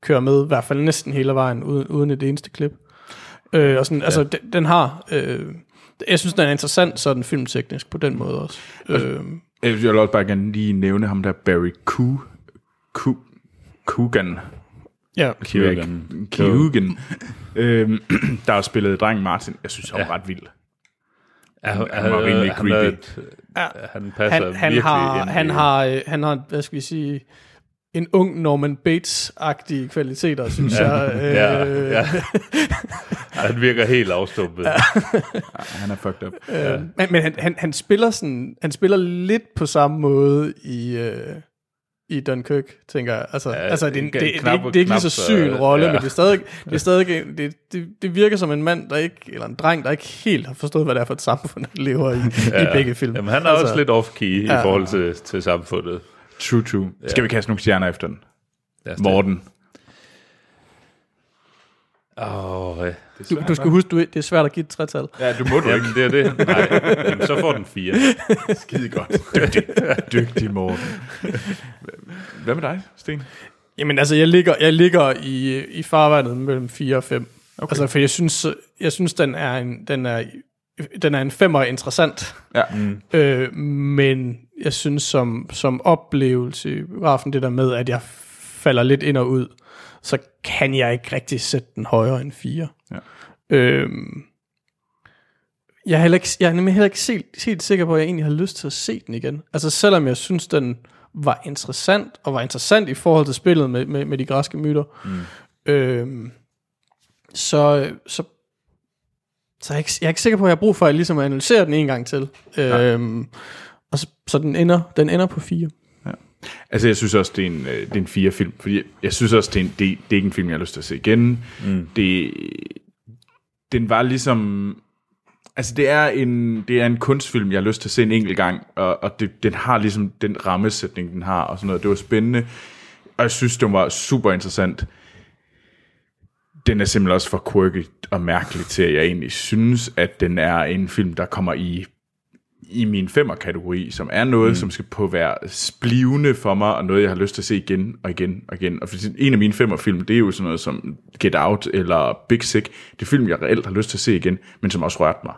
kører med, i hvert fald næsten hele vejen, uden, uden et eneste klip. Øh, og sådan, ja. altså, den, den har, øh, jeg synes, den er interessant sådan filmteknisk på den måde også. Øh, Jeg vil også bare gerne lige nævne ham der, Barry Coo, Coo, Coogan. ja. Keoghan. Keoghan. øhm, der har spillet drengen Martin. Jeg synes, han var Ja. ret vild. er, Han var rimelig han, er, creepy. Han passer han, han virkelig har, ind han har, øh, han har, hvad skal vi sige, en ung Norman Bates-agtige kvaliteter, synes Ja, jeg. Øh, ja, ja. han virker helt afstumpet. Ja. Han er fucked up. Øh, men men han, han, han, spiller sådan, han spiller lidt på samme måde i, øh, i Dunkirk, tænker jeg. Altså, Ja, ja, altså det, en det, det, det, det, knap- er ikke- det er ikke lige så knap så- syg en rolle, ja. men det er stadig, det, er stadig det, det, det virker som en mand, der ikke, eller en dreng, der ikke helt har forstået, hvad det er for et samfund, han lever i, ja. i begge film. Jamen, han er altså, også lidt off-key Ja. i forhold til, til samfundet. True, true. Skal vi kaste nogle stjerner efter den? Morten. Åh, oh, Du, du skal huske, du, det er svært at give et tretal. Ja, du må du Jamen, det er det. Nej, jamen, så får den fire. Skide godt. Dygtig. Dygtig Morten. Hvad med dig, Sten? Jamen altså, jeg ligger, jeg ligger i, i farvandet mellem 4 og 5. Okay. Altså, for jeg synes, jeg synes den, er en, den, er, den er en femmer interessant. Ja. Mm. Øh, men jeg synes som, som oplevelse i biografen, det der med, at jeg falder lidt ind og ud, så kan jeg ikke rigtig sætte den højere end 4. Ja. Øhm, jeg er, heller ikke, jeg er nemlig heller ikke helt, helt sikker på, at jeg egentlig har lyst til at se den igen. Altså selvom jeg synes, den var interessant, og var interessant i forhold til spillet med, med, med de græske myter, mm. øhm, så, så, så er jeg, ikke, jeg er ikke sikker på, at jeg har brug for at ligesom analysere den en gang til. Øhm, og så, så den, ender, den ender på 4. Altså, jeg synes også, det er en, øh, det er en fire film, fordi jeg, jeg synes også, det er, en, det, det er ikke en film, jeg har lyst til at se igen. Mm. Det, den var ligesom... Altså, det er, en, det er en kunstfilm, jeg har lyst til at se en enkelt gang, og, og det, den har ligesom den rammesætning, den har, og sådan noget. Det var spændende, og jeg synes, den var super interessant. Den er simpelthen også for quirky og mærkelig til, at jeg egentlig synes, at den er en film, der kommer i i min femmer-kategori, som er noget, mm. som skal på være splivende for mig, og noget, jeg har lyst til at se igen og igen og igen. Og en af mine femmer-film, det er jo sådan noget som Get Out eller Big Sick. Det er film, jeg reelt har lyst til at se igen, men som også rørte mig.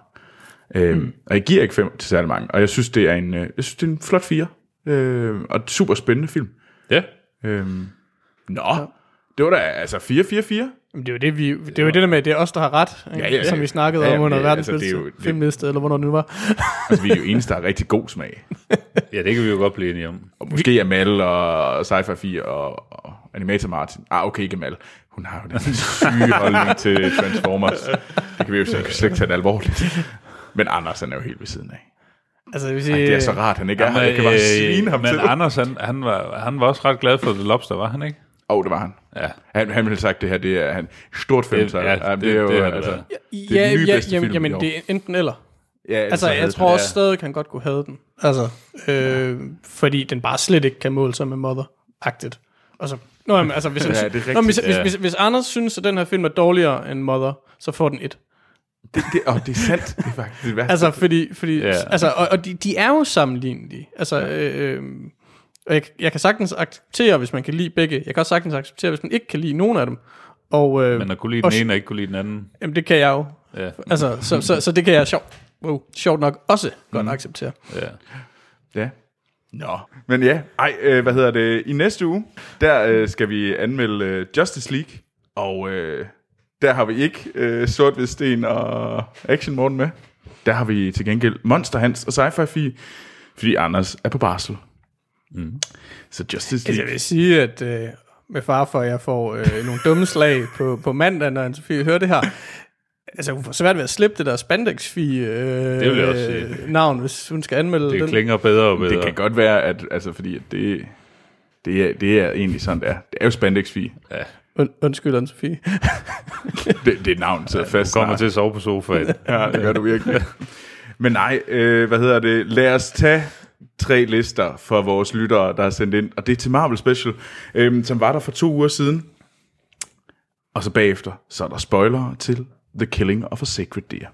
Øhm, mm. Og jeg giver ikke fem til særlig mange, og jeg synes, det er en, øh, jeg synes, det er en flot fire. Øh, og et super spændende film. Ja. Øhm, nå, det var da altså 4-4-4. Jamen, det er jo det, vi, det, er jo det der med, at det er os, der har ret, ikke? Ja, ja, ja. som vi snakkede Ja, om under det- verdens altså, det er eller hvornår det nu var. Altså, vi er jo eneste, der har rigtig god smag. ja, det kan vi jo godt blive enige om. Og måske Amal og Sci-Fi 4 og, og Animator Martin. Ah, okay, ikke Amal. Hun har jo den syge holdning til Transformers. Det kan vi jo slet ikke tage det alvorligt. Men Anders, han er jo helt ved siden af. Altså, hvis I, Ej, det er så rart, han ikke er her. Jeg kan bare øh, svine ham men til. Anders, han, han, var, han var også ret glad for The Lobster, var han ikke? Åh, oh, det var han. Ja. Han, han ville sagt, det her det er han stort film. Så, ja, ja, det, det- er jo, det altså, det er ja, den nye ja, bedste jamen, film jamen det er enten eller. ja, Altså, så jeg tror den- også stadig, han godt kunne have den. Altså, øh, fordi den bare slet ikke kan måle sig med Mother-agtigt. Altså, nå, jamen, altså hvis, Ja, ja, det er det nå, hvis, rigtigt, hvis, ja. hvis, hvis Anders synes, at den her film er dårligere end Mother, så får den et. Det, det, åh, det er sandt. Det er faktisk det værste. Altså, fordi, fordi Ja. altså, og, og de, de er jo sammenlignelige. Altså, øh, øh, og jeg, jeg kan sagtens acceptere, hvis man kan lide begge. Jeg kan også sagtens acceptere, hvis man ikke kan lide nogen af dem. Og, øh, Men at kunne lide og, den ene og ikke kunne lide den anden. Jamen, det kan jeg jo. Ja. Altså, så, så, så det kan jeg sjovt, wow, sjovt nok også godt Mhm. acceptere. ja. Ja. Nå. Men ja, ej, øh, hvad hedder det? I næste uge, der øh, skal vi anmelde øh, Justice League, og øh, der har vi ikke øh, Sort Sten og Action Morten med. Der har vi til gengæld Monster Hans og Sci-Fi Fi, fordi Anders er på barsel. Mm. Så Justice Altså, jeg League. vil sige, at øh, med far for, at jeg får øh, nogle dumme slag på, på mandag, når Anne-Sophie hører det her. Altså, hun får svært ved at slippe det der spandex øh, Det vil jeg også sige. navn, hvis hun skal anmelde Det den. klinger bedre og bedre. Det kan godt være, at altså, fordi at det, det, er, det er egentlig sådan, det er. Det er jo Spandex. Ja. Und, undskyld, Anne-Sophie. Det, det er navn, så fast. Du kommer snart. til at sove på sofaen. Ja, det gør du virkelig. Men nej, øh, hvad hedder det? Lad os tage tre lister for vores lyttere, der har sendt ind. Og det er til Marvel Special, øhm, som var der for to uger siden. Og så bagefter, så er der spoilere til The Killing of a Sacred Deer.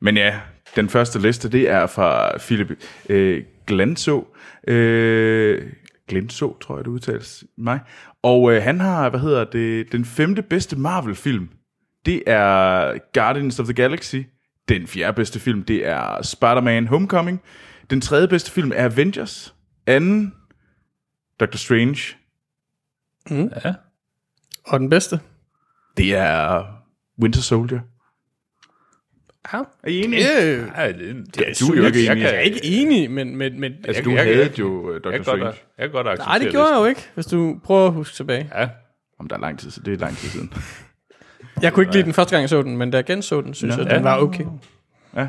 Men ja, den første liste, det er fra Philip øh, Glanso. Øh, Glenso, tror jeg, det udtales mig. Og øh, han har, hvad hedder det, den femte bedste Marvel-film. Det er Guardians of the Galaxy. Den fjerde bedste film, det er Spider-Man Homecoming. Den tredje bedste film er Avengers. Anden, Doctor Strange. Ja. Og den bedste? Det er Winter Soldier. Ja. Er I enige? Øh, Ja, det, Ja, du er jo ikke jeg, enig. kan, jeg er ikke enig, men... men, men Altså, jeg- du jeg- havde jeg- jo uh, jeg, Doctor kan Strange. godt, jeg kan godt acceptere nej, det gjorde jeg jo ikke, hvis du prøver at huske tilbage. Ja, Om der er lang tid, så det er lang tid siden. Jeg kunne ikke lide den første gang, jeg så den, men da jeg genså den, synes Ja. jeg, at den var okay. Ja.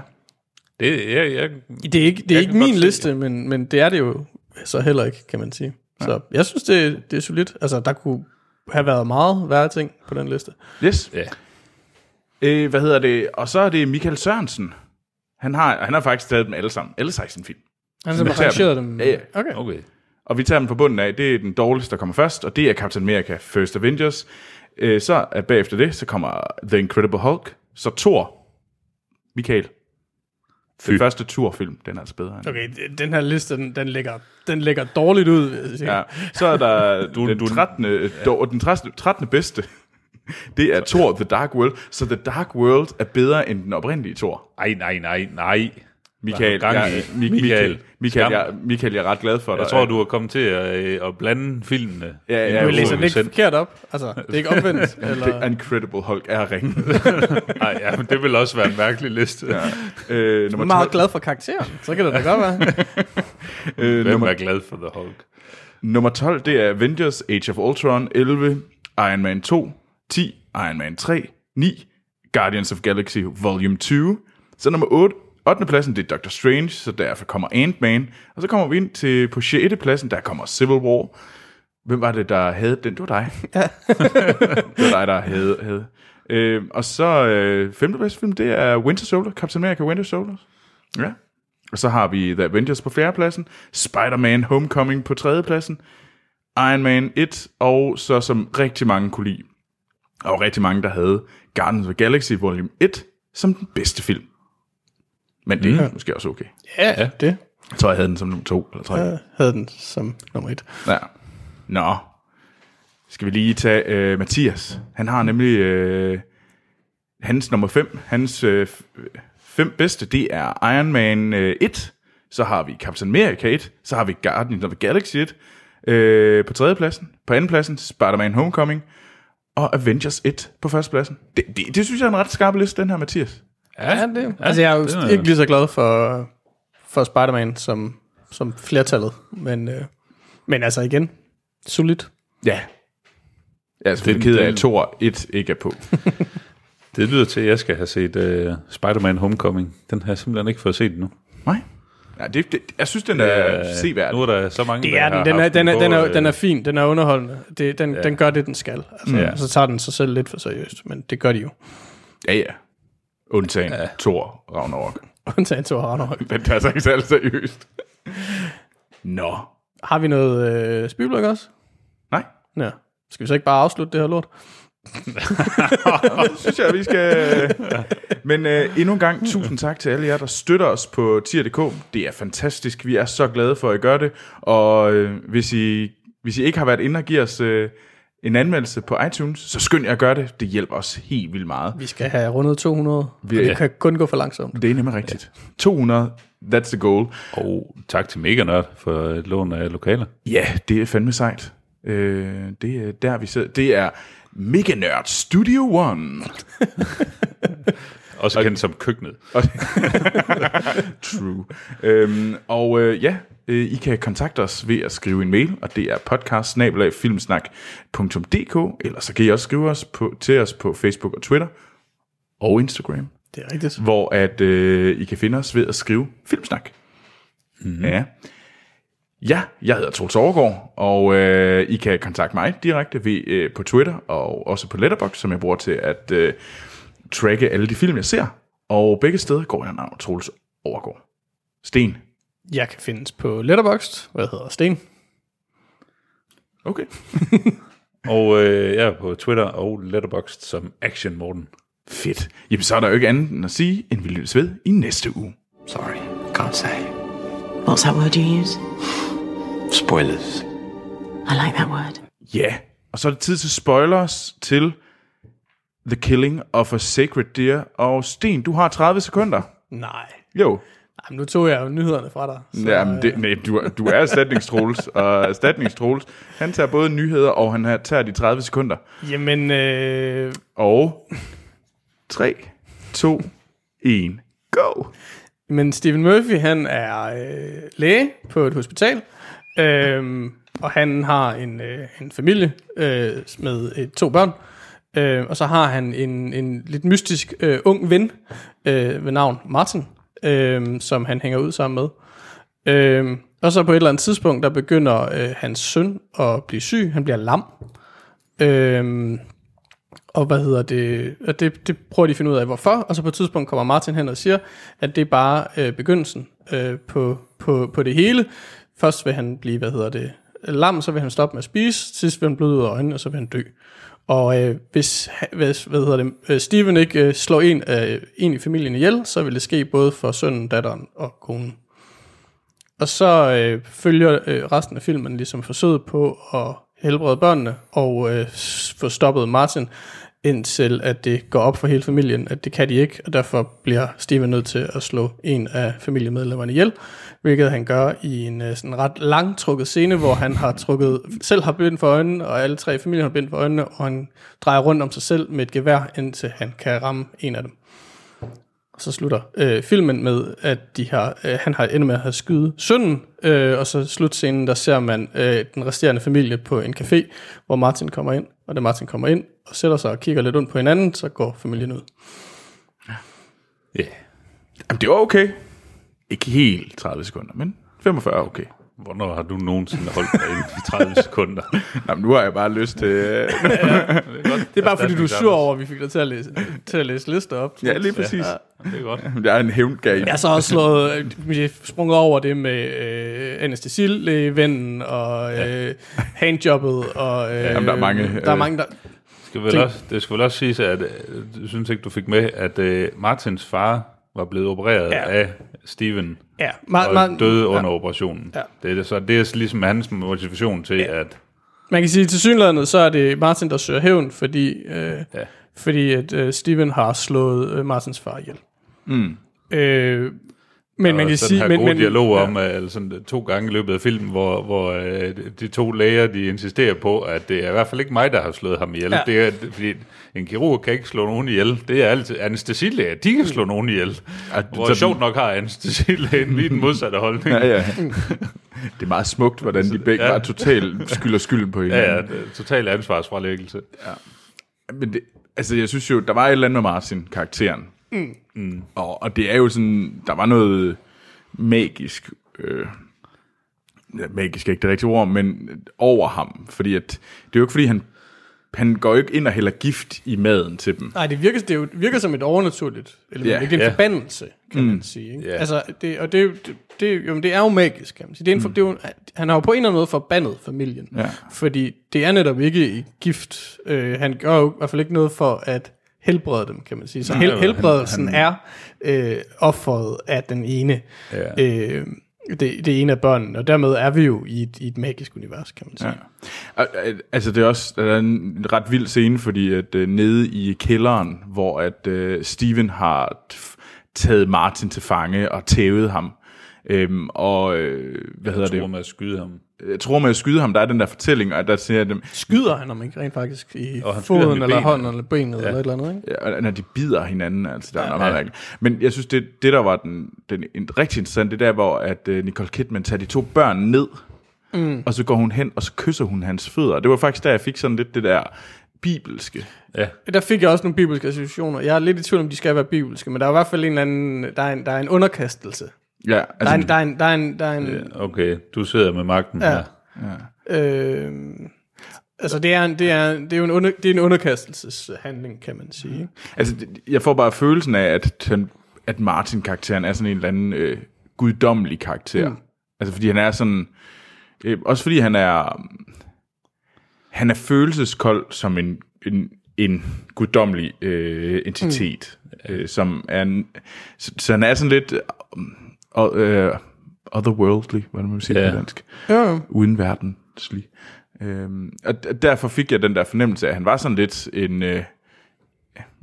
Det, jeg, jeg, Det er ikke, det er ikke min se liste, men, men det er det jo så heller ikke, kan man sige. Så jeg synes, det, det er solidt. Altså, der kunne have været meget værre ting på den liste. Yes. ja. Øh, hvad hedder det? Og så er det Michael Sørensen. Han har, han har faktisk taget dem alle sammen. Alle 16 film. Han har vi tager rangeret dem. dem. Ja, ja. Okay. Okay. Og vi tager dem på bunden af. Det er den dårligste, der kommer først, og det er Captain America First Avengers. Øh, så er bagefter det, så kommer The Incredible Hulk. Så Thor. Michael. Den første Thor-film, den er altså bedre end. Okay, den her liste, den, den, ligger, den ligger dårligt ud. Ja. Så er der du, den, 13. Ja. den 13. 13. bedste. Det er Thor The Dark World. Så The Dark World er bedre end den oprindelige Thor. Ej, nej, nej, nej. Michael, har gang jeg, i? Michael, Michael, Michael, jeg, Michael, jeg er ret glad for dig. Jeg tror, du er kommet til at, øh, at blande filmene. Ja, ja, Du læser den ikke forkert op. Altså, det er ikke omvendt. The eller, Incredible Hulk er ring. Nej, ja, men det vil også være en mærkelig liste. Ja. øh, du er nummer meget 12, glad for karakteren. Så kan det da godt være. øh, Hvem nummer, er glad for The Hulk? nummer 12, det er Avengers Age of Ultron 11, Iron Man 2, 10, Iron Man 3, 9, Guardians of Galaxy Volume 2. Så nummer 8, 8. pladsen, det er Doctor Strange, så derfor kommer Ant-Man. Og så kommer vi ind til på 6. pladsen, der kommer Civil War. Hvem var det, der havde den? Det var dig. Ja. det var dig, der havde. havde. Øh, og så øh, femte bedste film, det er Winter Soldier, Captain America Winter Soldier. Ja. Og så har vi The Avengers på fjerde pladsen, Spider-Man Homecoming på tredje pladsen, Iron Man 1, og så som rigtig mange kunne lide, og rigtig mange, der havde Guardians of the Galaxy Volume 1 som den bedste film. Men det er måske også okay. Ja, ja. det Jeg tror, jeg havde den som nummer to eller tre. jeg havde den som nummer et. Ja. Nå. Skal vi lige tage øh, Mathias. Han har nemlig øh, hans nummer 5. Hans øh, fem bedste, det er Iron Man øh, 1. Så har vi Captain America 1. Så har vi Guardians of the Galaxy 1. Øh, på tredje pladsen. På anden pladsen, Spider-Man Homecoming. Og Avengers 1 på første pladsen. Det, det, det synes jeg er en ret skarp liste, den her Mathias. Ja, det, ja, altså, jeg er jo det er- ikke lige så glad for, for Spider-Man som, som flertallet. Men, øh, men altså igen, solidt. Ja. Jeg er selvfølgelig ked af, at Thor 1 ikke er på. Det lyder til, at jeg skal have set uh, Spider-Man Homecoming. Den har jeg simpelthen ikke fået set endnu. Nej. Ja, det, det, jeg synes, den er Øh, seværdig. Nu er der så mange, Det er den. Den er, den, er, den, er, den er fin. Den er underholdende. Det, den, ja. den gør det, den skal. Altså, Ja. ja. Så tager den sig selv lidt for seriøst. Men det gør de jo. Ja, ja. Undtagen ja. Thor Ragnarok. Undtagen Thor Ragnarok. Den tager sig ikke særlig seriøst. Nå. Har vi noget øh, Spielberg også? Ja. Skal vi så ikke bare afslutte det her lort? synes jeg, vi skal... Men uh, endnu en gang, tusind tak til alle jer, der støtter os på tier.dk. Det er fantastisk. Vi er så glade for, at I gør det. Og uh, hvis, I, hvis I ikke har været inde og give os uh, en anmeldelse på iTunes, så skynd jer at gøre det. Det hjælper os helt vildt meget. Vi skal have rundet 200, Vi- og det kan kun gå for langsomt. Det er nemlig rigtigt. 200, that's the goal. Og tak til Mega Nørd for et lån af lokaler. Ja, det er fandme sejt. Øh, det er der, vi sidder. Det er Mega Nerd Studio One. Også kendt som køkkenet. True. øhm, og øh, ja, I kan kontakte os ved at skrive en mail, og det er podcast eller så kan I også skrive os på, til os på Facebook og Twitter og Instagram, Det er rigtigt. hvor at øh, I kan finde os ved at skrive Filmsnak. Mm-hmm. Ja. Ja, jeg hedder Troels Overgaard, og øh, I kan kontakte mig direkte ved, øh, på Twitter og også på Letterboxd, som jeg bruger til at øh, tracke alle de film, jeg ser. Og begge steder går jeg navn Troels Overgaard. Sten. Jeg kan findes på Letterboxd, hvad hedder Sten. Okay. Og øh, jeg er på Twitter og Letterboxd som Action Morten. Fedt. Jamen, så er der jo ikke andet end at sige, end vi lyttes ved i næste uge. Sorry, can't say. What's that word you use? Spoilers. I like that word. Ja, og så er det tid til spoilers til The Killing of a Sacred Deer. Og Sten, du har 30 sekunder. Nej. Jo. Jamen, nu tog jeg jo nyhederne fra dig. Så, Jamen, det, nej, du, du er erstatningstrols, og erstatningstrols, han tager både nyheder, og han tager de 30 sekunder. Jamen, øh, Og 3, 2, 1, go! men Stephen Murphy, han er øh, læge på et hospital, øh, og han har en, øh, en familie øh, med øh, to børn, øh, og så har han en, en lidt mystisk øh, ung ven øh, ved navn Martin, øh, som han hænger ud sammen med. Øh, og så på et eller andet tidspunkt, der begynder øh, hans søn at blive syg. Han bliver lam. Øh, og hvad hedder det, og det, det prøver de at finde ud af, hvorfor, og så på et tidspunkt kommer Martin hen og siger, at det er bare øh, begyndelsen øh, på, på, på det hele. Først vil han blive, hvad hedder det, lam, så vil han stoppe med at spise, sidst vil han bløde ud af øjnene, og så vil han dø. Og øh, hvis, hvis hvad hedder det, øh, Steven ikke øh, slår en, øh, en i familien ihjel, så vil det ske både for sønnen, datteren og konen. Og så øh, følger øh, resten af filmen ligesom forsøget på at helbrede børnene og øh, få stoppet Martin, indtil at det går op for hele familien, at det kan de ikke, og derfor bliver Steven nødt til at slå en af familiemedlemmerne ihjel, hvilket han gør i en øh, sådan ret langtrukket scene, hvor han har trukket, selv har bind for øjnene, og alle tre i familien har bind for øjnene, og han drejer rundt om sig selv med et gevær, indtil han kan ramme en af dem. Og så slutter øh, filmen med, at de har, øh, han har ender med at have skyde sønnen, øh, og så slutscenen, der ser man øh, den resterende familie på en café, hvor Martin kommer ind, og da Martin kommer ind og sætter sig og kigger lidt ondt på hinanden, så går familien ud. Ja. Jamen, det var okay. Ikke helt 30 sekunder, men 45 er okay. Hvornår har du nogensinde holdt dig inden i 30 sekunder? Nå, men nu har jeg bare lyst til... Det er bare fordi, du er sur over, at vi fik dig til at læse, til at læse lister op. ja, lige præcis. Det er godt. Der er en hævngag. Jeg har så også slået, øh, sprunget over det med øh, anestesilægevennen og øh, handjobbet. Og, øh, Jamen, der er mange, Der er øh, mange, der, Skal vel også, det skal vel også siges, at øh, du synes ikke, du fik med, at øh, Martins far var blevet opereret Ja. af Steven ja, og ma- ma- døde ja. under operationen. Ja. Det er, så det er ligesom hans motivation til, ja. at Man kan sige, til synligheden, så er det Martin, der søger hævn, fordi, øh, Ja. fordi at øh, Steven har slået øh, Martins far ihjel. Mm. Øh, men man kan sige... her Men, gode men, dialog ja. om, ja. altså, sådan, to gange i løbet af filmen, hvor, hvor øh, de to læger, de insisterer på, at det er i hvert fald ikke mig, der har slået ham ihjel. Ja. Ja. Det er, fordi en kirurg kan ikke slå nogen ihjel. Det er altid anestesilæger, de kan slå nogen ihjel. Ja, Hvor sådan- sjovt nok har anestesilægen lige den modsatte holdning. Ja, ja. Det er meget smukt, hvordan de begge Ja. bare totalt skylder skylden på hinanden. Ja, ja, total ansvarsfralæggelse. Men det, altså, jeg synes jo, der var et eller andet med Martin, karakteren. Mm. Mm. Og, og det er jo sådan, der var noget magisk, øh, ja, magisk er ikke det rigtige ord, men over ham. Fordi at, det er jo ikke fordi, han han går jo ikke ind og hælder gift i maden til dem. Nej, det virker, det jo, virker som et overnaturligt element. Ja. Yeah. Det er en Ja. forbandelse, kan man sige. Ikke? Ja. Altså, det, og det, er jo- det, det, jo, det er jo magisk, kan man sige. Det er en, for, det er jo, han har jo på en eller anden måde forbandet familien. Ja. Fordi det er netop ikke gift. Øh, han gør jo i hvert fald ikke noget for at helbrede dem, kan man sige. Så hel, helbredelsen han- er øh, offeret af den ene. Ja. Øh, det, det ene af børnene, og dermed er vi jo i et, i et magisk univers, kan man sige. Ja. Øh, Altså det er også der er en ret vild scene, fordi at øh, nede i kælderen, hvor at øh, Steven har taget Martin til fange og tævet ham, øhm, og øh, hvad hedder det? med at skyde ham. Jeg tror med at skyde ham, der er den der fortælling, og der siger dem, Skyder han ham ikke rent faktisk i Og foden, eller hånden, eller benet, ja. eller et eller andet, ikke? Ja, og når de bider hinanden, altså der er noget meget mærkeligt. Men jeg synes, det, det der var den, den en, rigtig interessant, det der, hvor at uh, Nicole Kidman tager de to børn ned, mm. og så går hun hen, og så kysser hun hans fødder. Det var faktisk der, jeg fik sådan lidt det der bibelske. Ja. Der fik jeg også nogle bibelske associationer. Jeg er lidt i tvivl om, de skal være bibelske, men der er i hvert fald en eller anden, der er en, der er en underkastelse. Ja, Der er altså, en, der er en, der er en, der er en Okay, du sidder med magten Ja. her. øh, altså det er, en, det er, det er jo en, under, det er en underkastelseshandling, kan man sige. Ikke? altså, jeg får bare følelsen af, at, at Martin-karakteren er sådan en eller anden øh, guddommelig karakter. Mm. Altså fordi han er sådan, øh, også fordi han er, han er følelseskold som en, en, en guddommelig øh, entitet, mm. øh, som er en, så, så han er sådan lidt øh, øh, otherworldly, hvad man sige Ja. yeah. på dansk, ja. uden verdenslig. Øhm, og derfor fik jeg den der fornemmelse af, at han var sådan lidt en... Øh,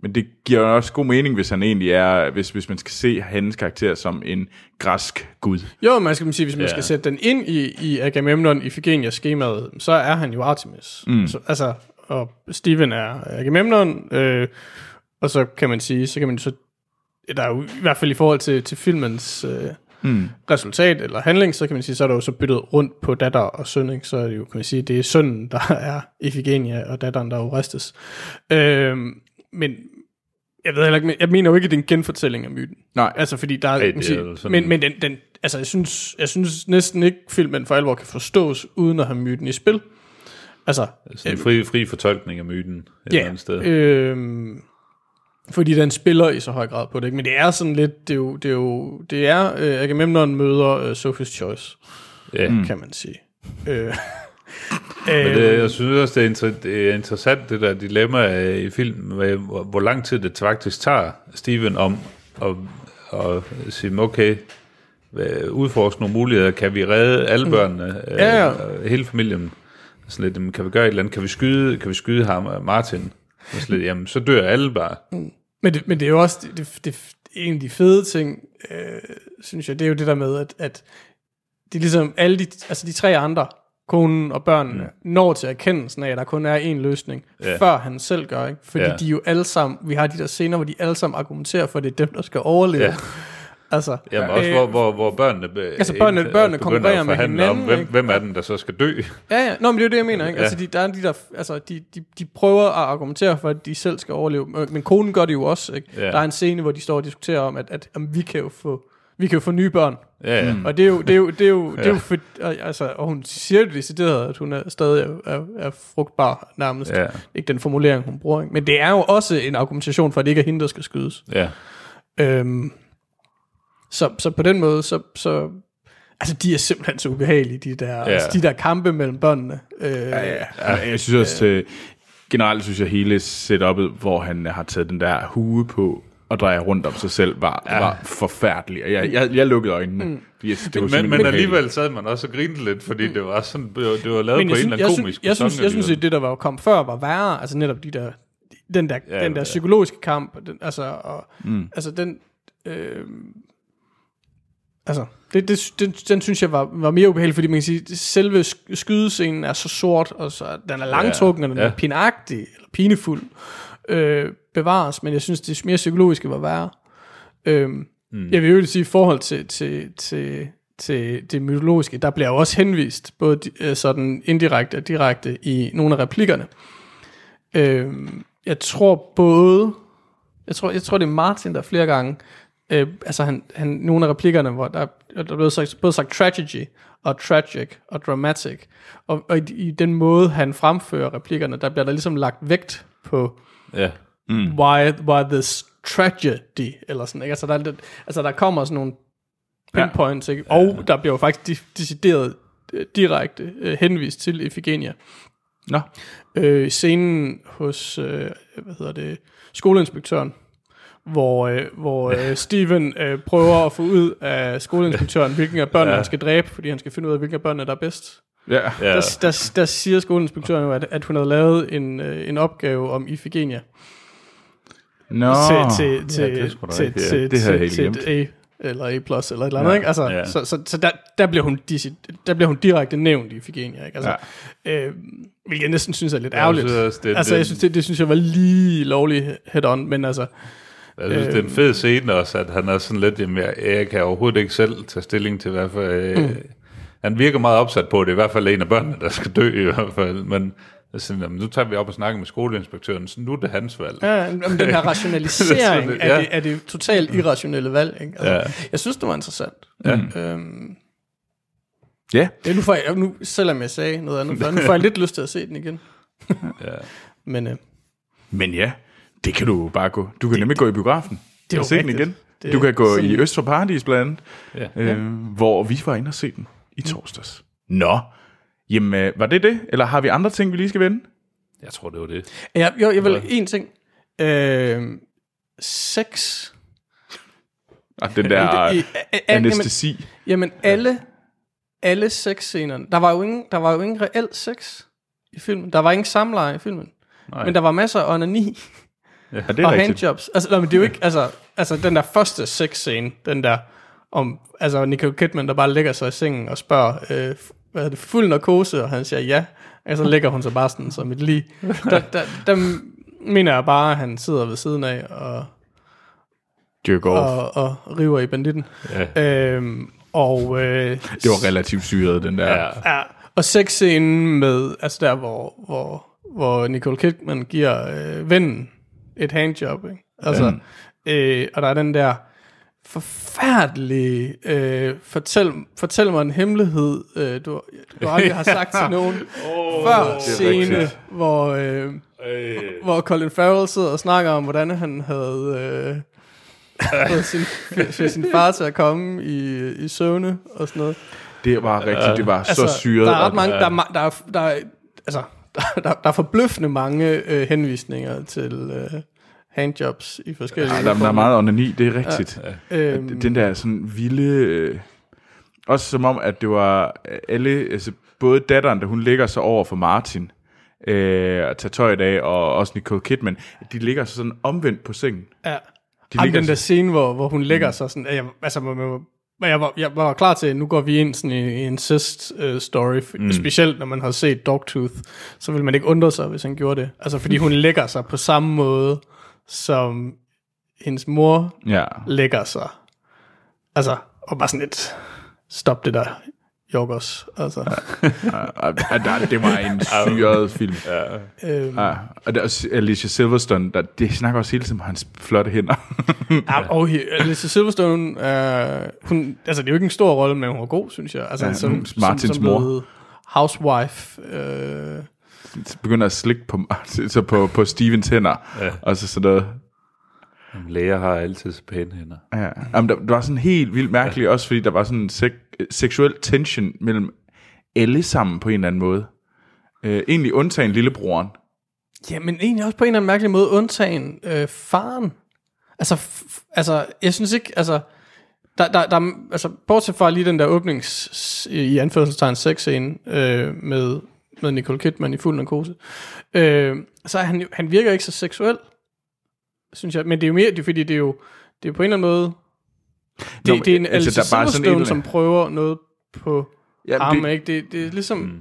men det giver jo også god mening, hvis han egentlig er, hvis, hvis man skal se hans karakter som en græsk gud. Jo, man skal man sige, hvis man Ja. skal sætte den ind i, i Agamemnon i Figenias skemaet, så er han jo Artemis. Mm. Så, altså, og Steven er Agamemnon, øh, og så kan man sige, så kan man så, der er jo i hvert fald i forhold til, til filmens øh, mm. resultat eller handling, så kan man sige, så er der jo så byttet rundt på datter og søn, ikke? så er det jo, kan man sige, det er sønnen, der er Iphigenia, og datteren, der er Orestes. Øh, men jeg ved heller ikke, jeg mener jo ikke, at det er en genfortælling af myten. Nej. Altså, fordi der er, Ej, sige, sådan- men, men den, den, altså, jeg synes, jeg synes næsten ikke, filmen for alvor kan forstås, uden at have myten i spil. Altså, Sådan en fri, fri fortolkning af myten et eller ja, andet sted. øh, fordi den spiller i så høj grad på det, ikke? men det er sådan lidt, det er jo, det er jo, det er, øh, Agamemnon møder øh, Sophie's Choice, ja. mm. kan man sige. øh, Men det, jeg synes også, det er, inter- det er interessant, det der dilemma øh, i filmen, med, hvor, hvor lang tid det faktisk tager Steven om at, at sige, okay, udforske nogle muligheder, kan vi redde alle børnene, Mm. Ja, ja. øh, hele familien, sådan lidt, kan vi gøre et eller andet, kan vi skyde, kan vi skyde ham, Martin, og lidt, jamen, så dør alle bare. Men det, men det er jo også, det, det, det, en af de fede ting, øh, synes jeg, det er jo det der med, at, at det er ligesom alle de, altså de tre andre, konen og børnene, mm. når til erkendelsen af, at der kun er én løsning, yeah. før han selv gør, ikke? Fordi yeah. de jo alle sammen, vi har de der scener, hvor de alle sammen argumenterer for, at det er dem, der skal overleve. Ja. Altså, Jamen også, hvor, hvor, hvor børnene, be- Altså, børnene- børnene konkurrerer med hinanden, om, hvem, ikke? hvem er den, der så skal dø. Ja, ja. Nå, men det er jo det, jeg mener, ikke? Ja. Altså, de, der er de der, altså, de, de, de prøver at argumentere for, at de selv skal overleve, men- konen gør det jo også, ikke? Ja. Der er en scene, hvor de står og diskuterer om, at, at, at vi kan jo få, vi kan jo få nye børn. Ja, ja. Og det er jo, det er jo, det er jo, det er jo Ja. for, og, altså, og hun siger jo decideret, at hun er stadig er, er, er frugtbar nærmest. Ja. Ikke den formulering, hun bruger. Ikke? Men det er jo også en argumentation for, at det ikke er hende, der skal skydes. ja. Øhm, så, så på den måde, så, så altså de er simpelthen så ubehagelige, de der, ja. altså, de der kampe mellem børnene. Øh, ja, ja. Ja, jeg synes også, øh, generelt synes jeg hele setupet, hvor han har taget den der hue på og drejer rundt om sig selv, var, ja. var forfærdelig. Og jeg, jeg, jeg lukkede øjnene. Mm. Jeg, synes, det var Men, men alligevel sad man også og grinte lidt, fordi det var sådan, det var, det var lavet Men på jeg en synes, eller jeg, anden synes, komisk jeg, synes, facon jeg synes, at det, der var kom før, var værre. Altså netop de der, den der, ja, den der ja. psykologiske kamp. Den, altså, og, mm. altså den... Øh, altså, det, det, den, den synes jeg var, var mere ubehagelig, fordi man kan sige, at selve sk- skydescenen er så sort, og så, den er langtrukken, og den ja. er pinagtig, eller pinefuld, øh, bevares, men jeg synes, det mere psykologiske var værre. Øhm, mm. Jeg vil jo sige, i forhold til, til, til, til det mytologiske, der bliver jo også henvist, både øh, sådan indirekte og direkte, i nogle af replikkerne. Øhm, jeg tror både, jeg tror, jeg tror det er Martin, der flere gange Øh, altså han, han, nogle af replikkerne, hvor der, der er blevet sagt, både sagt tragedy og tragic og dramatic. Og, og i, i den måde, han fremfører replikkerne, der bliver der ligesom lagt vægt på, Ja. mm. why, why this tragedy, eller sådan, ikke? Altså, der, er lidt- altså, der kommer sådan nogle pinpoints, ikke? Og der bliver jo faktisk decideret øh, direkte øh, henvist til Iphigenia. Nå. Øh, scenen hos, øh, hvad hedder det, skoleinspektøren, hvor, øh, hvor øh, Steven øh, prøver at få ud af skoleinspektøren, hvilken af børnene Ja. han skal dræbe, fordi han skal finde ud af, hvilke af børnene, der er bedst. Ja. Ja. Der, der, der siger skoleinspektøren jo, at, at hun havde lavet en, øh, en opgave om Iphigenia Nå. til, til, til, det til, til, Ja, det jeg til, til et A eller A+, plus eller et eller andet, Ja. ikke? Altså, Ja. så, så, så der, der, bliver hun, disi- der bliver hun direkte nævnt i Iphigenia, ikke? Altså, øh, hvilket jeg næsten synes er lidt Jeg ærgerligt. synes også, det- altså, jeg synes, det, det synes jeg var lige lovligt head-on, men altså, Jeg synes, det er en fed scene også, at han er sådan lidt, jamen, jeg, jeg kan overhovedet ikke selv tage stilling til, hvad for... Øh, mm. Han virker meget opsat på, at det er i hvert fald en af børnene, der skal dø i hvert fald, men synes, jamen, nu tager vi op og snakker med skoleinspektøren, så nu er det hans valg. ja, om den her rationalisering Sådan, af, ja. det, af det totalt irrationelle valg, ikke? Altså, Ja. Jeg synes, det var interessant. Ja. Øhm, Ja. ja, nu får jeg, nu, selvom jeg sagde noget andet før, nu får jeg lidt lyst til at se den igen. Ja. Men øh, Men ja, det kan du bare gå. Du kan nemlig gå i biografen. det er se den igen. Det du kan gå sådan- i Øst for Paradis blandt Ja. andet, øh, hvor vi var inde og se den i torsdags. Nå, jamen øh, var det det? Eller har vi andre ting, vi lige skal vende? Jeg tror, det var det. Ja, jo, jeg vil en ting. Øh, sex. Ah, den der I- i- a- a- jamen, anestesi. jamen alle, alle sexscenerne. Der var, jo ingen, der var jo ingen reel sex i filmen. Der var ingen samleje i filmen. Nej. Men der var masser af onani Ja, det er og rigtigt. handjobs. Altså, nej, men det er jo ikke, altså, altså den der første sexscene, den der om, altså Nicole Kidman, der bare lægger sig i sengen og spørger, øh, hvad er det, fuld narkose, og han siger ja, og så lægger hun sig bare sådan som et lig. Der, der, der mener jeg bare, at han sidder ved siden af og, Jerk off. og, og river i banditten. Ja. Øhm, og, øh, Det var relativt syret, den der. Ja. ja, og sexscenen med, altså der, hvor, hvor, hvor Nicole Kidman giver øh, vennen et handjob, ikke? Altså, øh, og der er den der forfærdelige, øh, fortæl, fortæl mig en hemmelighed, øh, du, du aldrig har sagt til nogen, oh, før scene, rigtigt. hvor, øh, hvor Colin Farrell sidder og snakker om, hvordan han havde... Øh, fået sin, fået sin far til at komme i, i søvne og sådan noget. Det var rigtigt, det var så syret. Der er ret mange, der, er der, er, der, er, altså, der, der, der er forbløffende mange øh, henvisninger til øh, handjobs i forskellige Ja, der, der er meget onani, det er rigtigt. Ja, Øhm, Den der sådan vilde... Øh, også som om, at det var alle... Altså, både datteren, da hun ligger sig over for Martin, øh, og tager tøjet af, og også Nicole Kidman, de ligger så sådan omvendt på sengen. ja. De Jamen, ligger den der så- scene, hvor, hvor hun lægger sig sådan, jeg, altså, man, man, men jeg var, jeg var klar til, at nu går vi ind sådan i, i en incest uh, story, mm. specielt når man har set Dogtooth, så vil man ikke undre sig, hvis han gjorde det. Altså, fordi hun lægger sig på samme måde, som hendes mor Ja. lægger sig. Altså, og bare sådan lidt, stop det der, Jorgos. Altså, og der, det var en syret film. øhm, Ja, og der, er Alicia Silverstone, der, det snakker også hele tiden om hans flotte hænder. Ja, og he- Alicia Silverstone, øh, hun, altså det er jo ikke en stor rolle, men hun var god, synes jeg. Altså, Ja, som, Martins som, som mor. housewife. Øh, begynder at slikke på, så på, på Stevens hænder. Ja. Og så sådan noget. Læger har altid så pæne hænder. Ja. Jamen, der, der var sådan helt vildt mærkeligt, ja. også fordi der var sådan en sek- Øh, seksuel tension mellem alle sammen på en eller anden måde. Øh, egentlig undtagen lillebroren. ja, men egentlig også på en eller anden mærkelig måde undtagen øh, faren. Altså, f- altså, jeg synes ikke, altså, der, der, der, altså, bortset fra lige den der åbnings, i anførselstegn sexscene øh, med, med Nicole Kidman i fuld narkose, øh, så er han, han virker ikke så seksuel, synes jeg. Men det er jo mere, det er, fordi det er jo, det er på en eller anden måde, det, Nå, det er en altså, altså, der er bare sådan et- som prøver noget på Ja, armen, det- ikke? Det, det er ligesom... Mm.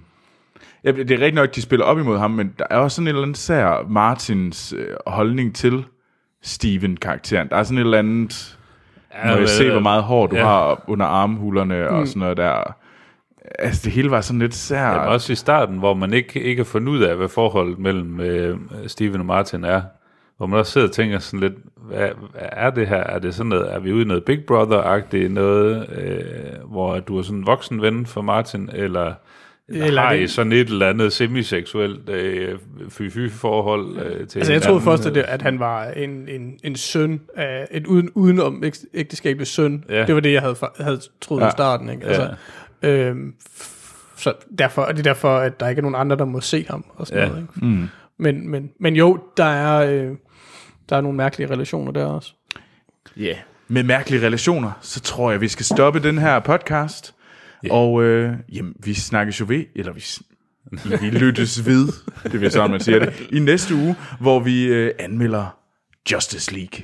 Ja, det er rigtigt nok, de spiller op imod ham, men der er også sådan en eller anden sær Martins øh, holdning til Steven-karakteren. Der er sådan et eller andet... Ja, når jeg ser, hvor meget hår du ja. ja. har under armhulerne og sådan noget der. Altså, det hele var sådan lidt sær. Jamen, også i starten, hvor man ikke, ikke har fundet ud af, hvad forholdet mellem øh, Steven og Martin er. Hvor man også sidder og tænker sådan lidt, hvad, hvad er det her? Er det sådan noget, er vi ude i noget Big Brother-agtigt noget, øh, hvor du er sådan en voksen ven for Martin, eller, eller, Eller har det- I sådan et eller andet semiseksuelt øh, fy-fy-forhold øh, til Altså, jeg troede først, at, det, at han var en, en, en søn af et uden, udenom æg- ægteskabeligt søn. Ja. Ja. Det var det, jeg havde, havde troet ja. Ja. i starten. Ikke? Altså, øhm, f- så derfor, og det er derfor, at der ikke er nogen andre, der må se ham. Og sådan Ja. noget, ikke? Mm. Men, men, men jo, der er, øh, der er nogle mærkelige relationer der også. Ja. Yeah. Med mærkelige relationer, så tror jeg, vi skal stoppe den her podcast. Yeah. Og øh, jamen, vi snakkes jo ved, eller vi, vi lyttes ved, det vil sådan, man siger det, i næste uge, hvor vi øh, anmelder Justice League.